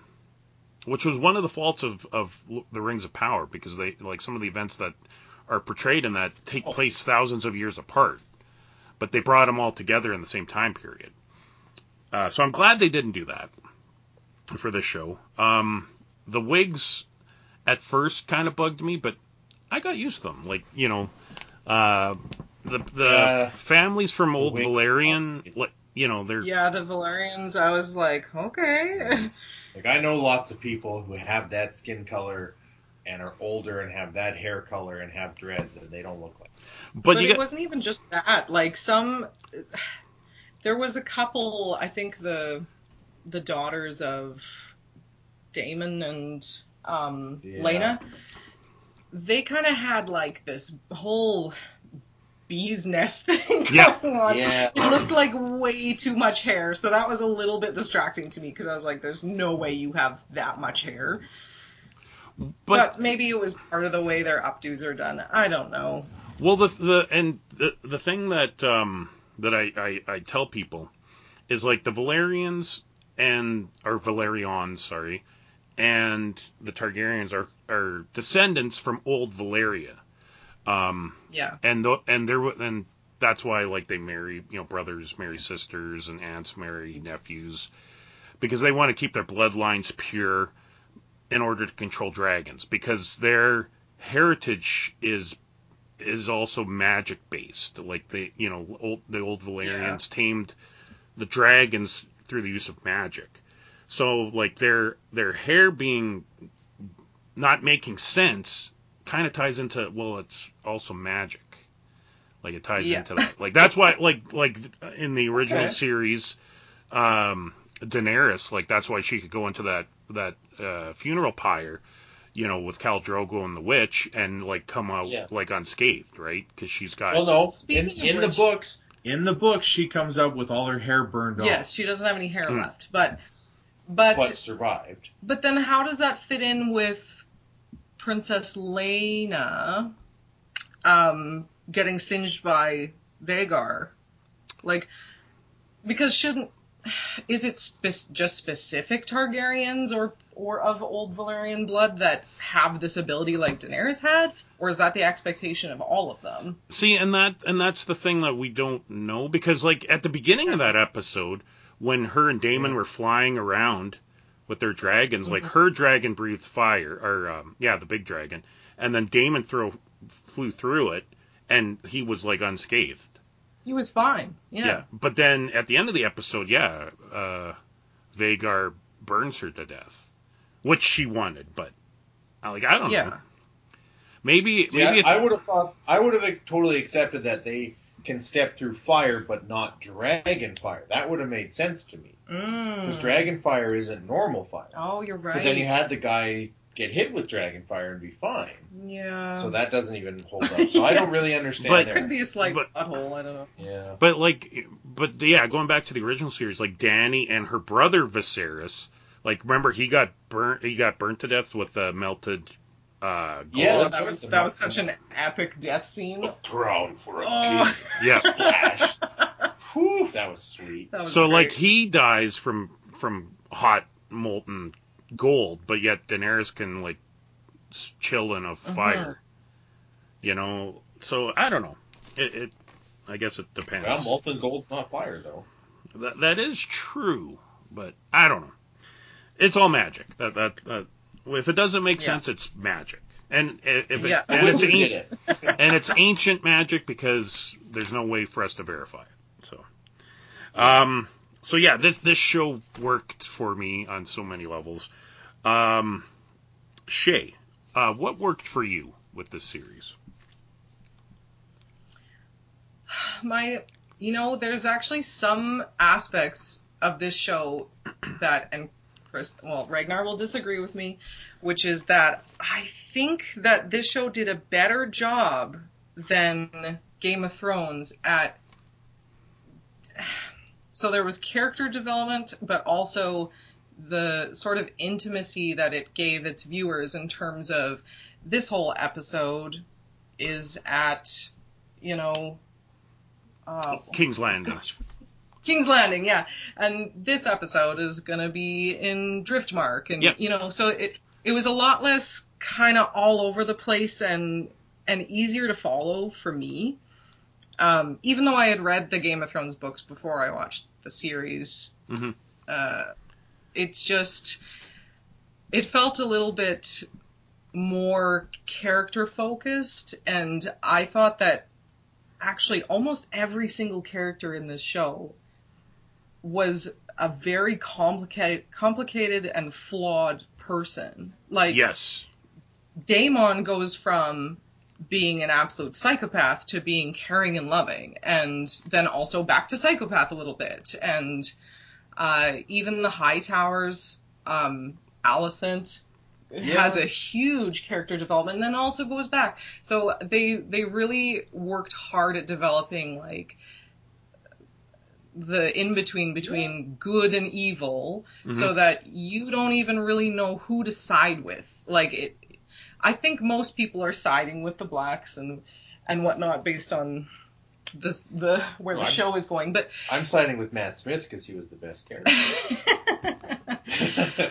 which was one of the faults of of the Rings of Power because they like some of the events that are portrayed in that take Oh. place thousands of years apart, but they brought them all together in the same time period. Uh, so I'm glad they didn't do that for this show. Um, the wigs at first kind of bugged me, but I got used to them. Like you know, uh, the the Yeah. families from Old Valyrian, like you know, they're Yeah, the Velaryons. I was like, okay. <laughs> Like I know lots of people who have that skin color and are older and have that hair color and have dreads and they don't look like. but, But, you it got wasn't even just that. Like some, there was a couple. I think the the daughters of Daemon and um, Yeah. Laena. They kind of had like this whole bee's nest <laughs> thing Yeah. going on. Yeah. It looked like way too much hair, so that was a little bit distracting to me because I was like, "There's no way you have that much hair." but But maybe it was part of the way their updos are done. I don't know. Well, the the and the the thing that um that I, I I tell people is like the Valerians and or Valerians, sorry, and the Targaryens are are descendants from old Valyria. Um, Yeah. and the, and there and that's why like they marry you know brothers marry sisters and aunts marry nephews because they want to keep their bloodlines pure in order to control dragons because their heritage is is also magic based like they you know old, the old Valyrians tamed the dragons through the use of magic. So like their their hair being not making sense kind of ties into well it's also magic like it ties Yeah. into that like that's why like like in the original Okay. series um Daenerys like that's why she could go into that that uh funeral pyre you know with Khal Drogo and the witch and like come out Yeah. like unscathed right because she's got Well, no. Speaking in of in the books, in the books, she comes out with all her hair burned off, Yes, she doesn't have any hair Hmm. left, but but but survived. but then how does that fit in with Princess Laena um getting singed by Vhagar? Like because shouldn't is it spe- just specific Targaryens or or of old Valyrian blood that have this ability like Daenerys had or is that the expectation of all of them? See, and that and that's the thing that we don't know because like at the beginning of that episode when her and Daemon were flying around with their dragons, like Mhm. her dragon breathed fire or um, yeah, the big dragon, and then Daemon throw flew through it and he was like unscathed. He was fine. Yeah. yeah. But then at the end of the episode, yeah, uh, Vhagar burns her to death, which she wanted, but like I don't Yeah. know. Maybe See, maybe I, I would have thought I would have totally accepted that they can step through fire but not dragon fire. That would have made sense to me because Mm. dragon fire isn't normal fire. Oh, you're right. But then you had the guy get hit with dragon fire and be fine. Yeah. So that doesn't even hold up. So I don't really <laughs> understand But- there. could be a slight But- butthole. I don't know. yeah. But like, but yeah, going back to the original series, like Dany and her brother Viserys, like remember he got burnt, he got burnt to death with a melted. Uh. Yeah, that was that was such an epic death scene. crown for a Oh. <laughs> yeah. Splash. Whew, that was sweet. That was So great. like he dies from from hot molten gold, but yet Daenerys can like chill in a fire. You know, so I don't know. It, it I guess it depends. Well, molten gold's not fire though. That, that is true, but I don't know. It's all magic. That that, that if it doesn't make Yeah. sense, it's magic. And if it, Yeah. The and it's an- it. <laughs> and it's ancient magic because there's no way for us to verify it. So, um, so yeah, this this show worked for me on so many levels. Um, Shea, uh, what worked for you with this series? <sighs> my you know there's actually some aspects of this show that and Chris well Ragnar will disagree with me which is that I think that this show did a better job than Game of Thrones at <sighs> so there was character development but also the sort of intimacy that it gave its viewers in terms of this whole episode is at you know uh, King's Landing. gosh, <laughs> King's Landing, yeah. And this episode is gonna be in Driftmark, and Yep. you know, so it it was a lot less kind of all over the place and and easier to follow for me. Um, even though I had read the Game of Thrones books before I watched the series, Mhm. uh, it's just it felt a little bit more character focused, and I thought that actually almost every single character in this show was a very complicated complicated and flawed person. Like Yes. Daemon goes from being an absolute psychopath to being caring and loving, and then also back to psychopath a little bit. And uh, even the High Towers, um, Alicent Yeah. has a huge character development, and then also goes back. So they they really worked hard at developing like the in between between good and evil so mm-hmm. that you don't even really know who to side with like it i think most people are siding with the blacks and and whatnot based on this the where the Right. show is going but I'm siding with Matt Smith because he was the best character.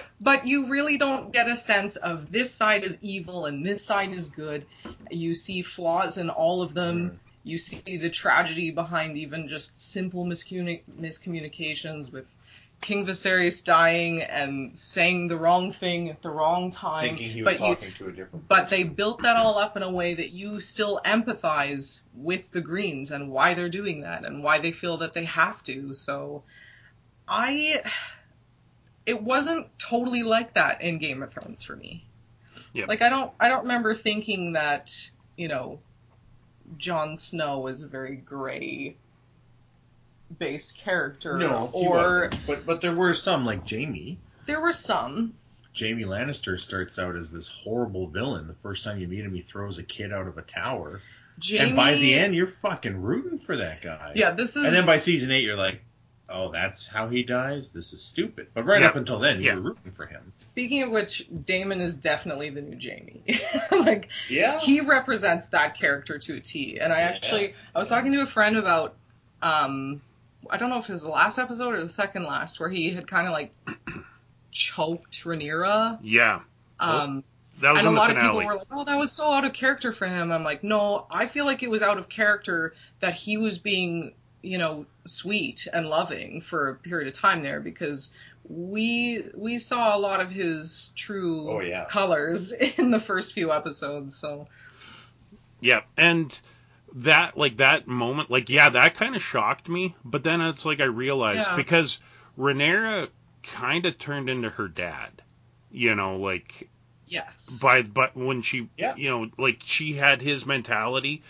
<laughs> but you really don't get a sense of this side is evil and this side is good. You see flaws in all of them. Mm-hmm. You see the tragedy behind even just simple miscommuni- miscommunications with King Viserys dying and saying the wrong thing at the wrong time. Thinking he was but you, talking to a different. but they built that all up in a way that you still empathize with the Greens and why they're doing that and why they feel that they have to. So I it wasn't totally like that in Game of Thrones for me. Yep. Like I don't I don't remember thinking that, you know, Jon Snow was a very gray based character no, he or wasn't. But but there were some like Jaime. there were some Jaime Lannister starts out as this horrible villain. The first time you meet him, he throws a kid out of a tower, Jaime and by the end, you're fucking rooting for that guy. Yeah, this is And then by season eight, you're like, oh, that's how he dies. This is stupid. But right Yeah. up until then, you Yeah. were rooting for him. Speaking of which, Daemon is definitely the new Jaime. <laughs> like Yeah. he represents that character to a T. And I Yeah. actually I was talking to a friend about um I don't know if it was the last episode or the second last where he had kind of like <clears throat> choked Rhaenyra. Yeah. Um That was and a in the lot of people were like, "Oh, that was so out of character for him." I'm like, "No, I feel like it was out of character that he was being, you know, sweet and loving for a period of time there because we we saw a lot of his true Oh, yeah. colors <laughs> in the first few episodes." So Yeah, and that like that moment, like yeah, that kind of shocked me. But then it's like I realized Yeah. because Rhaenyra kind of turned into her dad. You know, like Yes. by but when she Yeah. you know like she had his mentality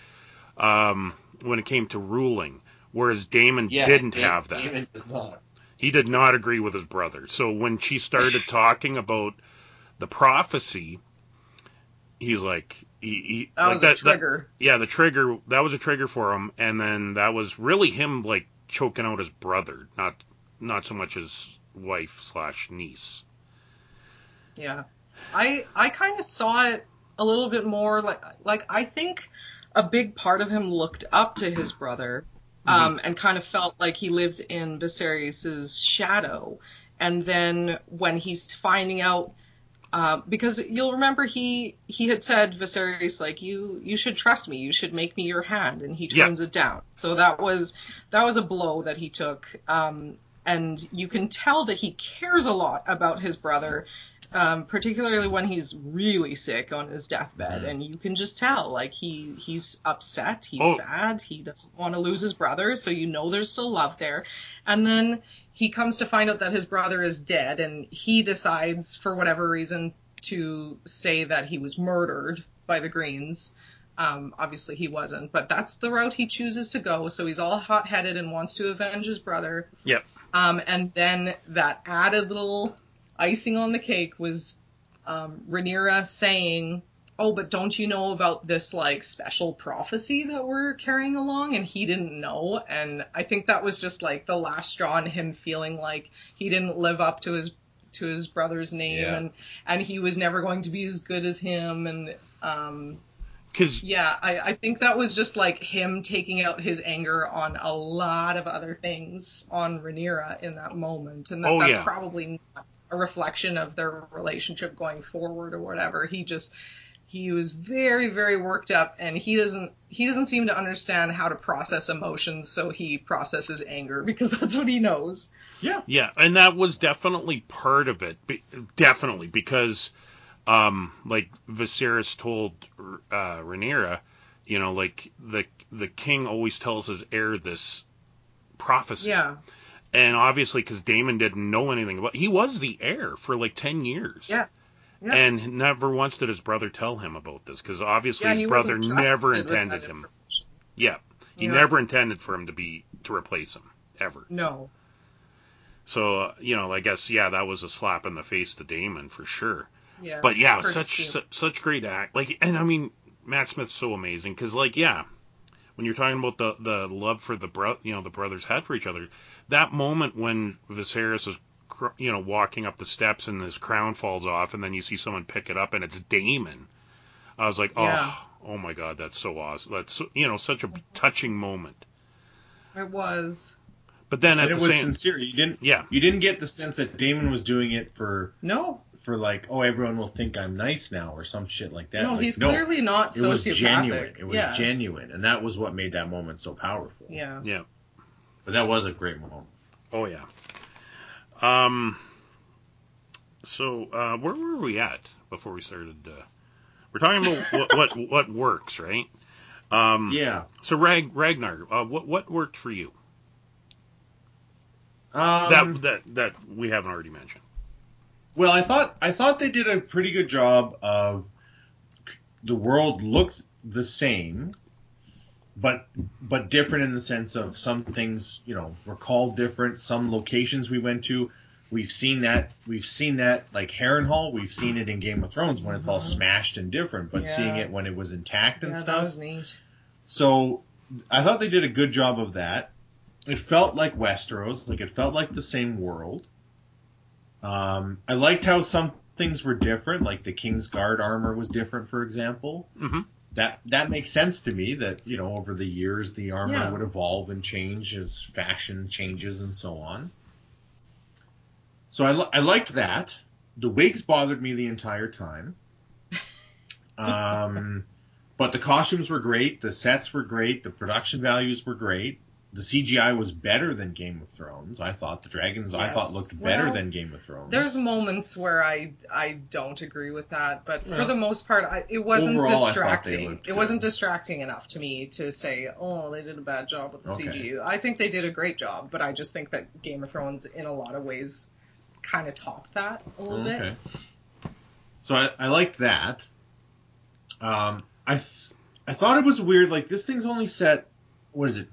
um when it came to ruling whereas Daemon didn't Daemon- have that Daemon does not. he did not agree with his brother so when she started <laughs> talking about the prophecy he's like he, he that like was a trigger. yeah the trigger that was a trigger for him and then that was really him like choking out his brother not not so much his wife slash niece Yeah. I I kind of saw it a little bit more like like I think a big part of him looked up to his brother um, and kind of felt like he lived in Viserys' shadow. And then when he's finding out uh, because you'll remember he he had said Viserys like you you should trust me. You should make me your hand. And he Yeah. turns it down. So that was that was a blow that he took. Um, and you can tell that he cares a lot about his brother um, particularly when he's really sick on his deathbed Mhm. and you can just tell like he he's upset he's Oh. sad he doesn't want to lose his brother so you know there's still love there and then he comes to find out that his brother is dead and he decides for whatever reason to say that he was murdered by the greens um, obviously he wasn't but that's the route he chooses to go so he's all hot-headed and wants to avenge his brother Yep. um, and then that added little icing on the cake was um, Rhaenyra saying, "Oh, but don't you know about this like special prophecy that we're carrying along?" And he didn't know, and I think that was just like the last straw in him feeling like he didn't live up to his to his brother's name, Yeah. and and he was never going to be as good as him, and um, because yeah, I, I think that was just like him taking out his anger on a lot of other things on Rhaenyra in that moment, and that, Oh, that's yeah. probably not a reflection of their relationship going forward or whatever. He just he was very very worked up, and he doesn't he doesn't seem to understand how to process emotions, so he processes anger <laughs> because that's what he knows. Yeah, yeah and that was definitely part of it. Definitely because, um, like Viserys told uh, Rhaenyra, you know, like the the king always tells his heir this prophecy, Yeah, and obviously because Daemon didn't know anything about, he was the heir for like ten years. Yeah. Yeah. And never once did his brother tell him about this because obviously yeah, his brother never trusted with that intended him. Yeah, he Yeah. never intended for him to be to replace him ever. No. So uh, you know, I guess yeah, that was a slap in the face to Daemon for sure. Yeah. But yeah, such su- such great act. Like, and I mean, Matt Smith's so amazing because like yeah, when you're talking about the the love for the bro, you know, the brothers had for each other, that moment when Viserys is you know walking up the steps and his crown falls off, and then you see someone pick it up and it's Daemon. I was like, oh, Yeah. oh my god, that's so awesome. That's you know such a touching moment. It was. But then at And it the was same, sincere. You didn't yeah, you didn't get the sense that Daemon was doing it for No, for like, oh, everyone will think I'm nice now or some shit like that. no, Like, he's clearly not it was genuine. It was yeah. genuine, and that was what made that moment so powerful. Yeah. yeah. But that was a great moment. Oh yeah. Um. So uh, where were we at before we started? Uh, we're talking about <laughs> what, what what works, right? Um, Yeah. So Rag, Ragnar, uh, what what worked for you? Um, that that that we haven't already mentioned. Well, I thought I thought they did a pretty good job of the world looked the same, but but different in the sense of some things you know were called different. Some locations we went to, we've seen that we've seen that like Harrenhal. We've seen it in Game of Thrones when it's all smashed and different, but Yeah. seeing it when it was intact and Yeah, stuff. that was neat. So I thought they did a good job of that. It felt like Westeros, like it felt like the same world. Um, I liked how some things were different, like the King's Guard armor was different, for example. hmm That that makes sense to me. That you know over the years the armor Yeah. would evolve and change as fashion changes and so on. So I li- I liked that. The wigs bothered me the entire time. <laughs> Um, but the costumes were great, the sets were great, the production values were great. The CGI was better than Game of Thrones. I thought the dragons I thought looked better Well, than Game of Thrones. There's moments where I I don't agree with that, but for the most part, I, it wasn't overall, I thought they distracting. looked It wasn't distracting enough to me to say, oh, they did a bad job with the Okay. CG. I think they did a great job, but I just think that Game of Thrones, in a lot of ways, kind of topped that a little bit. okay. So I, I liked that. Um, I th- I thought it was weird. Like this thing's only set. What is it?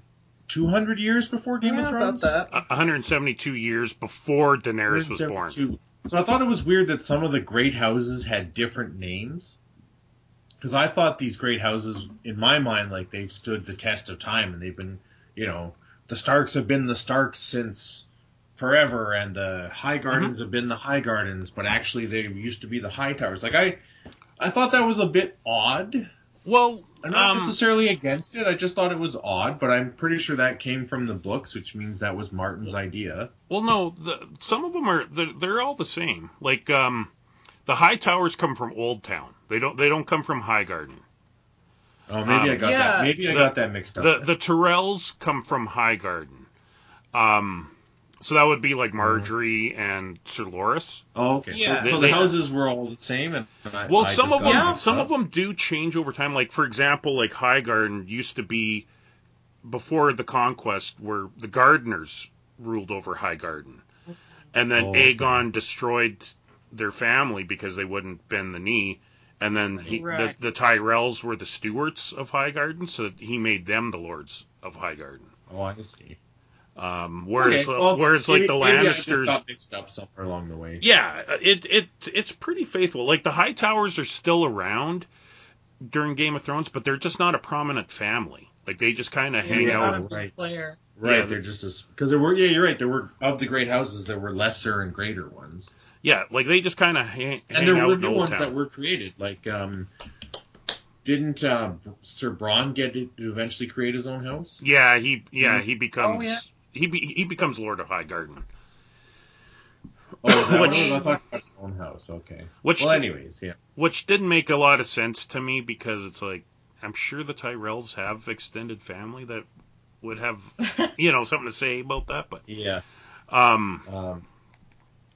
Two hundred years before Game Yeah, of about Thrones. that. 172 years before Daenerys was born. So I thought it was weird that some of the great houses had different names. Because I thought these great houses, in my mind, like they've stood the test of time and they've been, you know, the Starks have been the Starks since forever, and the High mm-hmm. Gardens have been the High Gardens, but actually they used to be the High Towers. Like I, I thought that was a bit odd. Well, I'm not um, necessarily against it. I just thought it was odd, but I'm pretty sure that came from the books, which means that was Martin's idea. well, no, the, some of them are they're, they're all the same. Like um, the high towers come from Old Town. They don't they don't come from High Garden. Oh, maybe I Um, got Yeah. that. Maybe I The- got that mixed up. The then. the Tyrells come from High Garden. Um, so that would be like uh-huh. Margaery and Sir Loras. oh, okay. Yeah. So, so They- the houses were all the same, and I, Well, I some of them, mixed some up. of them do change over time. Like for example, like High Garden used to be before the conquest, where the Gardeners ruled over High Garden, and then Oh, okay. Aegon destroyed their family because they wouldn't bend the knee. And then he, Right. the, the Tyrells were the stewards of High Garden, so he made them the lords of High Garden. Oh, I see. Um, whereas, Okay, well, whereas maybe- like the maybe I Lannisters, got mixed up somewhere along the way. yeah, it it it's pretty faithful. Like the High Towers are still around during Game of Thrones, but they're just not a prominent family. Like they just kind of hang Yeah. Not out. right. player. Right, Yeah. they're just as because there were. Yeah, you're right. There were of the great houses, there were lesser and greater ones, Yeah, like they just kind of hang, and there out were in new ones Town. that were created. Like, um, didn't uh, Sir Bronn get to to eventually create his own house? Yeah, he yeah Mm. he becomes Oh, yeah. He be, he becomes Lord of High Garden. Oh, is that what <laughs> Which- I thought he his own house. Okay. Which Well, anyways, yeah. which didn't make a lot of sense to me because it's like I'm sure the Tyrells have extended family that would have <laughs> you know something to say about that, but Yeah. um Um,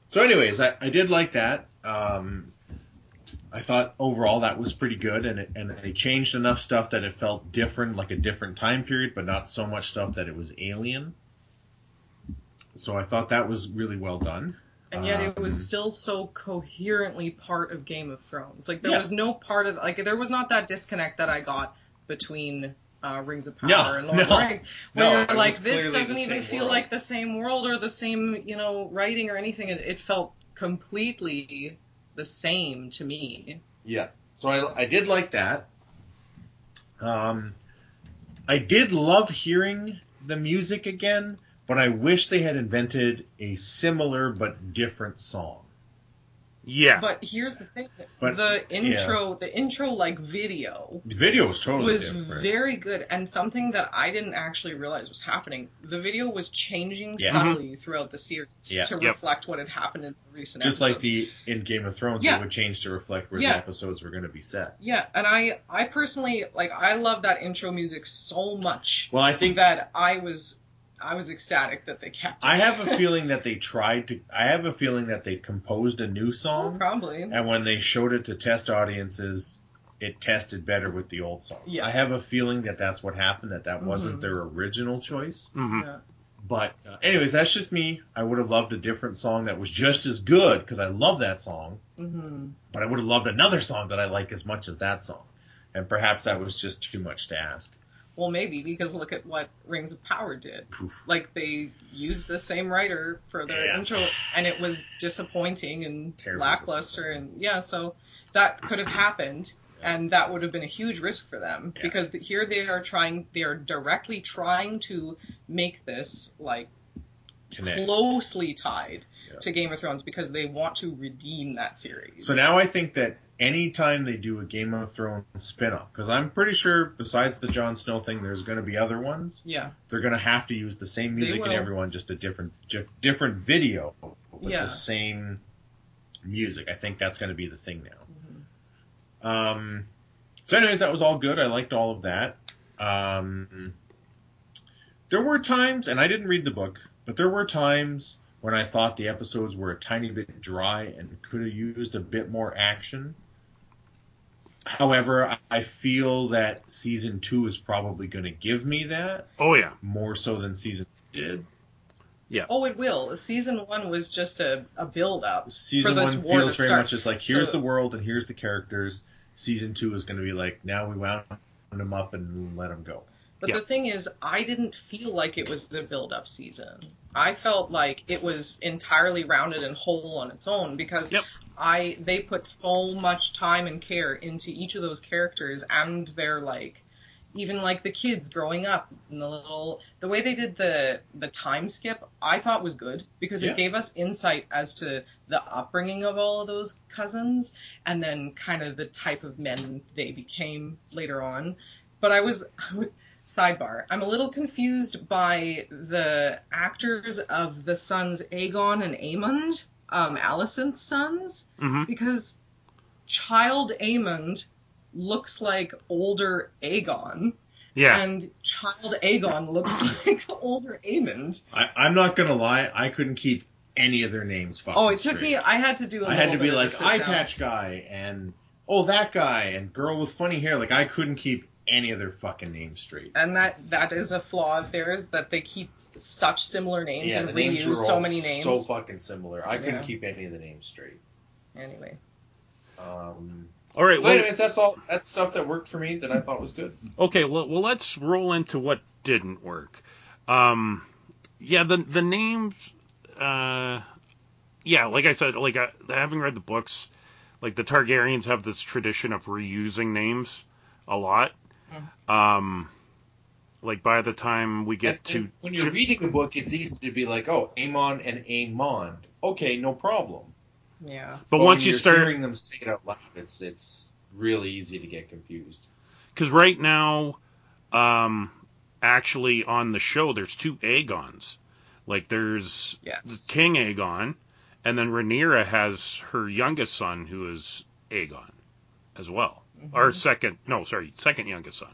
so, anyways, I, I did like that. Um, I thought overall that was pretty good, and it, and they changed enough stuff that it felt different, like a different time period, but not so much stuff that it was alien. So I thought that was really well done. And yet it was Um, still so coherently part of Game of Thrones. Like there Yeah. was no part of like there was not that disconnect that I got between uh, Rings of Power No, and Lord <laughs> of no. the Rings, where No, you're like this doesn't even feel world. like the same world or the same you know writing or anything. It, it felt completely the same to me. Yeah. So I, I did like that. Um, I did love hearing the music again, but I wish they had invented a similar but different song. yeah. But here's the thing: But, the intro, the intro like video The video was totally was different. very good and something that I didn't actually realize was happening. The video was changing Yeah. subtly mm-hmm. throughout the series Yeah. to Yep. reflect what had happened in the recent Just like the in Game of Thrones, Yeah. it would change to reflect where Yeah. the episodes were going to be set. yeah, and I I personally like I love that intro music so much Well, I think that I was I was ecstatic that they kept it. I have a <laughs> feeling that they tried to. I have a feeling that they composed a new Oh, song, probably. and when they showed it to test audiences, it tested better with the old song. Yeah. I have a feeling that that's what happened. That that wasn't Mhm. their original choice. hmm Yeah. But uh, anyways, that's just me. I would have loved a different song that was just as good because I love that song. hmm But I would have loved another song that I like as much as that song. And perhaps that was just too much to ask. Well, maybe because look at what Rings of Power did. Oof. Like they used the same writer for their Yeah. intro, and it was disappointing and Terribly lackluster, and yeah, so that could have happened, and that would have been a huge risk for them Yeah. because the, here they are trying, they are directly trying to make this like Connect. closely tied Yeah. to Game of Thrones because they want to redeem that series. So now I think that anytime they do a Game of Thrones spin-off, because I'm pretty sure besides the Jon Snow thing, there's going to be other ones. yeah, They're going to have to use the same music in everyone, just a different, different video, with Yeah. the same music. I think that's going to be the thing now. Mm-hmm. Um, so, anyways, that was all good. I liked all of that. Um, there were times, and I didn't read the book, but there were times when I thought the episodes were a tiny bit dry and could have used a bit more action. However, I feel that season two is probably going to give me that Oh yeah, more so than season did. Yeah. Oh, it will. Season one was just a, a build up. Season this one war feels to very start. much as like here's So- the world and here's the characters. Season two is going to be like now we wound them up and let them go. But Yeah. the thing is, I didn't feel like it was a build up season. I felt like it was entirely rounded and whole on its own because Yep. I they put so much time and care into each of those characters and their like even like the kids growing up and the little the way they did the the time skip I thought was good because Yeah. it gave us insight as to the upbringing of all of those cousins and then kind of the type of men they became later on. But I was <laughs> sidebar. I'm a little confused by the actors of the sons Aegon and Aemond, um, Alicent's sons, hmm because child Aemond looks like older Aegon, yeah. and child Aegon looks <laughs> like older Aemond. I, I'm not going to lie, I couldn't keep any of their names fucking Oh, it took straight. me. I had to do. a I had to little be bit of a like sit eye down. patch guy and oh that guy and girl with funny hair. Like I couldn't keep any of their fucking names straight. and that that is a flaw of theirs that they keep such similar names yeah, and the names were reuse so all many names. so fucking similar. I couldn't Yeah. keep any of the names straight. anyway, Um, All right. so Well, anyways, that's all. That's stuff that worked for me that I thought was good. Okay, well, well, let's roll into what didn't work. Um, yeah, the the names. Uh, yeah, like I said, like I, having read the books, like the Targaryens have this tradition of reusing names a lot. Um, like by the time we get And- to and when you're reading the book, it's easy to be like, oh, Amon and Amon. Okay, no problem. yeah. but when once you you're start, hearing them say it out loud, it's it's really easy to get confused. because right now, um, actually on the show, there's two Aegons. Like there's Yes. King Aegon, and then Rhaenyra has her youngest son, who is Aegon, as well. Mm-hmm. Or second, no, sorry, second youngest son.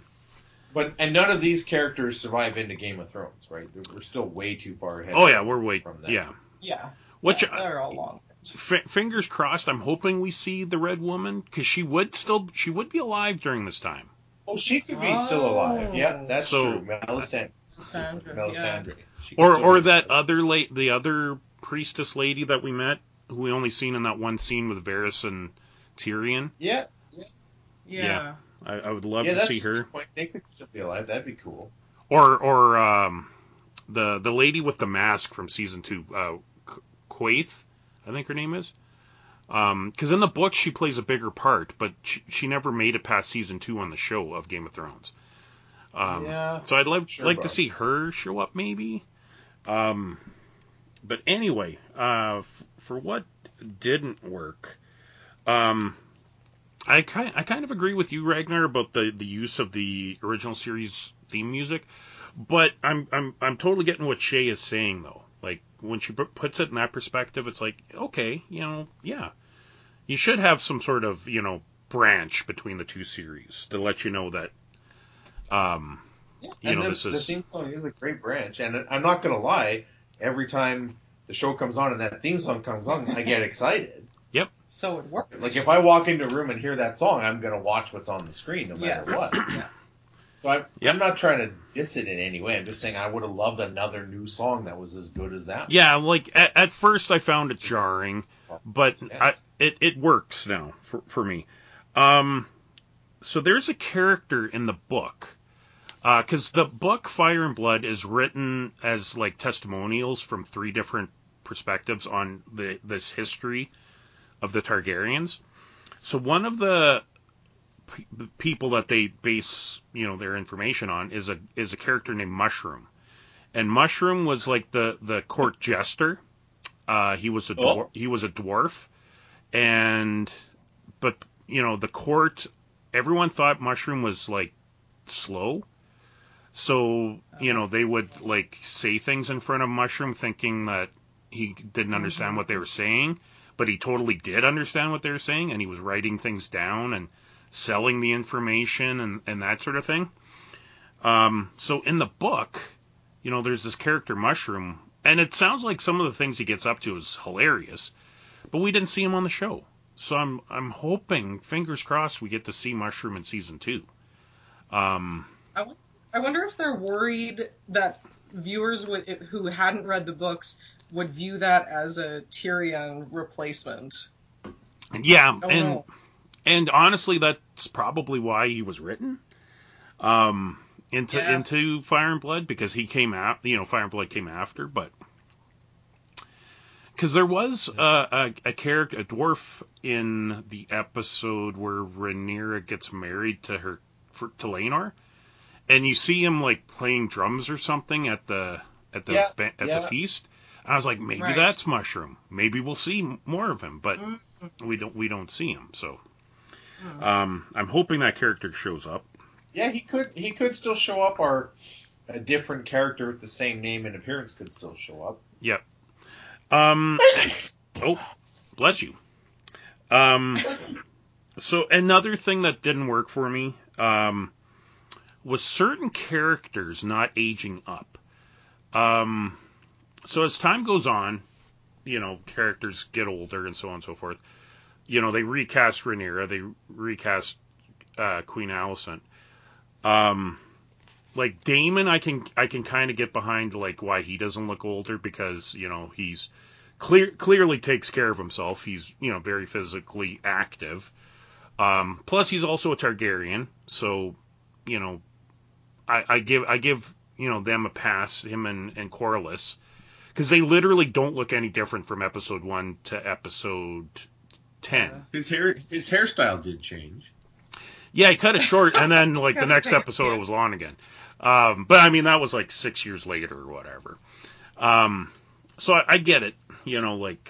But and none of these characters survive into Game of Thrones, right? We're still way too far ahead. Oh yeah, we're way From that. yeah. Yeah. Which yeah, they're all long. f- fingers crossed. I'm hoping we see the Red Woman because she would still she would be alive during this time. Oh, she could be still alive. Yeah, that's So- true. Melisandre. Sandra, Melisandre. She could Or or that alive. other late the other priestess lady that we met, who we only seen in that one scene with Varys and Tyrion. Yeah, Yeah. Yeah. I, I would love yeah, to that's see her. point. They could still be alive. That'd be cool. Or or um, the the lady with the mask from season two, uh, Qu- Quaithe, I think her name is. Because in the book she plays a bigger part, but she, she never made it past season two on the show of Game of Thrones. Um, Yeah, So I'd love sure, like to see her show up maybe. Um, but anyway, uh, f- for what didn't work, um, I kind I kind of agree with you, Ragnar, about the, the use of the original series theme music. But I'm I'm I'm totally getting what Shea is saying though. Like when she pu- puts it in that perspective, it's like okay, you know, yeah, you should have some sort of you know branch between the two series to let you know that. Um, you know, the, this is the theme song is a great branch, and I'm not gonna lie. Every time the show comes on and that theme song comes on, I get <laughs> excited. So it worked. Like if I walk into a room and hear that song, I'm gonna watch what's on the screen no matter Yes. what. Yeah. So I, Yep. I'm not trying to diss it in any way. I'm just saying I would have loved another new song that was as good as that. Yeah, like at, at first I found it jarring, but Yes. I, it it works now for for me. Um, so there's a character in the book, because the book Fire and Blood is written as like testimonials from three different perspectives on the this history of the Targaryens. So one of the pe- the people that they base you know their information on is a is a character named Mushroom, and Mushroom was like the the court jester. Uh, he was a Oh. he was a dwarf, and but you know the court everyone thought Mushroom was like slow. So, you know, they would like say things in front of Mushroom thinking that he didn't understand what they were saying, but he totally did understand what they were saying and he was writing things down and selling the information and, and that sort of thing. Um, so in the book, you know, there's this character Mushroom, and it sounds like some of the things he gets up to is hilarious, but we didn't see him on the show. So I'm I'm hoping, fingers crossed, we get to see Mushroom in season two. Um, I, w- I wonder if they're worried that viewers would, who hadn't read the books would view that as a Tyrion replacement. yeah, and no. and honestly, that's probably why he was written. Um, into Yeah. into Fire and Blood because he came out, you know, Fire and Blood came after, but because there was a, a a character, a dwarf in the episode where Rhaenyra gets married to her for, to Laenor, and you see him like playing drums or something at the at the Yeah, at yeah. the feast. I was like, maybe Right. that's Mushroom. Maybe we'll see more of him, but Mm. we don't we don't see him. So Mm. um, I'm hoping that character shows up. Yeah, he could he could still show up, or a different character with the same name and appearance could still show up. Yep. Um, <laughs> oh, bless you. Um, so another thing that didn't work for me um, was certain characters not aging up. Um, so as time goes on, you know, characters get older and so on and so forth. You know, they recast Rhaenyra, they recast uh, Queen Alicent. Um, like Daemon, I can I can kind of get behind like why he doesn't look older because you know he's clear clearly takes care of himself. He's you know very physically active. Um, plus he's also a Targaryen, so you know I, I give I give you know them a pass, him and and Corlys, because they literally don't look any different from episode one to episode ten. His hair his hairstyle did change. Yeah, he cut it short, and then like the <laughs> next episode yeah. it was long again. Um, but I mean that was like six years later or whatever. Um, so I, I get it, you know, like,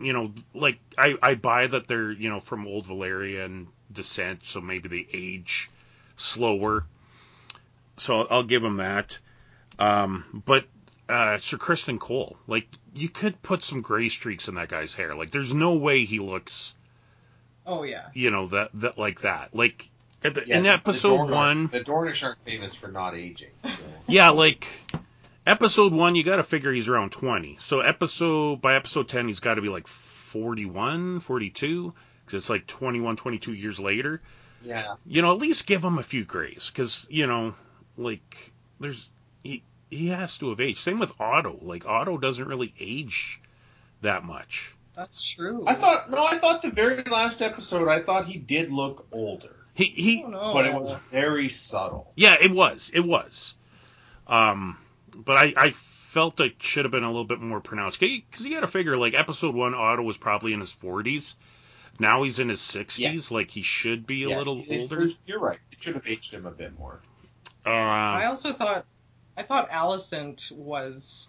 you know, like I I buy that they're you know from old Valyrian descent, so maybe they age slower. So I'll, I'll give them that. Um, but uh, Sir Criston Cole, like you could put some gray streaks in that guy's hair. Like there's no way he looks Oh yeah. you know that that like that like at the, Yeah, in the- the episode Dorne one the Dornish aren't famous for not aging. So. <laughs> yeah like episode one you got to figure he's around 20 so episode by episode 10 he's got to be like 41 42 because it's like 21 22 years later yeah, you know at least give him a few grays because you know like there's he he has to have aged same with otto like otto doesn't really age that much That's true. I thought no, I thought the very last episode, I thought he did look older, he he Oh, no. but it was very subtle. Yeah, it was. It was. Um, but I, I felt it should have been a little bit more pronounced. Because you got to figure, like, episode one, Otto was probably in his 40s. Now he's in his 60s. Like, he should be a Yeah, little it- older. You're right. It should have aged him a bit more. I Uh, also thought I thought Alicent was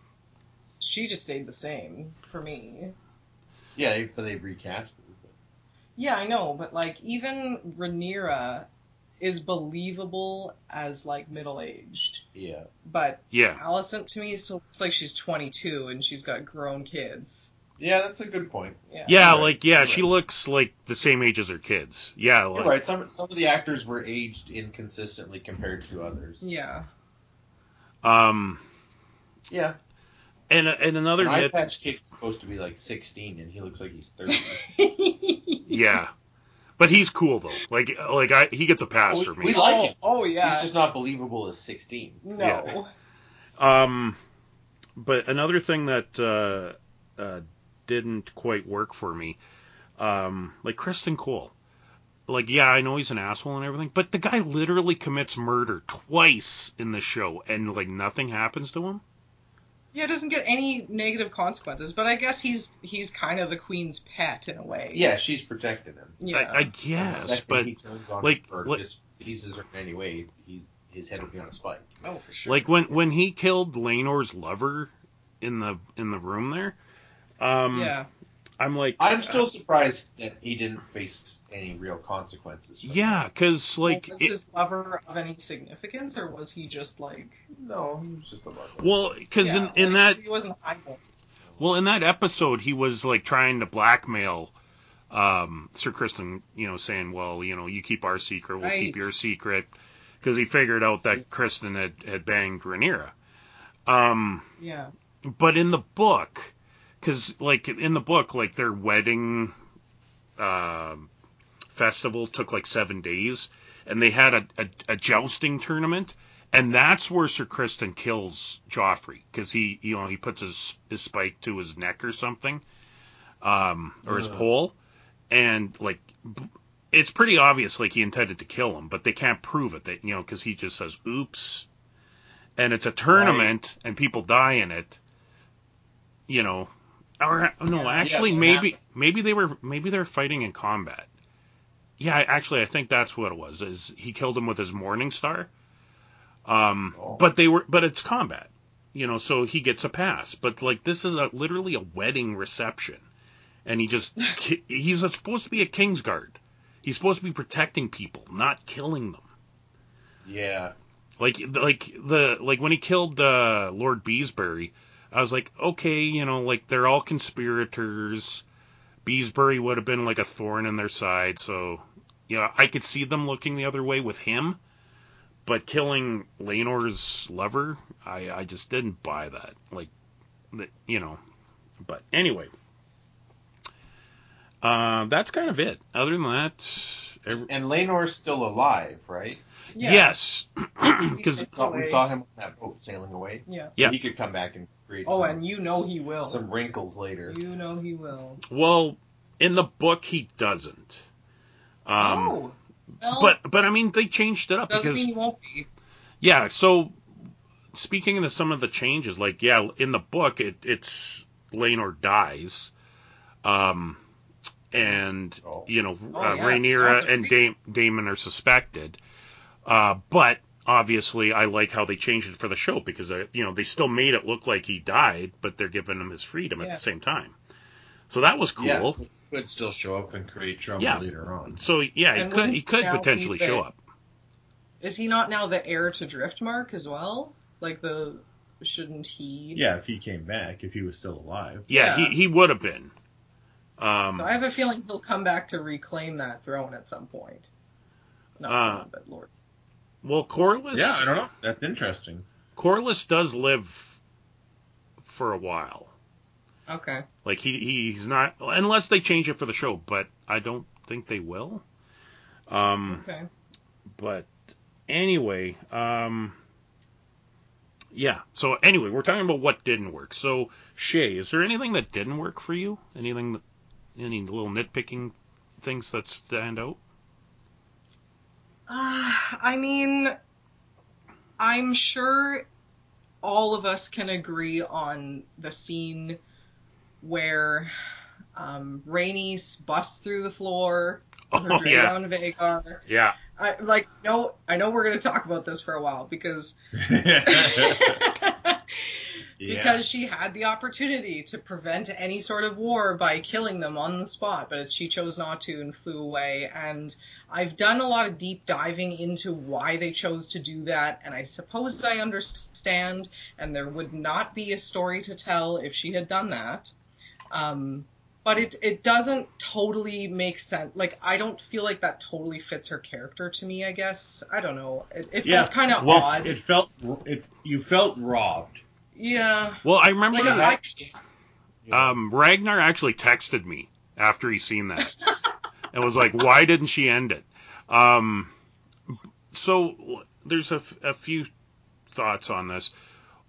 she just stayed the same for me. Yeah, they, but they recast him. Yeah, I know, but like even Rhaenyra is believable as like middle aged, Yeah, but yeah. Alicent to me still looks like she's 22 and she's got grown kids. yeah, that's a good point. Yeah. Yeah, right. like, yeah, You're she right. looks like the same age as her kids. Yeah, like, You're right. Some some of the actors were aged inconsistently compared to others. Yeah. Um, Yeah, and, and another an eye nit, patch kid is supposed to be like 16, and he looks like he's 30. <laughs> yeah. But he's cool, though. Like, like I, he gets a pass We- for me. we like oh, him. oh yeah. He's just not believable as 16. no. Yeah. Um, but another thing that uh, uh, didn't quite work for me, um, like Criston Cole. Like, yeah, I know he's an asshole and everything, but the guy literally commits murder twice in the show, and like nothing happens to him. Yeah, it doesn't get any negative consequences, but I guess he's he's kind of the queen's pet in a way. Yeah, she's protecting him. Yeah. I, I guess, but he turns on like- her or like- displeases her in any way, he's his head will be on a spike. oh, for sure. like when when he killed Laenor's lover in the in the room there, um, yeah. I'm like, I'm still surprised that he didn't face any real consequences. from yeah, because like was it- his lover of any significance, or was he just like? no, he was just a lover. well, because yeah, in in like, that he wasn't hiding. Well, in that episode, he was like trying to blackmail um, Sir Criston, you know, saying, "Well, you know, you keep our secret, we'll keep your secret," because he figured out that Criston had had banged Rhaenyra. Um, Yeah. but in the book, because like in the book, like their wedding um festival took like seven days, and they had a, a, a jousting tournament, and that's where Sir Criston kills Joffrey because he you know he puts his his spike to his neck or something, um, or his pole, and like. b- It's pretty obvious, like he intended to kill him, but they can't prove it. That you know, because he just says "oops," and it's a tournament, and people die in it. You know, or no, actually, Yeah, maybe maybe they were maybe they're fighting in combat. Yeah, actually, I think that's what it was. Is he killed him with his Morning Star? Um, Oh. but they were, but it's combat, you know, so he gets a pass. But like this is a literally a wedding reception, and he just <laughs> he's supposed to be a Kingsguard. He's supposed to be protecting people, not killing them. Yeah. Like like the like when he killed uh, Lord Beesbury, I was like, okay, you know, like they're all conspirators. Beesbury would have been like a thorn in their side, so you know, I could see them looking the other way with him. But killing Laenor's lover, I I just didn't buy that. Like, the- you know. But anyway, uh, that's kind of it. Other than that, every, And Laenor's still alive, right? Yeah. yes, because <clears throat> we saw him on that boat sailing away. Yeah. Yeah. He could come back and create. Oh, some, and you know he will. some wrinkles later. You know he will. Well, in the book he doesn't. Um, oh. Well, but but I mean they changed it up doesn't because mean he won't be. yeah. So speaking of some of the changes, like yeah, in the book it it's Laenor dies, um, and Oh. you know Oh, uh, yes, Rhaenyra and Dam- Daemon are suspected, uh, but obviously I like how they changed it for the show because uh, you know they still made it look like he died, but they're giving him his freedom at the same time. So that was cool. Yeah, he could still show up and create trouble Yeah. later on. So yeah, he could wouldn't he could potentially show up. Is he not now the heir to Driftmark as well? Like the shouldn't he? Yeah, if he came back, if he was still alive. Yeah, Yeah. he he would have been. Um, So I have a feeling he'll come back to reclaim that throne at some point. Not Uh, throne, but Lord. Well, Corlys. Yeah, I don't know. That's interesting. Corlys does live for a while. Okay. Like he he's not unless they change it for the show, but I don't think they will. Um, Okay. but anyway, um, yeah. So anyway, we're talking about what didn't work. So Shea, is there anything that didn't work for you? Anything that any little nitpicking things that stand out? Uh, <sighs> I mean, I'm sure all of us can agree on the scene where um, Rhaenys busts through the floor with her Oh, yeah. Dragon Vhagar. Yeah. I like no, I know we're gonna talk about this for a while because <laughs> <laughs> because she had the opportunity to prevent any sort of war by killing them on the spot, but she chose not to and flew away. And I've done a lot of deep diving into why they chose to do that, and I suppose I understand, and there would not be a story to tell if she had done that. Um, but it, it doesn't totally make sense. Like, I don't feel like that totally fits her character to me, I guess. I don't know. It, it Yeah, felt kind of well, odd. it felt it. You felt robbed. Yeah. Well, I remember Like, Yeah. I, um, Ragnar actually texted me after he seen that <laughs> and was like, "Why didn't she end it?" Um, so there's a, f- a few thoughts on this.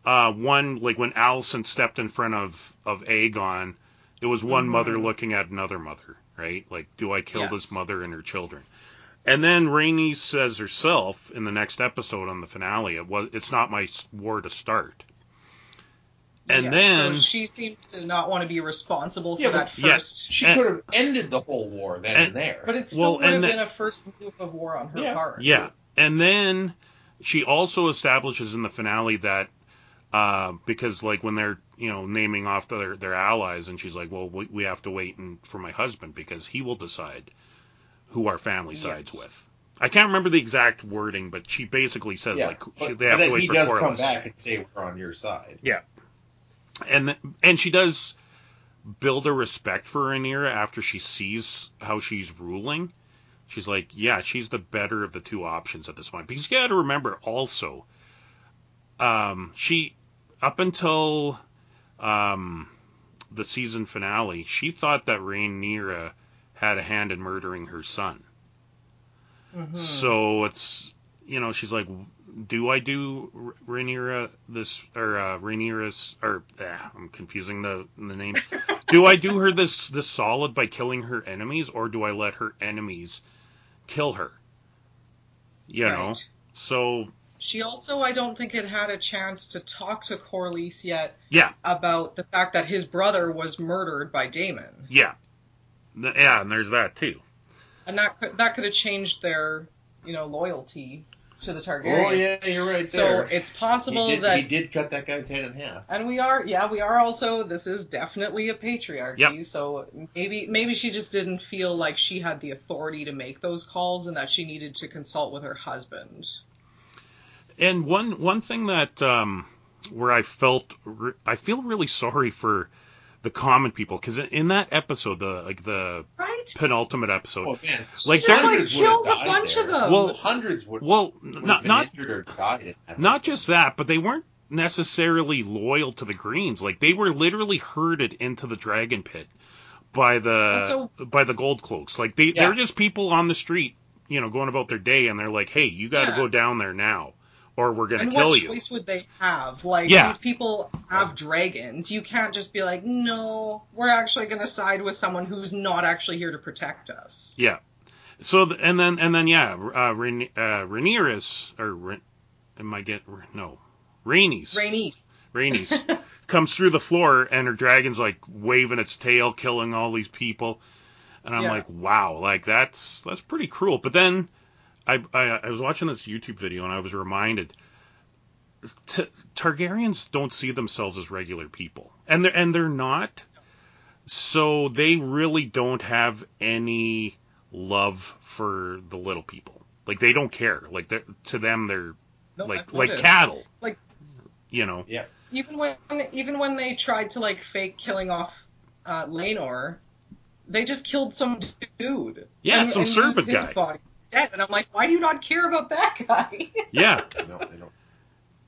Uh, one, like when Alicent stepped in front of of Aegon, it was one Mhm. mother looking at another mother, right? Like, do I kill this mother and her children? And then Rainey says herself in the next episode on the finale, it was it's not my war to start. And Yeah, then so she seems to not want to be responsible for Yeah, that but- yeah. first. she and- could have ended the whole war then and- and, there. But it still Well, would have and been that- a first move of war on her Yeah. part. Yeah, and then she also establishes in the finale that uh, because like when they're you know naming off their their allies, and she's like, well, we, we have to wait and, for my husband because he will decide who our family sides Yes. with. I can't remember the exact wording, but she basically says yeah, like but, she, they have but to then wait he for does Corlys. come back and say we're on your side. And and she does build a respect for Rhaenyra after she sees how she's ruling. She's like, yeah, she's the better of the two options at this point. Because you got to remember also, um, she up until um, the season finale, she thought that Rhaenyra had a hand in murdering her son. Mhm. So it's you know she's like, do I do R- Rhaenyra this or uh, Rhaenyra's or ah, I'm confusing the the names. <laughs> do I do her this this solid by killing her enemies, or do I let her enemies kill her? You know. So She also, I don't think, had had a chance to talk to Corlys yet yeah, about the fact that his brother was murdered by Daemon, yeah, Th- yeah, and there's that too. and that could that could have changed their, you know, loyalty to the Targaryens. Oh yeah, you're right So there. it's he possible did, that he did cut that guy's head in half. And we are, yeah, we are also. This is definitely a patriarchy. Yep. So maybe, maybe she just didn't feel like she had the authority to make those calls, and that she needed to consult with her husband. And one one thing that um, where I felt re- I feel really sorry for the common people because in that episode, the like the Right? penultimate episode, Oh man, Like, She just like hundreds would have kills a bunch there. of them. Well, hundreds would, well, would not not injured or died. not just that, but they weren't necessarily loyal to the Greens. Like they were literally herded into the dragon pit by the Also- by the gold cloaks. Like they Yeah. they're just people on the street, you know, going about their day, and they're like, "Hey, you got to Yeah. go down there now, or we're gonna and kill you. what you." choice would they have? Like Yeah. these people have dragons. You can't just be like, no, we're actually going to side with someone who's not actually here to protect us. Yeah. So th- and then and then yeah, uh, Rhaen- uh, Rhaenyra's or Rha- am I get no, Rhaenys. Rhaenys. Rhaenys <laughs> comes through the floor and her dragon's like waving its tail, killing all these people, and I'm Yeah. like, wow, like that's that's pretty cruel. But then I, I I was watching this YouTube video and I was reminded. T- Targaryens don't see themselves as regular people, and they're and they're not. So they really don't have any love for the little people. Like they don't care. Like they're, to them, they're No, like like cattle. Like- you know. Yeah. even when even when they tried to like fake killing off uh, Laenor, they just killed some dude. Yeah, and, some and servant guy. Body instead, and I'm like, why do you not care about that guy? <laughs> Yeah, No, they don't.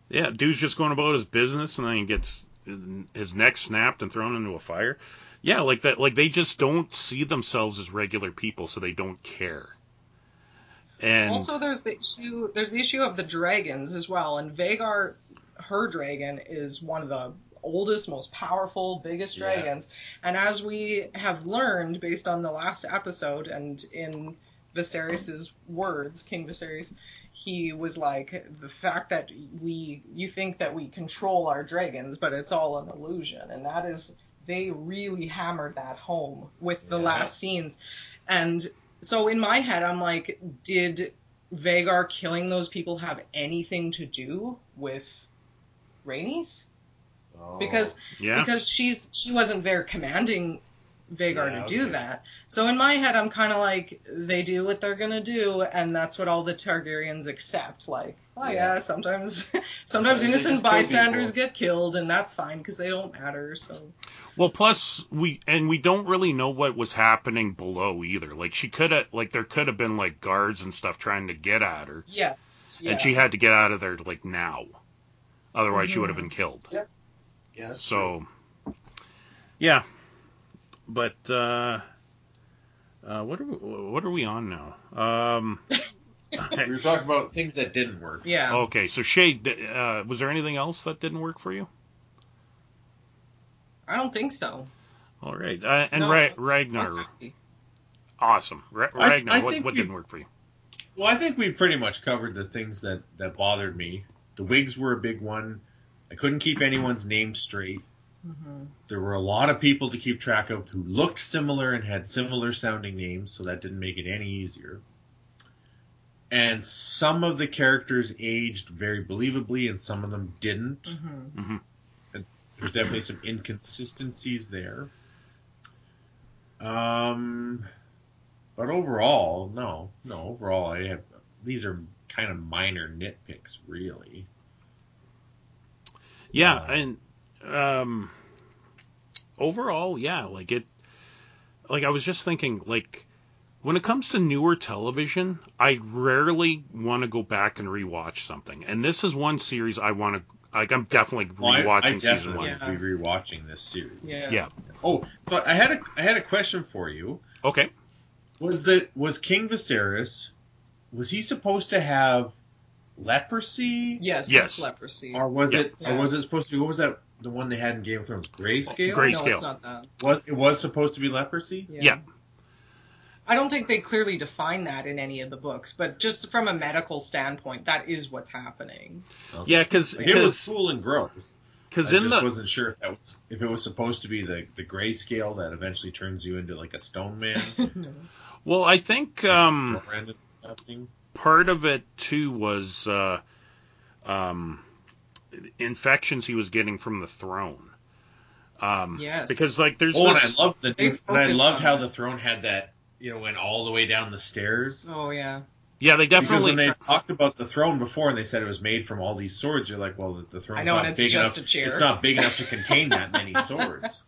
yeah. Dude's just going about his business, and then he gets his neck snapped and thrown into a fire. Yeah, like that. Like they just don't see themselves as regular people, so they don't care. And also, there's the issue. There's the issue of the dragons as well, and Vhagar, her dragon is one of the oldest, most powerful, biggest Yeah. dragons. And as we have learned based on the last episode and in Viserys' words, King Viserys, he was like, the fact that we, you think that we control our dragons, but it's all an illusion. And that is, they really hammered that home with the Yeah. last scenes. And so in my head, I'm like, did Vhagar killing those people have anything to do with Rhaenys? Oh. Because yeah, because she's she wasn't there commanding Vhagar Yeah, to do okay. that. So in my head, I'm kind of like they do what they're gonna do, and that's what all the Targaryens accept. Like, oh yeah, Yeah. sometimes sometimes <laughs> Sometimes they innocent bystanders get killed, and that's fine because they don't matter. So Well, plus we and we don't really know what was happening below either. Like she could have, like there could have been like guards and stuff trying to get at her, yes, yeah. and she had to get out of there like now. Otherwise, she would have mm-hmm. been killed. yeah, that's true. So, yeah, but uh, uh, what are we, what are we on now? Um, <laughs> we were talking about things that didn't work. yeah. okay, so Shea, d- uh, was there anything else that didn't work for you? I don't think so. All right, uh, and No, Ra- was- Ragnar, awesome. Ra- I- Ragnar, I what, what we- didn't work for you? Well, I think we pretty much covered the things that that bothered me. The wigs were a big one. I couldn't keep anyone's name straight. Mhm. There were a lot of people to keep track of who looked similar and had similar sounding names, so that didn't make it any easier. And some of the characters aged very believably, and some of them didn't. Mhm. There's definitely some inconsistencies there. Um, but overall, no, no. Overall, I have these are kind of minor nitpicks, really. Yeah, Uh, and um, overall, yeah, like it. Like I was just thinking, like when it comes to newer television, I rarely want to go back and rewatch something, and this is one series I want to. Like I'm definitely Well, I- rewatching I, season definitely one. Yeah. be rewatching this series. Yeah. Yeah. Oh, but I had a I had a question for you. Okay. Was that was King Viserys? Was he supposed to have leprosy, Yes. Yes. Leprosy. or was Yeah. it, or was it supposed to be? What was that? The one they had in Game of Thrones, grayscale. Gray- no, grayscale. it's not that. Was it was supposed to be leprosy? Yeah. I don't think they clearly define that in any of the books, but just from a medical standpoint, that is what's happening. Yeah, because Like, it was cool and gross. because I in just the wasn't sure if that was if it was supposed to be the the grayscale that eventually turns you into like a stone man. <laughs> well, I think um, Or ended up happening. part of it too was uh, um, infections he was getting from the throne. Um, Yes. Because like there's Oh, and I loved the They and I loved how that. the throne had that you know went all the way down the stairs. oh yeah. yeah, they Because definitely when they talked about the throne before and they said it was made from all these swords, you're like, well, the, the throne's I know, not and it's big just enough. a chair. It's not big enough to <laughs> contain that many swords.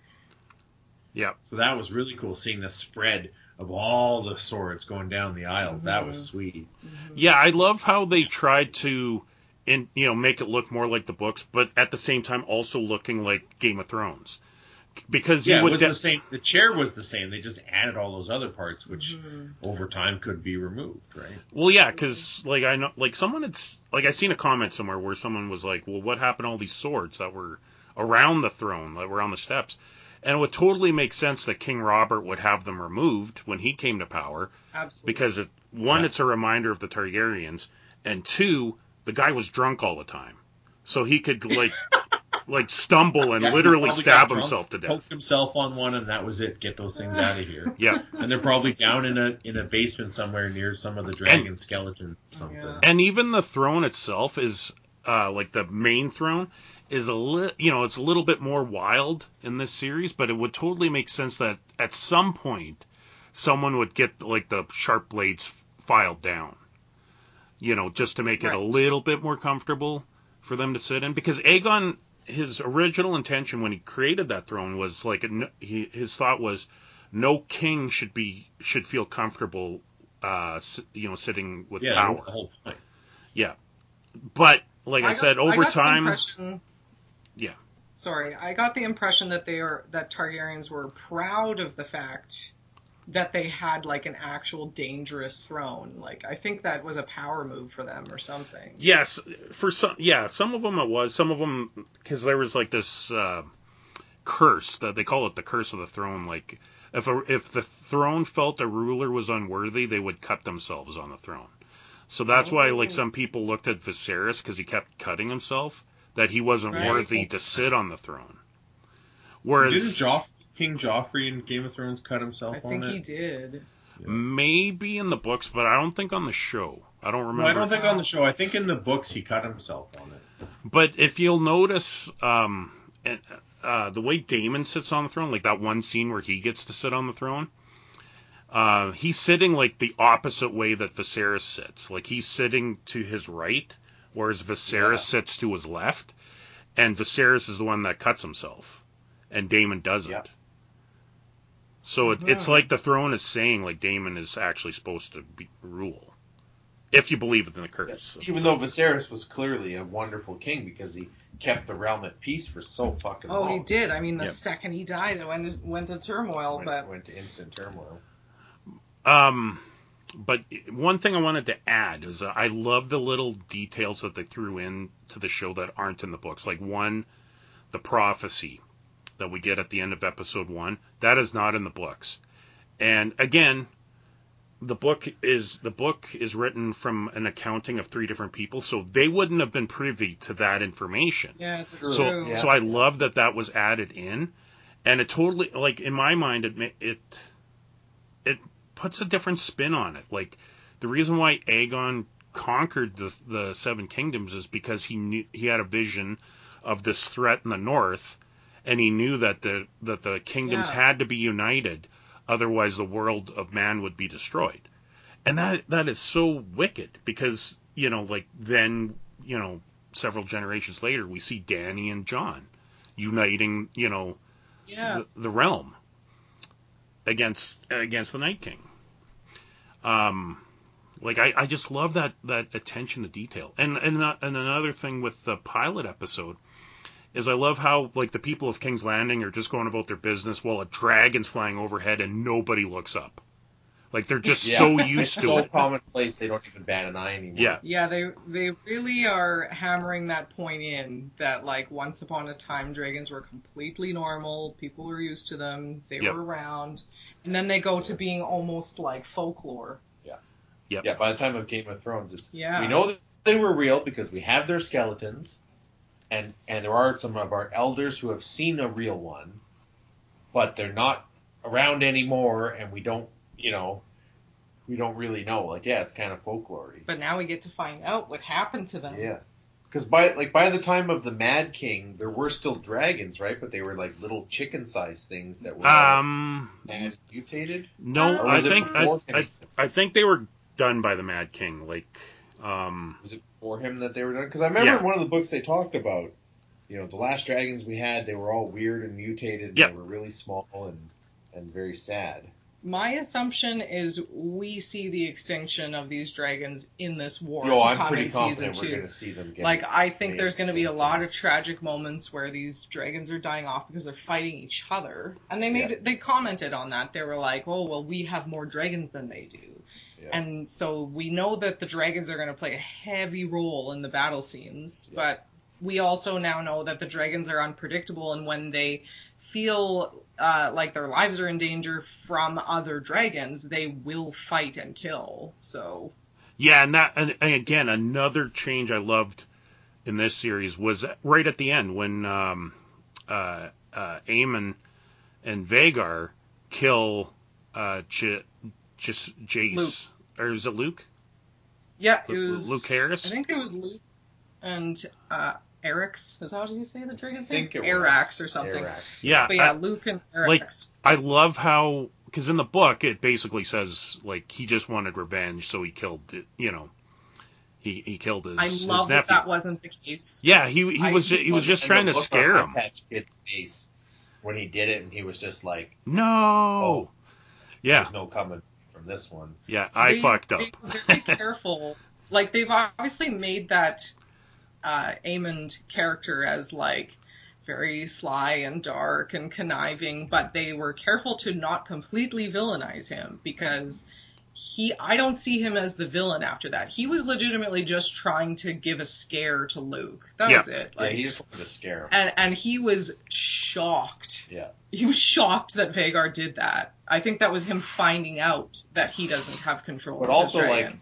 yeah. So that was really cool seeing the spread of all the swords going down the aisles. That Mm-hmm. was sweet. Yeah, I love how they tried to, in you know, make it look more like the books, but at the same time also looking like Game of Thrones, because Yeah, you it was de- the same. The chair was the same. They just added all those other parts, which Mm-hmm. over time could be removed, right? well, yeah, because like I know, like someone had like I seen a comment somewhere where someone was like, well, what happened to all these swords that were around the throne, that were on the steps? And it would totally make sense that King Robert would have them removed when he came to power, Absolutely. because it, one, Yeah. it's a reminder of the Targaryens, and two, the guy was drunk all the time, so he could like <laughs> like stumble and Yeah, literally stab drunk, himself to death. Poked himself on one, and that was it. Get those things out of here. <laughs> Yeah, and they're probably down in a in a basement somewhere near some of the dragon skeleton something. Yeah. and even the throne itself is uh, like the main throne is a li- you know it's a little bit more wild in this series, but it would totally make sense that at some point someone would get like the sharp blades filed down, you know, just to make it a little bit more comfortable for them to sit in. Because Aegon, his original intention when he created that throne was like he, his thought was no king should be should feel comfortable, uh, you know, sitting with Yeah, power. was the whole point. But like I, got- said, over got time, impression- Yeah. Sorry, I got the impression that they are that Targaryens were proud of the fact that they had like an actual dangerous throne. Like I think that was a power move for them or something. yes, for some, yeah, some of them it was, some of them because there was like this uh, curse that they call it the curse of the throne. Like if a, if the throne felt a ruler was unworthy, they would cut themselves on the throne. So that's why like some people looked at Viserys because he kept cutting himself that he wasn't Right. worthy to sit on the throne. Whereas Didn't Joff, King Joffrey in Game of Thrones cut himself on it. I on think it? he did. maybe in the books, but I don't think on the show. I don't remember. No, I don't think on the show. I think in the books he cut himself on it. But if you'll notice, um, and, uh, the way Daemon sits on the throne, like that one scene where he gets to sit on the throne, uh, he's sitting like the opposite way that Viserys sits. Like he's sitting to his right, whereas Viserys Yeah. sits to his left, and Viserys is the one that cuts himself, and Daemon doesn't. Yeah. So it, it's Mhm. like the throne is saying like Daemon is actually supposed to be, rule, if you believe in the curse. Even though Viserys was clearly a wonderful king because he kept the realm at peace for so fucking Oh, long. Oh, he did. I mean, the Yep. second he died, it went went to turmoil. Went, But went to instant turmoil. Um, but one thing I wanted to add is uh, I love the little details that they threw in to the show that aren't in the books. Like one, the prophecy that we get at the end of episode one, that is not in the books. And again, the book is the book is written from an accounting of three different people, so they wouldn't have been privy to that information. yeah, that's True. So, true. Yeah. so I love that that was added in, and it totally like in my mind it it it puts a different spin on it. Like the reason why Aegon conquered the the Seven Kingdoms is because he knew he had a vision of this threat in the north, and he knew that the that the kingdoms Yeah. had to be united, otherwise the world of man would be destroyed. And that that is so wicked because you know like then you know several generations later we see Dany and Jon uniting you know Yeah. the, the realm against against the Night King. Um, Like I, I just love that that attention to detail. And and and another thing with the pilot episode is I love how like the people of King's Landing are just going about their business while a dragon's flying overhead and nobody looks up. Like they're just Yeah. so <laughs> used to so it. commonplace they don't even bat an eye anymore. Yeah. Yeah, they they really are hammering that point in that like once upon a time dragons were completely normal, people were used to them, they Yep. were around, and then they go to being almost like folklore. Yeah. Yep. Yeah, by the time of Game of Thrones, it's Yeah. we know that they were real because we have their skeletons, and and there are some of our elders who have seen a real one, but they're not around anymore, and we don't, you know, we don't really know. Like, yeah, it's kind of folklore. But now we get to find out what happened to them. Yeah. Because by like by the time of the Mad King, there were still dragons, right? But they were like little chicken-sized things that were Um, mad mutated. no, I think I, I. I think they were done by the Mad King. Like, um, Was it for him that they were done? Because I remember Yeah. in one of the books they talked about, you know, the last dragons we had, they were all weird and mutated. And Yep. They were really small and and very sad. My assumption is we see the extinction of these dragons in this war Yo, to I'm pretty in season confident we're going to see them get Like I think there's going to be a lot of tragic moments where these dragons are dying off because they're fighting each other, and they made Yeah. they commented on that. They were like, "Oh well, we have more dragons than they do," Yeah. and so we know that the dragons are going to play a heavy role in the battle scenes. Yeah. But we also now know that the dragons are unpredictable, and when they feel uh, like their lives are in danger from other dragons, they will fight and kill. So yeah, and that and, and again another change I loved in this series was right at the end when um, uh, uh, Aemond and Vhagar kill uh, J- J- Jace. Luke. Or is it Luke? Yeah, it was Luke Harris? I think it was Luke and uh, Eric's. Is that what you say the dragon's I think name? Arrax or something. Arrax. Yeah. But yeah, I- Luke and like, Eric's. I love how because in the book it basically says like he just wanted revenge, so he killed it. You know, he he killed his, I his love that nephew. that wasn't the case. yeah, he he I- was he was just trying to scare him. Patch Kid's face when he did it, and he was just like, No. Oh. Yeah, "There's no coming from this one." yeah, I They- fucked up. They very <laughs> careful. Like they've obviously made that uh, Aemond character as like very sly and dark and conniving, but they were careful to not completely villainize him because he I don't see him as the villain after that. He was legitimately just trying to give a scare to Luke. That Yeah. was it. Yeah, Like he just wanted to scare and and he was shocked. Yeah. He was shocked that Vhagar did that. I think that was him finding out that he doesn't have control. But also, like.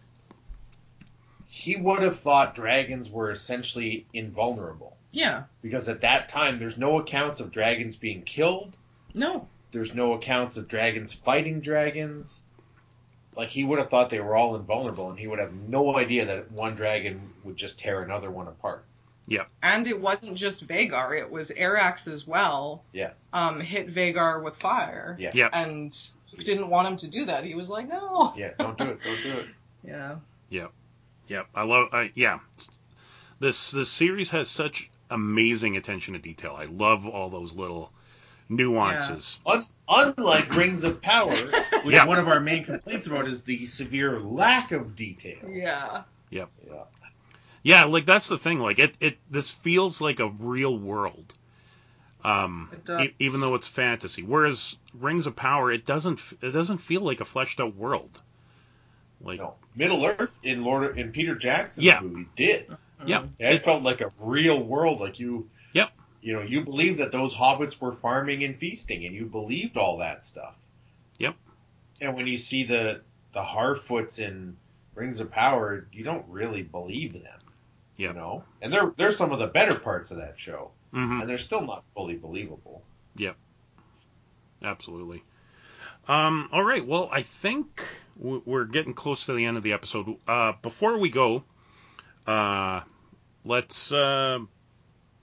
He would have thought dragons were essentially invulnerable yeah, because at that time there's no accounts of dragons being killed. no, There's no accounts of dragons fighting dragons. Like he would have thought they were all invulnerable, and he would have no idea that one dragon would just tear another one apart. Yep. And it wasn't just Vhagar; it was Arrax as well. Yeah. Um, hit Vhagar with fire. Yeah. Yeah. And didn't want him to do that. He was like, no. Yeah, don't do it, don't do it. <laughs> Yeah. Yep, Yep. I love. I yeah, this this series has such amazing attention to detail. I love all those little nuances. Un- unlike Rings of Power, which Yeah. one of our main complaints about is the severe lack of detail. Yeah. Yeah. Yeah, like that's the thing. Like it, it this feels like a real world. Um, It does. e- even though it's fantasy. Whereas Rings of Power, it doesn't. It doesn't feel like a fleshed out world. Like No, Middle Earth in Lord in Peter Jackson's Yeah. movie did. yeah, It felt like a real world, like you. Yep. You know, you believed that those hobbits were farming and feasting, and you believed all that stuff. Yep. And when you see the the Harfoots in Rings of Power, you don't really believe them. You know, and they're they're some of the better parts of that show, hmm and they're still not fully believable. Yep. Absolutely. Um, all right. Well, I think we're getting close to the end of the episode. Uh, before we go, uh, let's. Uh,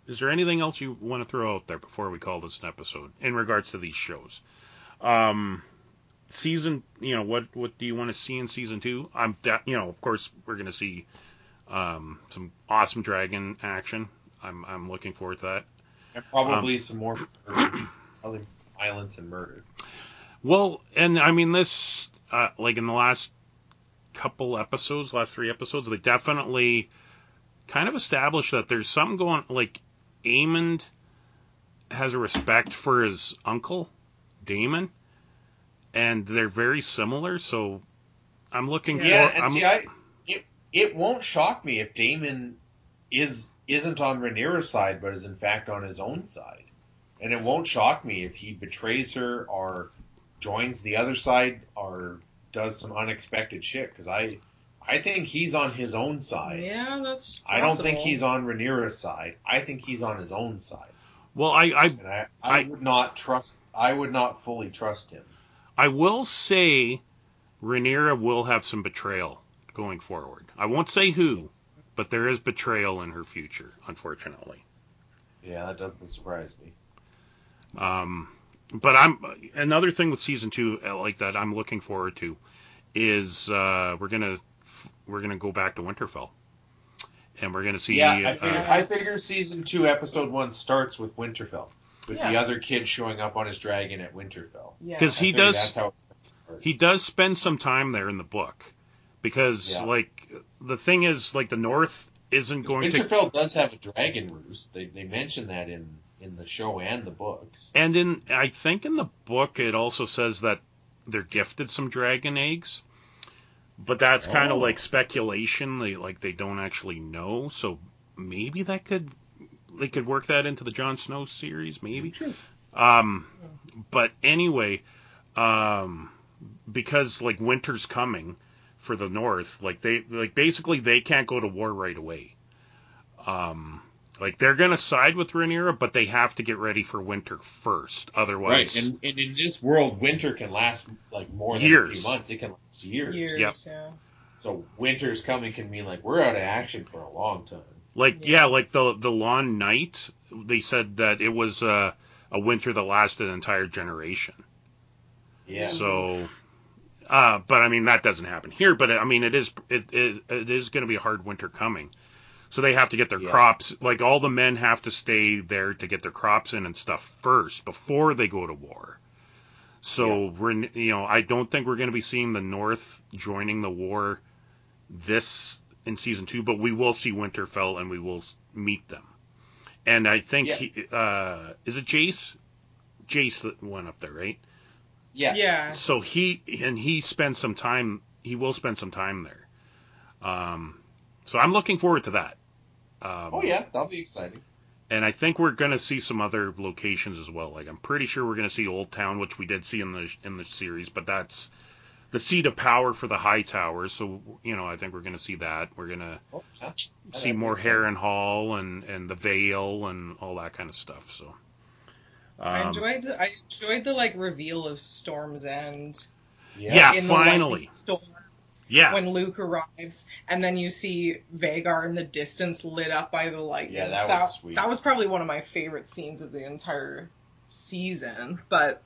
is there anything else you want to throw out there before we call this an episode in regards to these shows? Um, season, you know, what what do you want to see in season two? I'm, da- you know, of course, we're going to see um, some awesome dragon action. I'm I'm looking forward to that. And probably Um, some more <clears throat> probably violence and murder. Well, and I mean this, uh, like in the last couple episodes, last three episodes, they definitely kind of established that there's something going. Like Aemond has a respect for his uncle, Daemon, and they're very similar. So I'm looking Yeah, for. and I'm, see, I it, it won't shock me if Daemon is isn't on Rhaenyra's side, but is in fact on his own side, and it won't shock me if he betrays her or joins the other side or does some unexpected shit. Because I I think he's on his own side. Yeah, that's. I don't think he's on Rhaenyra's side. I think he's on his own side, well, I, I and I, I, I- would not trust. I would not fully trust him. I will say Rhaenyra will have some betrayal going forward. I won't say who, but there is betrayal in her future, unfortunately. Yeah, that doesn't surprise me. Um, but I'm another thing with season two uh, like that I'm looking forward to is uh, we're gonna we're gonna go back to Winterfell, and we're gonna see. Yeah, I figure, uh, I figure season two, episode one starts with Winterfell, with the other kid showing up on his dragon at Winterfell. Yeah. 'Cause I he does- That's how he does spend some time there in the book because Yeah. like the thing is like the North isn't going to Winterfell does have a dragon roost. They they mention that in in the show and the books. And in I think in the book it also says that they're gifted some dragon eggs. But that's kind Oh. of like speculation. They like they don't actually know. So maybe that could they could work that into the Jon Snow series, maybe. Um but anyway, um because like winter's coming for the north, like they like basically they can't go to war right away. Um like they're gonna side with Rhaenyra, but they have to get ready for winter first. Otherwise, Right, and, and in this world, winter can last like more than a few months. It can last years. Years. Yep. Yeah. So winter's coming can mean like we're out of action for a long time. like Yeah. yeah, like the the Long Night, they said that it was uh, a winter that lasted an entire generation. Yeah. So, uh, but I mean that doesn't happen here. But I mean it is it it, it is going to be a hard winter coming. So they have to get their Yeah. crops. Like all the men have to stay there to get their crops in and stuff first before they go to war. So we're you know I don't think we're going to be seeing the North joining the war this in season two, but we will see Winterfell and we will meet them. And I think Yeah. he, uh, is it Jace? Jace that went up there, right? Yeah. Yeah. So he and he spends some time. He will spend some time there. Um, so I'm looking forward to that. Um, Oh yeah, that'll be exciting. and I think we're going to see some other locations as well. Like I'm pretty sure we're going to see Old Town, which we did see in the in the series, but that's the seat of power for the Hightowers. So you know, I think we're going to see that. We're going to Oh, yeah. see more makes Heron sense. Hall and and the Vale and all that kind of stuff. So. I Um, enjoyed. I enjoyed the like reveal of Storm's End. Yeah, in finally. The storm yeah, when Luke arrives, and then you see Vhagar in the distance lit up by the lightning. Yeah, that was sweet. That was probably one of my favorite scenes of the entire season. But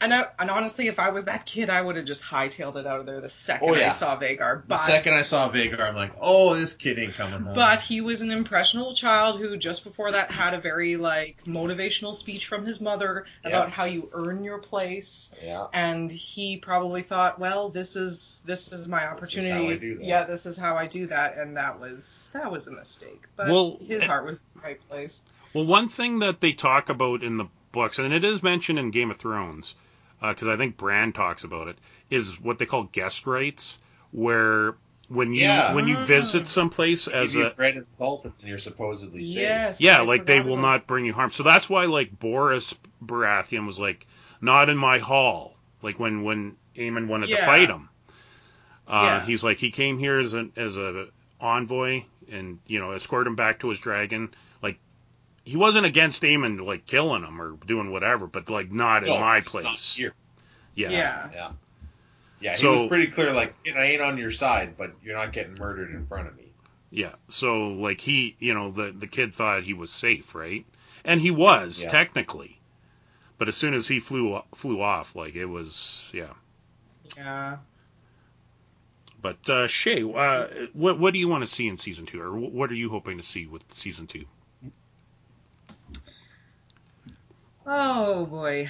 and I, and honestly, if I was that kid, I would have just hightailed it out of there the second Oh, yeah. I saw Vhagar. The second I saw Vhagar, I'm like, oh, this kid ain't coming home. But he was an impressionable child who just before that had a very like motivational speech from his mother about Yeah. how you earn your place Yeah. and he probably thought, well, this is this is my is how opportunity. I do that. Yeah, this is how I do that and that was that was a mistake. But Well, his heart was in the right place. Well, one thing that they talk about in the books, and it is mentioned in Game of Thrones, because I think Bran talks about it, is what they call guest rights, where when you Yeah. when you visit someplace Give as a bread and salt, and you're supposedly safe. Yes. yeah, I like they will not bring you harm. So that's why like Borros Baratheon was like, not in my hall. Like when when Aemond wanted to fight him, uh, Yeah. he's like he came here as an as a envoy and you know escort him back to his dragon. Like he wasn't against Aemond like killing him or doing whatever, but like not in my it's not place. here. Yeah. Yeah. Yeah. Yeah, he So- was pretty clear. Like, I ain't on your side, but you're not getting murdered in front of me. Yeah. So like he, you know, the the kid thought he was safe, right? And he was Yeah. technically. But as soon as he flew flew off, like it was, yeah. Yeah. But uh, Shea, uh, what what do you want to see in season two, or what are you hoping to see with season two? Oh boy.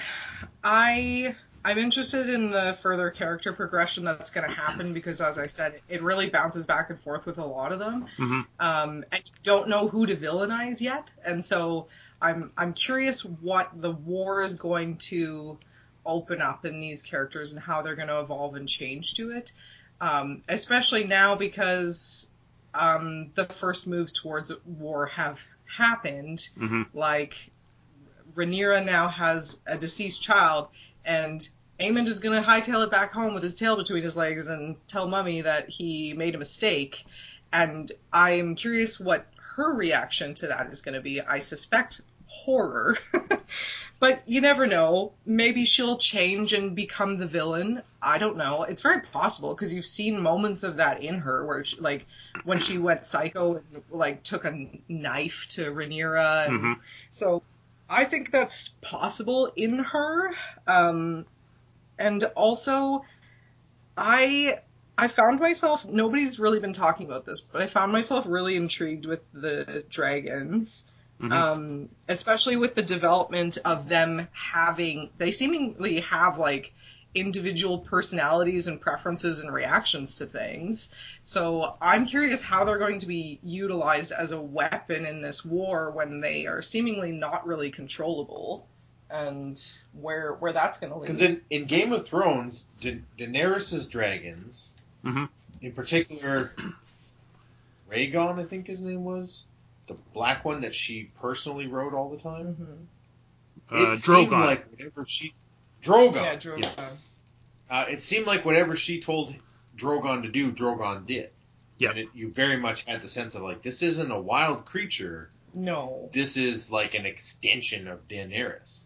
I I'm interested in the further character progression that's going to happen because, as I said, it really bounces back and forth with a lot of them, hmm um, and you don't know who to villainize yet, and so I'm I'm curious what the war is going to open up in these characters and how they're going to evolve and change to it, um, especially now because um, the first moves towards war have happened. Hmm like Rhaenyra now has a deceased child, and Aemond is gonna hightail it back home with his tail between his legs and tell Mummy that he made a mistake. And I'm curious what her reaction to that is gonna be. I suspect horror. <laughs> but you never know. Maybe she'll change and become the villain. I don't know. It's very possible because you've seen moments of that in her where she, like when she went psycho and like took a knife to Rhaenyra and hmm so I think that's possible in her. Um, and also, I I found myself nobody's really been talking about this, but I found myself really intrigued with the dragons. Mhm. Um, especially with the development of them having they seemingly have like individual personalities and preferences and reactions to things. So I'm curious how they're going to be utilized as a weapon in this war when they are seemingly not really controllable, and where where that's going to lead. Because in, in Game of Thrones, da- Daenerys' dragons, Mhm. in particular, Rhaegon, I think his name was, the black one that she personally rode all the time. Mhm. Uh, it seemed like whatever she, Drogon. Yeah, Drogon. Uh, it seemed like whatever she told Drogon to do, Drogon did. Yep. And it, you very much had the sense of like this isn't a wild creature. No, This is like an extension of Daenerys.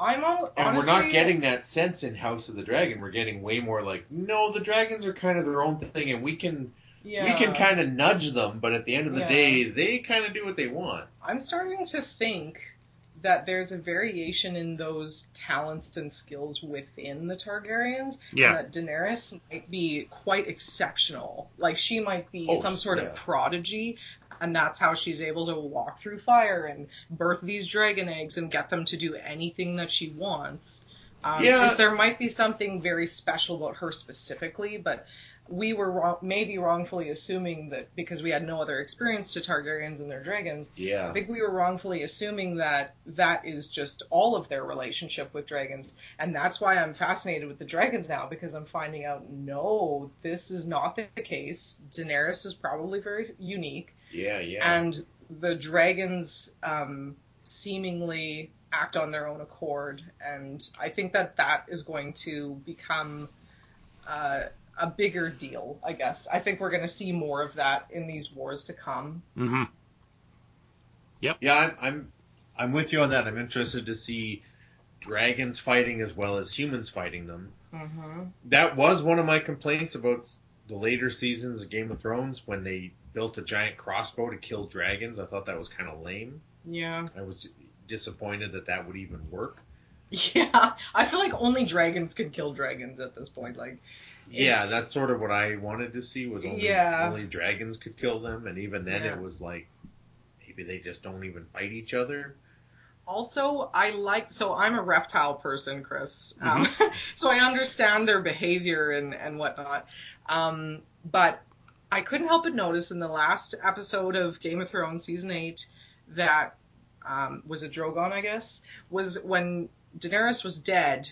I'm all, And honestly, we're not getting that sense in House of the Dragon. We're getting way more like, no, the dragons are kind of their own thing, and we can Yeah, we can kind of nudge them, but at the end of the Yeah. day, they kind of do what they want. I'm starting to think that there's a variation in those talents and skills within the Targaryens. Yeah. And that Daenerys might be quite exceptional. Like she might be Oh, some sort yeah. of prodigy, and that's how she's able to walk through fire and birth these dragon eggs and get them to do anything that she wants. Um, Yeah. Because there might be something very special about her specifically, but we were wrong, maybe wrongfully assuming that because we had no other experience to Targaryens and their dragons, Yeah. I think we were wrongfully assuming that that is just all of their relationship with dragons, and that's why I'm fascinated with the dragons now because I'm finding out no, this is not the case. Daenerys is probably very unique, Yeah, yeah. and the dragons um, seemingly act on their own accord, and I think that that is going to become. Uh, a bigger deal, I guess. I think we're going to see more of that in these wars to come. Mm-hmm. Yep. Yeah, I'm, I'm I'm with you on that. I'm interested to see dragons fighting as well as humans fighting them. Mm-hmm. That was one of my complaints about the later seasons of Game of Thrones when they built a giant crossbow to kill dragons. I thought that was kind of lame. Yeah. I was disappointed that that would even work. <laughs> Yeah, I feel like only dragons can kill dragons at this point. Like, Yeah, It's- that's sort of what I wanted to see was only Yeah. only dragons could kill them, and even then Yeah. it was like maybe they just don't even fight each other. also, I like. So I'm a reptile person, Chris. Um, <laughs> so I understand their behavior and and whatnot. Um, but I couldn't help but notice in the last episode of Game of Thrones season eight that um, was it Drogon, I guess, was when Daenerys was dead.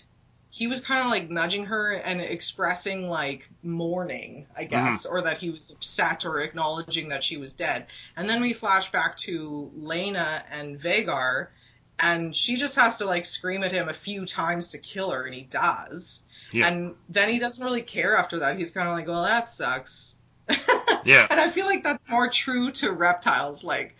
He was kind of like nudging her and expressing like mourning, I mm-hmm. guess, or that he was upset or acknowledging that she was dead. And then we flash back to Laena and Vhagar, and she just has to like scream at him a few times to kill her, and he does. Yeah. And then he doesn't really care after that. He's kind of like, well, that sucks. <laughs> Yeah. And I feel like that's more true to reptiles. Like,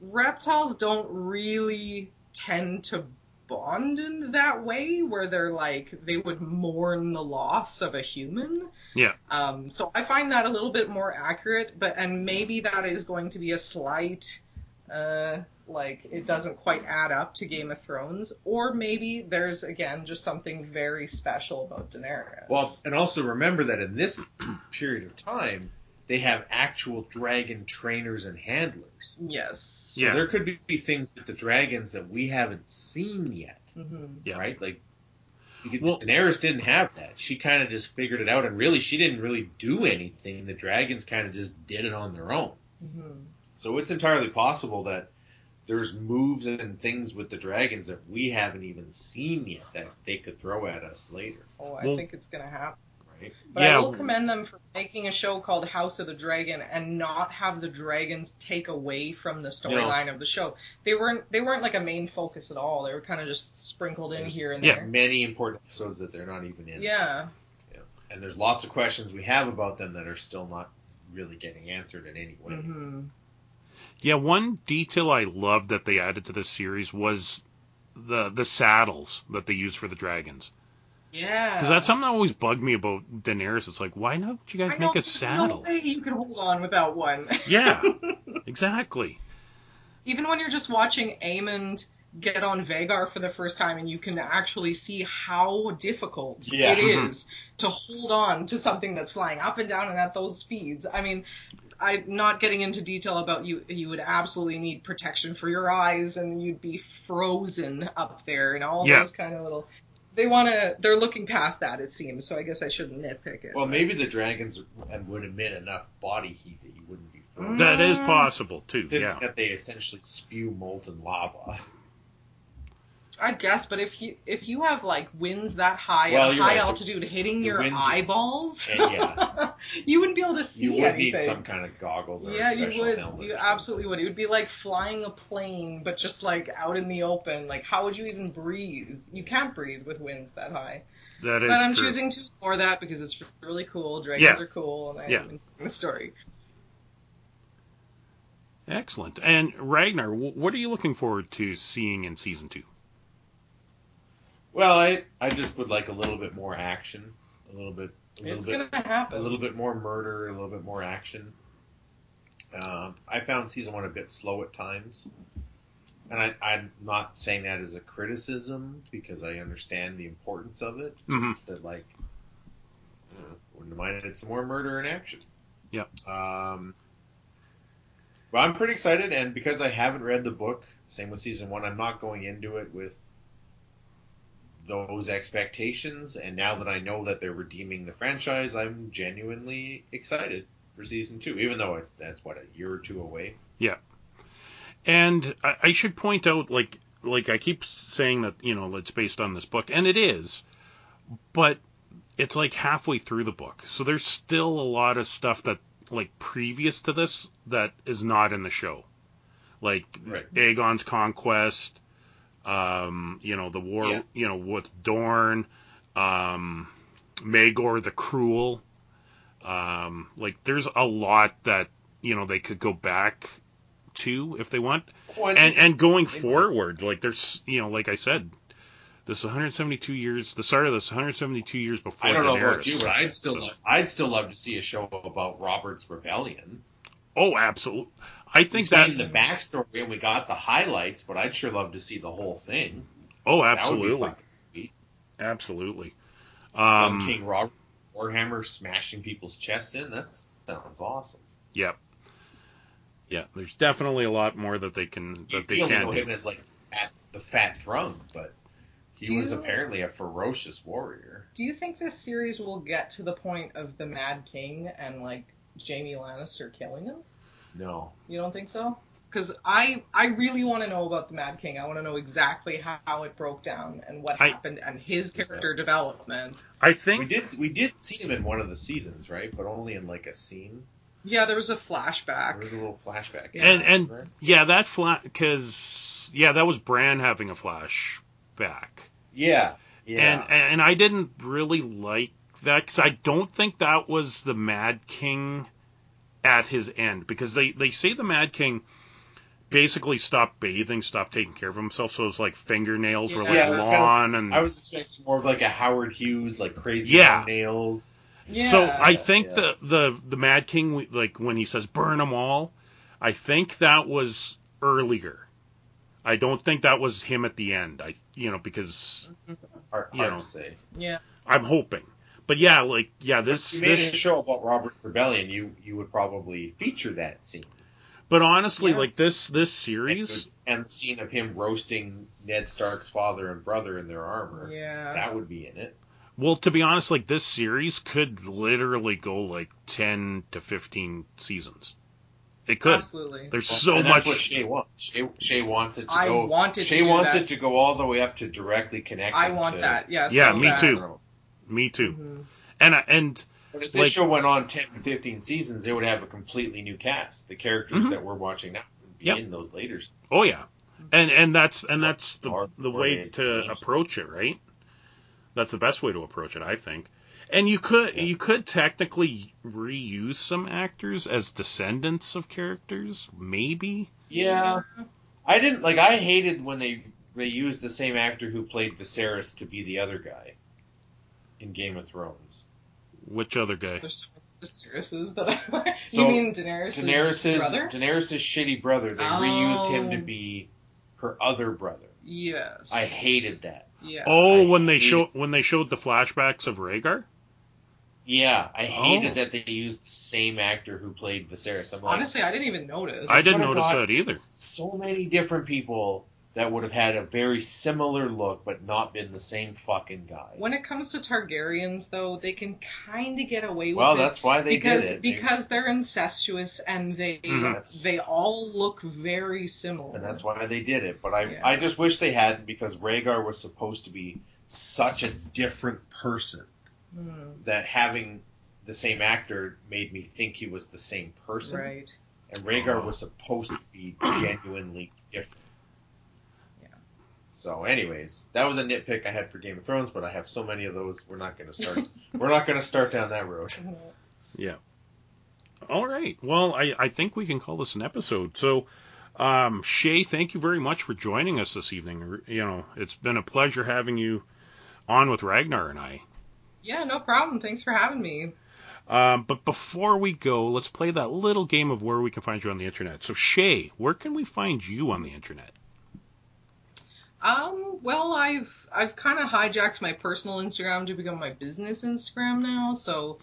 reptiles don't really tend to bond in that way where they're like, they would mourn the loss of a human. Yeah. Um, so I find that a little bit more accurate, but, and maybe that is going to be a slight, uh, like it doesn't quite add up to Game of Thrones, or maybe there's again just something very special about Daenerys. Well, and also remember that in this <clears throat> period of time, they have actual dragon trainers and handlers. yes. So Yeah. there could be things with the dragons that we haven't seen yet, hmm Yeah. right? Like Because Well- Daenerys didn't have that. She kind of just figured it out, and really, she didn't really do anything. The dragons kind of just did it on their own. Mhm. So it's entirely possible that there's moves and things with the dragons that we haven't even seen yet that they could throw at us later, Oh, I Well- think it's gonna happen. Right? But Yeah. I will commend them for making a show called House of the Dragon and not have the dragons take away from the storyline of the show. They weren't they weren't like a main focus at all. They were kind of just sprinkled in There's- here and Yeah. there. Yeah, many important episodes that they're not even in. Yeah. yeah. And there's lots of questions we have about them that are still not really getting answered in any way. hmm Yeah, one detail I loved that they added to this series was the the saddles that they use for the dragons. Yeah. Because that's something that always bugged me about Daenerys. It's like, why don't you guys I know, make a there's saddle? No way you could hold on without one. <laughs> Yeah, exactly. Even when you're just watching Aemond get on Vhagar for the first time and you can actually see how difficult Yeah. it Mhm. to hold on to something that's flying up and down and at those speeds. I mean, I'm not getting into detail about you. You would absolutely need protection for your eyes and you'd be frozen up there and all Yeah. those kind of little. They want to. They're looking past that, it seems. So I guess I shouldn't nitpick it. Well, maybe the dragons would emit enough body heat that you wouldn't be frozen. That is possible too. Think Yeah. That they essentially spew molten lava. I guess, but if you if you have like winds that high Well, at you're high right. The- altitude hitting the your winds- eyeballs, And yeah. <laughs> you wouldn't be able to see You would anything. need some kind of goggles or yeah, a you would. You absolutely would. It would be like flying a plane, but just like out in the open. Like, how would you even breathe? You can't breathe with winds that high. That is But I'm true. choosing to ignore that because it's really cool. Dragons Yeah. are cool, and I'm Yeah. enjoying the story. Excellent. And Ragnar, what are you looking forward to seeing in season two? Well, I I just would like a little bit more action, a little bit, a little It's bit, gonna happen. a little bit more murder, a little bit more action. Um, I found season one a bit slow at times, and I, I'm not saying that as a criticism because I understand the importance of it. Just Mhm. that, like, you know, wouldn't have minded some more murder and action. Yeah. Um, but I'm pretty excited, and because I haven't read the book, same with season one, I'm not going into it with those expectations. And now that I know that they're redeeming the franchise, I'm genuinely excited for season two, even though it, that's what a year or two away. Yeah, and I, I should point out, like, like I keep saying that you know it's based on this book, and it is, but it's like halfway through the book, so there's still a lot of stuff that like previous to this that is not in the show, like Right. Aegon's conquest, um, you know the war, Yeah. you know with Dorne, um, Maegor the Cruel, um, like there's a lot that you know they could go back to if they want and and going forward, like there's you know, like I said, this is 172 years. The start of this 172 years before. I don't know about you, but I'd still So- love, I'd still love to see a show about Robert's rebellion. Oh, absolutely. I think We've that. seen the backstory and we got the highlights, but I'd sure love to see the whole thing. Oh, That would be absolutely, absolutely. Young Um, King Robert Warhammer smashing people's chests in. That sounds awesome. Yep. Yeah, there's definitely a lot more that they can You that they can know do. him as like fat, the fat drunk, but he Do was you- apparently a ferocious warrior. Do you think this series will get to the point of the Mad King and like Jaime Lannister killing him? No, You don't think so? Because I I really want to know about the Mad King. I want to know exactly how it broke down and what I- happened and his character development. I think we did we did see him in one of the seasons, right? But only in like a scene. Yeah, there was a flashback. There was a little flashback. Yeah. and and Right? yeah, that flat because yeah, that was Bran having a flashback. yeah, yeah. And and I didn't really like that because I don't think that was the Mad King at his end because they they say the Mad King basically stopped bathing, stopped taking care of himself, so his like fingernails were like it was kind of- long and I was expecting more of like a Howard Hughes, like crazy Yeah. nails. Yeah. so I think yeah. the the the Mad King like when he says burn them all, I think that was earlier. I don't think that was him at the end. I you know because mm-hmm. Hard, You hard know. to say. yeah. I'm hoping. But yeah, like yeah, If this you made this a show about Robert Rebellion, you you would probably feature that scene. But honestly, Yeah. like this this series, and the scene of him roasting Ned Stark's father and brother in their armor. Yeah. That would be in it. well, to be honest, like this series could literally go like ten to fifteen seasons. It could. Absolutely. There's Well, so and that's much. what Shea wants. Shea, Shea wants it to I go. want it to Shea do wants that. it to go all the way up to directly connected. I want to, that. Yeah. Yeah, so me bad. too. Me too. Mhm. And I- and But if this Like- show went on 10 to 15 seasons, they would have a completely new cast. The characters Mhm. that we're watching now would be Yep. in those later. s- oh yeah, and and that's and that's the the way to approach it, right? That's the best way to approach it, I think. And you could Yeah. you could technically reuse some actors as descendants of characters, maybe. Yeah. I didn't like. I hated when they they used the same actor who played Viserys to be the other guy in Game of Thrones. Which other guy? There's so Daenerys's that I. So, you mean Daenerys' Daenerys's brother? Daenerys's shitty brother. They reused him to Oh. be her other brother. Yes. I hated that. Yeah. Oh, I when they hate- show when they showed the flashbacks of Rhaegar. Yeah, I hated Oh. that they used the same actor who played Viserys. I'm like, Honestly, I didn't even notice. I didn't notice got- that either. so many different people that would have had a very similar look, but not been the same fucking guy. When it comes to Targaryens, though, they can kind of get away with well, it that's why they because did it. They- because they're incestuous and they Mhm. they all look very similar. and that's why they did it. But I, Yeah. I just wish they hadn't because Rhaegar was supposed to be such a different person. Hmm, that having the same actor made me think he was the same person. right. And Rhaegar Oh. was supposed to be genuinely different. Yeah. So, anyways, that was a nitpick I had for Game of Thrones, but I have so many of those. We're not going to start. <laughs> we're not going to start down that road. <laughs> Yeah. All right. Well, I, I think we can call this an episode. So, um, Shea, thank you very much for joining us this evening. You know, it's been a pleasure having you on with Ragnar and I. Yeah, no problem. Thanks for having me. Um, but before we go, let's play that little game of where we can find you on the internet. So, Shea, where can we find you on the internet? Um, well, I've I've kind of hijacked my personal Instagram to become my business Instagram now, so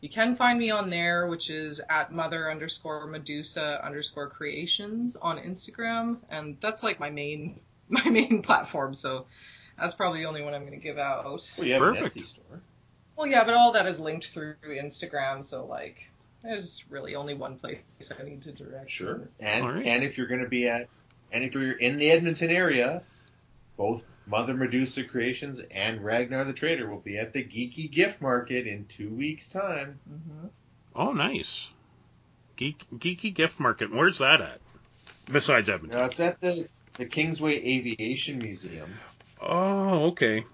you can find me on there, which is at mother underscore Medusa underscore creations on Instagram, and that's like my main <laughs> my main platform. So that's probably the only one I'm going to give out. Well, you have Perfect. an Etsy store. Well, yeah, but all that is linked through Instagram, so like there's really only one place I need to direct. Sure. And All right. and if you're going to be at, and if you're in the Edmonton area, both Mother Medusa Creations and Ragnar the Trader will be at the Geeky Gift Market in two weeks' time. Mhm. Oh, nice. Geek, Geeky Gift Market. Where's that at? Besides Edmonton. Uh, it's at the the Kingsway Aviation Museum, Oh, okay.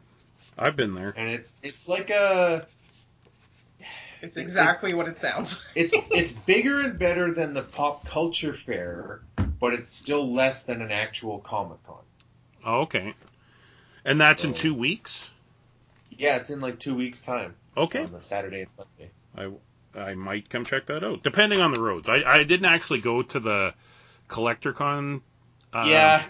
I've been there. and it's it's like a It's exactly what it sounds. it's <laughs> it's bigger and better than the pop culture fair, but it's still less than an actual Comic Con. Oh, okay. And that's in two weeks? Yeah, it's in like two weeks' time Okay. on the Saturday and Sunday. I I might come check that out, depending on the roads. I, I didn't actually go to the CollectorCon. Uh, yeah,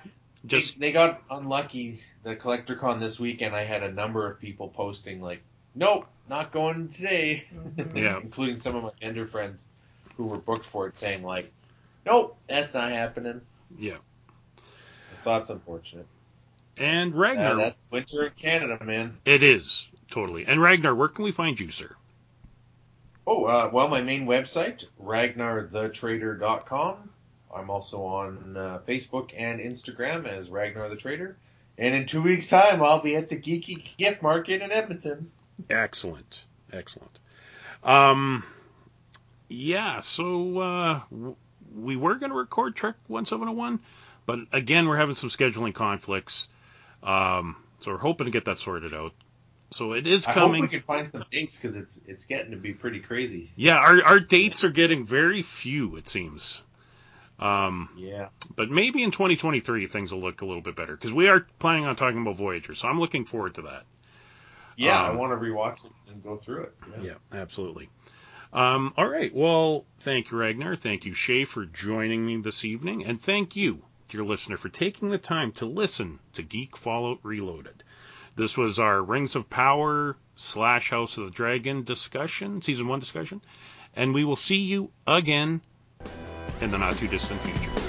Just they, they got unlucky. The Collector Con this weekend, I had a number of people posting like, "Nope, not going today," Mhm. <laughs> Yeah. including some of my vendor friends who were booked for it, saying like, "Nope, that's not happening." yeah. So that's unfortunate. And Uh, Ragnar, that's winter in Canada, man. it is totally. And Ragnar, where can we find you, sir? Oh, uh, well, my main website, ragnarthetrader.com. I'm also on uh, Facebook and Instagram as Ragnar the Trader. And in two weeks' time, I'll be at the Geeky Gift Market in Edmonton. Excellent, excellent. Um, yeah. So uh, we were going to record Trek 1701, but again, we're having some scheduling conflicts. Um, so we're hoping to get that sorted out. So it is coming. I hope we can find some dates because it's it's getting to be pretty crazy. Yeah, our our dates are getting very few, it seems. Um, Yeah. but maybe in 2023 things will look a little bit better because we are planning on talking about Voyager, so I'm looking forward to that. Yeah, I Um, want to rewatch it and go through it. Yeah, absolutely. Um, all right. Well, thank you, Ragnar. Thank you, Shea, for joining me this evening, and thank you, dear listener, for taking the time to listen to Geek Fallout Reloaded. This was our Rings of Power slash House of the Dragon discussion, season one discussion, and we will see you again in the not too distant future.